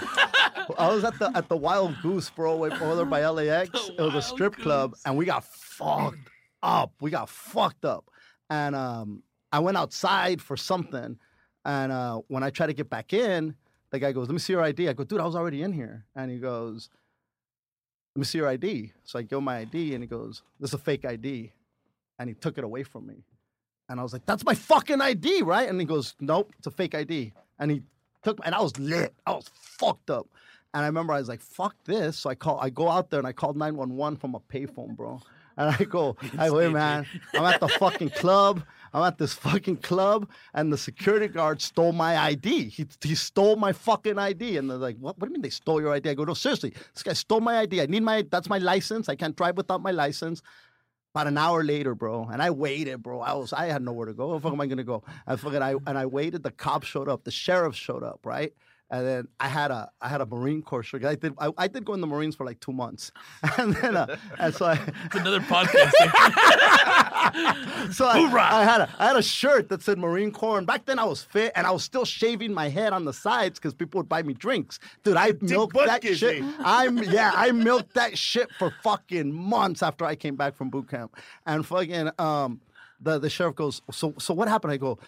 I was at the at the Wild Goose, bro, way over by LAX. The It was a Wild strip club, and we got fucked up. We got fucked up, and um, I went outside for something, and uh, when I try to get back in, the guy goes, "Let me see your ID." I go, "Dude, I was already in here," and he goes, "Let me see your ID." So I give him my ID, and he goes, "This is a fake ID," and he took it away from me. And I was like, "That's my fucking ID, right?" And he goes, "Nope, it's a fake ID." And he took, and I was lit. I was fucked up. And I remember I was like, "Fuck this!" So I call, I go out there and I called nine one one from a payphone, bro. And I go, I go, hey man, I'm at the fucking club. I'm at this fucking club, and the security guard stole my ID. He, he stole my fucking ID. And they're like, what? What do you mean they stole your ID? I go, no, seriously, this guy stole my ID. I need my, that's my license. I can't drive without my license. About an hour later, bro, and I waited, bro. I was, I had nowhere to go. Where the fuck am I gonna go? I fucking, I and I waited. The cops showed up. The sheriff showed up, right? And then I had a, I had a Marine Corps shirt. I did, I, I did go in the Marines for like two months, and then, uh, and so I, It's another podcast. so I, I had a, I had a shirt that said Marine Corps, and back then I was fit, and I was still shaving my head on the sides because people would buy me drinks. Dude, I milked that shit. eh? I'm yeah, I milked that shit for fucking months after I came back from boot camp, and fucking um, the the sheriff goes, so so what happened? I go.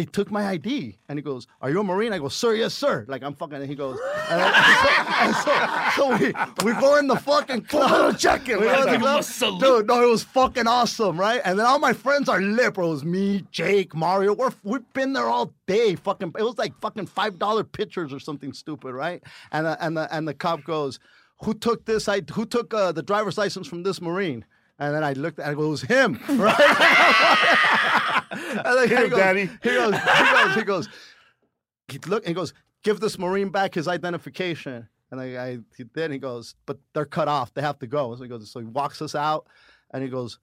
They took my ID, and he goes, "Are you a Marine?" I go, "Sir, yes, sir." Like I'm fucking. And he goes, and, I- and so, so we, we go in the fucking club. Check it, we go in the Give him a club. Dude, no, it was fucking awesome, right? And then all my friends are lit, bro. It was me, Jake, Mario. We're we've been there all day. Fucking, it was like fucking five dollar pictures or something stupid, right? And the, and the and the cop goes, "Who took this? I who took uh, the driver's license from this Marine?" And then I looked at it, it was him, right? and then Him, he goes, Daddy. He goes, he goes, he goes, he look, he goes, give this Marine back his identification. And I, I he did, he goes, but they're cut off. They have to go. So he goes, so he walks us out and he goes,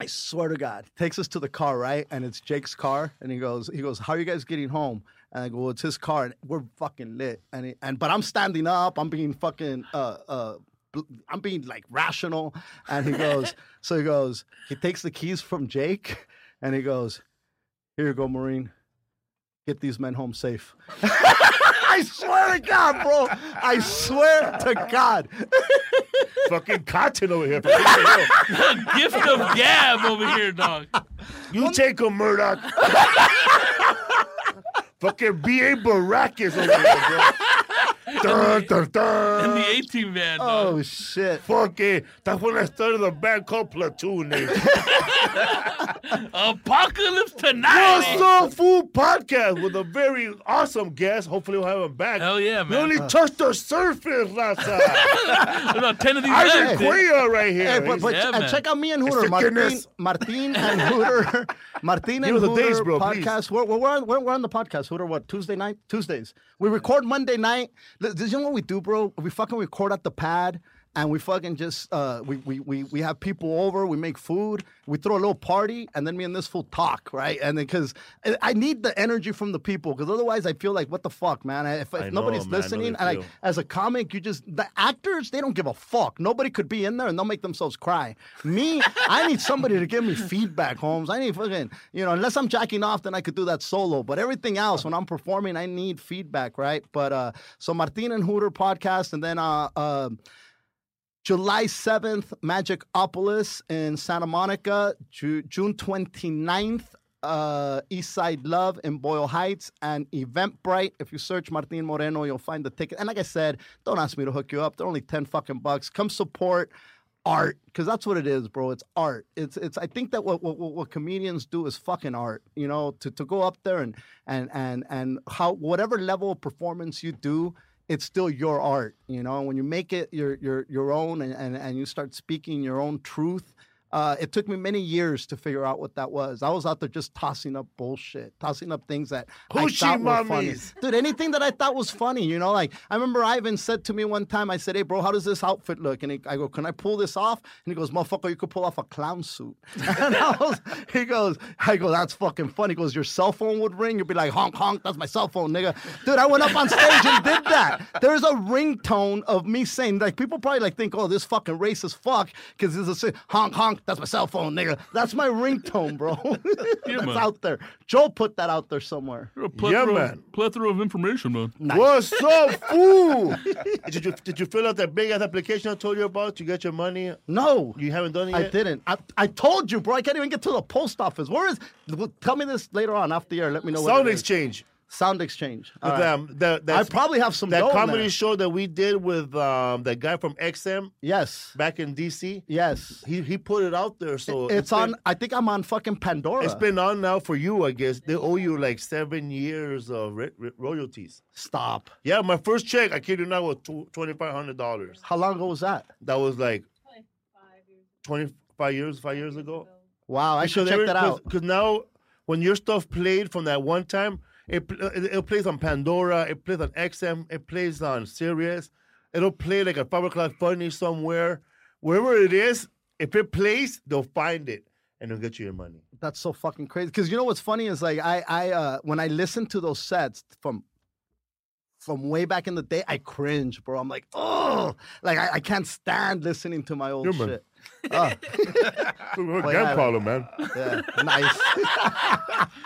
I swear to God, takes us to the car, right? And it's Jake's car. And he goes, he goes, how are you guys getting home? And I go, well, it's his car. And we're fucking lit. And he, and but I'm standing up. I'm being fucking uh uh I'm being like rational. And he goes, so he goes, he takes the keys from Jake and he goes, Here you go, Marine. Get these men home safe. I swear to God, bro. I swear to God. Fucking cotton over here. the Gift of gab over here, dog. You take a Murdock. Fucking B.A. Baracus over here, bro. Dun, dun, dun. In the 18 van, dog. Oh shit. Fucking, that's when I started a band called Platoon. nigga. Apocalypse tonight. What's up, Food Podcast with a very awesome guest. Hopefully, we'll have him back. Hell yeah, man. We man. only touched the surface last time. About 10 of these Isaac left. Cuellar right here. Hey, but, but Yeah, and check out me and Hooter. It's Martin. Martin and Hooter. Martin Give and us the Hooter days, bro, podcast. We're, we're, on, we're, we're on the podcast. Hooter, what, Tuesday night? Tuesdays. We record Monday night. You know what we do, bro? We fucking record at the pad. And we fucking just uh, we, we we we have people over. We make food. We throw a little party, and then me and this fool talk, right? And because I need the energy from the people, because otherwise I feel like what the fuck, man. If, if know, nobody's man. Listening, and like as a comic, you just the actors they don't give a fuck. Nobody could be in there and they'll make themselves cry. Me, I need somebody to give me feedback, Holmes. I need fucking you know, unless I'm jacking off, then I could do that solo. But everything else, when I'm performing, I need feedback, right? But uh, so Martin and Hooter podcast, and then uh. uh July 7th, Magicopolis in Santa Monica. Ju- June 29th, uh, Eastside Luv in Boyle Heights. And Eventbrite. If you search Martin Moreno, you'll find the ticket. And like I said, don't ask me to hook you up. They're only 10 fucking bucks. Come support art because that's what it is bro it's art it's it's i think that what, what what comedians do is fucking art you know to, to go up there and and and and how whatever level of performance you do it's still your art you know? And when you make it your your your own and and, and you start speaking your own truth uh, it took me many years to figure out what that was. I was out there just tossing up bullshit, tossing up things that I Hoochie thought were funny. Dude, anything that I thought was funny, you know, like I remember Ivan said to me one time, I said, "Hey, bro, how does this outfit look?" And he, I go, "Can I pull this off?" And he goes, "Motherfucker, you could pull off a clown suit." And I was, he goes, I go, "That's fucking funny." He goes, "Your cell phone would ring, you'd be like, honk honk, that's my cell phone, nigga." Dude, I went up on stage and did that. There's a ringtone of me saying, like, people probably like think, "Oh, this fucking racist fuck," because there's a honk honk, that's my cell phone, nigga. That's my ringtone, bro. that's man. out there. Joe put that out there somewhere. You're a plethora, man. Of, plethora of information, man. What's up, fool? did you did you fill out that big ass application I told you about? You get your money? No. You haven't done it I didn't. I, I told you, bro. I can't even get to the post office. Where is? Tell me this later on after the air. Let me know. what Sound it is. Exchange. Sound exchange. All With, right. um, the, I probably have some that dough comedy there. show that we did with um, that guy from XM Yes. back in DC. Yes. He he put it out there, so it's been- on. I think I'm on fucking Pandora. It's been on now for you, I guess. They owe you like seven years of ri- ri- royalties. Stop. Yeah, my first check, I kid you not, was twenty five hundred dollars. How long ago was that? That was like twenty five years, five years ago. Wow. I should check that out. Because now, when your stuff played from that one time, it, it it plays on Pandora, it plays on XM, it plays on Sirius. It'll play like a five o'clock funny somewhere, wherever it is. If it plays, they'll find it and they'll get you your money. That's so fucking crazy. Because you know what's funny is like I I uh when I listen to those sets from from way back in the day, I cringe, bro. I'm like, oh, like I, I can't stand listening to my old Yeah, shit. Oh, Well, gang yeah. problem, man. yeah, nice.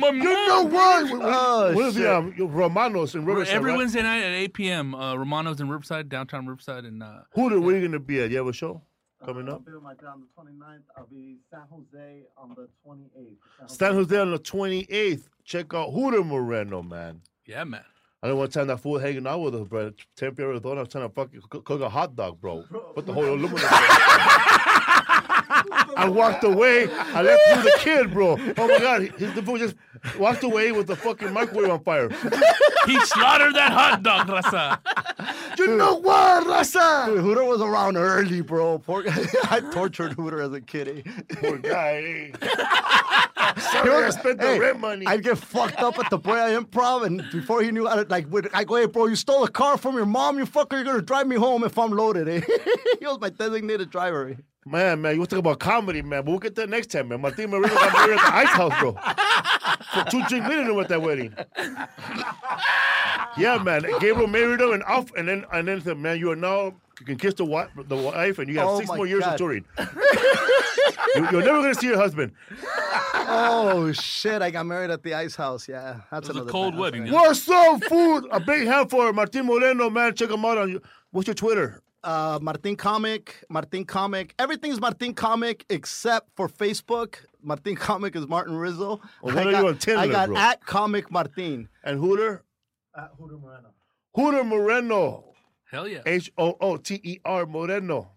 My You know what? Oh, what is shit. the um, Romanos in Riverside? Every right? Wednesday night at 8 p.m. Uh, Romano's in Riverside, downtown Riverside, and uh, Who the, where you gonna be at? You have a show coming up? be on the 29th. I'll be San Jose on the 28th. San Jose on the twenty eighth. Check out Hooter Moreno, man. yeah, man. I don't want to time that fool hanging out with us, bro. Ten period I was trying to fucking cook, cook a hot dog, bro. Put the whole aluminum. I walked away. I left you the kid, bro. Oh my god, he, the fool just walked away with the fucking microwave on fire. He slaughtered that hot dog, Rasa. You know what, Rasa? Dude, Hooter was around early, bro. Poor guy. I tortured Hooter as a kid. eh? Poor guy. eh. Sorry, I spent the rent money. I'd get fucked up at the Boya Improv, and before he knew how to, like, would, I go, hey, bro, you stole a car from your mom, you fucker, you're gonna drive me home if I'm loaded, eh? he was my designated driver. eh? Man, man, you want to talk about comedy, man. But we'll get there next time, man. Martin Moreno got married at the Ice House, bro. For two drink minimum at that wedding. Yeah, man. Gabriel married him and off, and then and then said, man, you are now you can kiss the wife, the wife, and you got Oh six my more years God. of touring. you, are never gonna see your husband. Oh, shit, I got married at the Ice House, yeah. That's It was a another cold thing. wedding. yeah. What's up, food? A big hand for Martin Moreno, man. Check him out on. What's your Twitter? Uh, Martin Comic, Martin Comic. Everything's Martin Comic except for Facebook. Martin Comic is Martin Rizzo. Well, what I are got, you on Tinder, I got bro? at Comic Martin. And Hooter? At Hooter Moreno. Hooter Moreno. Hell yeah. H O O T E R Moreno.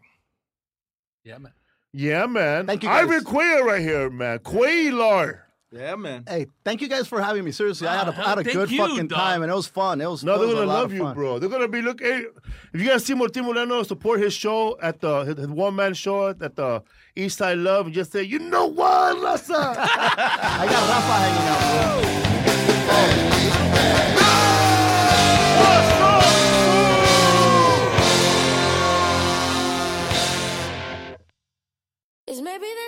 Yeah, man. Yeah, man. Thank you, Guys. Ivan guys. Cuellar right here, man. Cuellar. Yeah, man. Hey, thank you guys for having me. Seriously, I had a, Ah, had a thank good you, fucking dog. time, and it was fun. It was. No, it they're gonna love you, fun. bro. They're gonna be look. Hey, if you guys see Martin Moreno, support his show at the his, one man show at the Eastside Luv, and just say, you know what, Raza? I got Rafa hanging out, bro. It's maybe the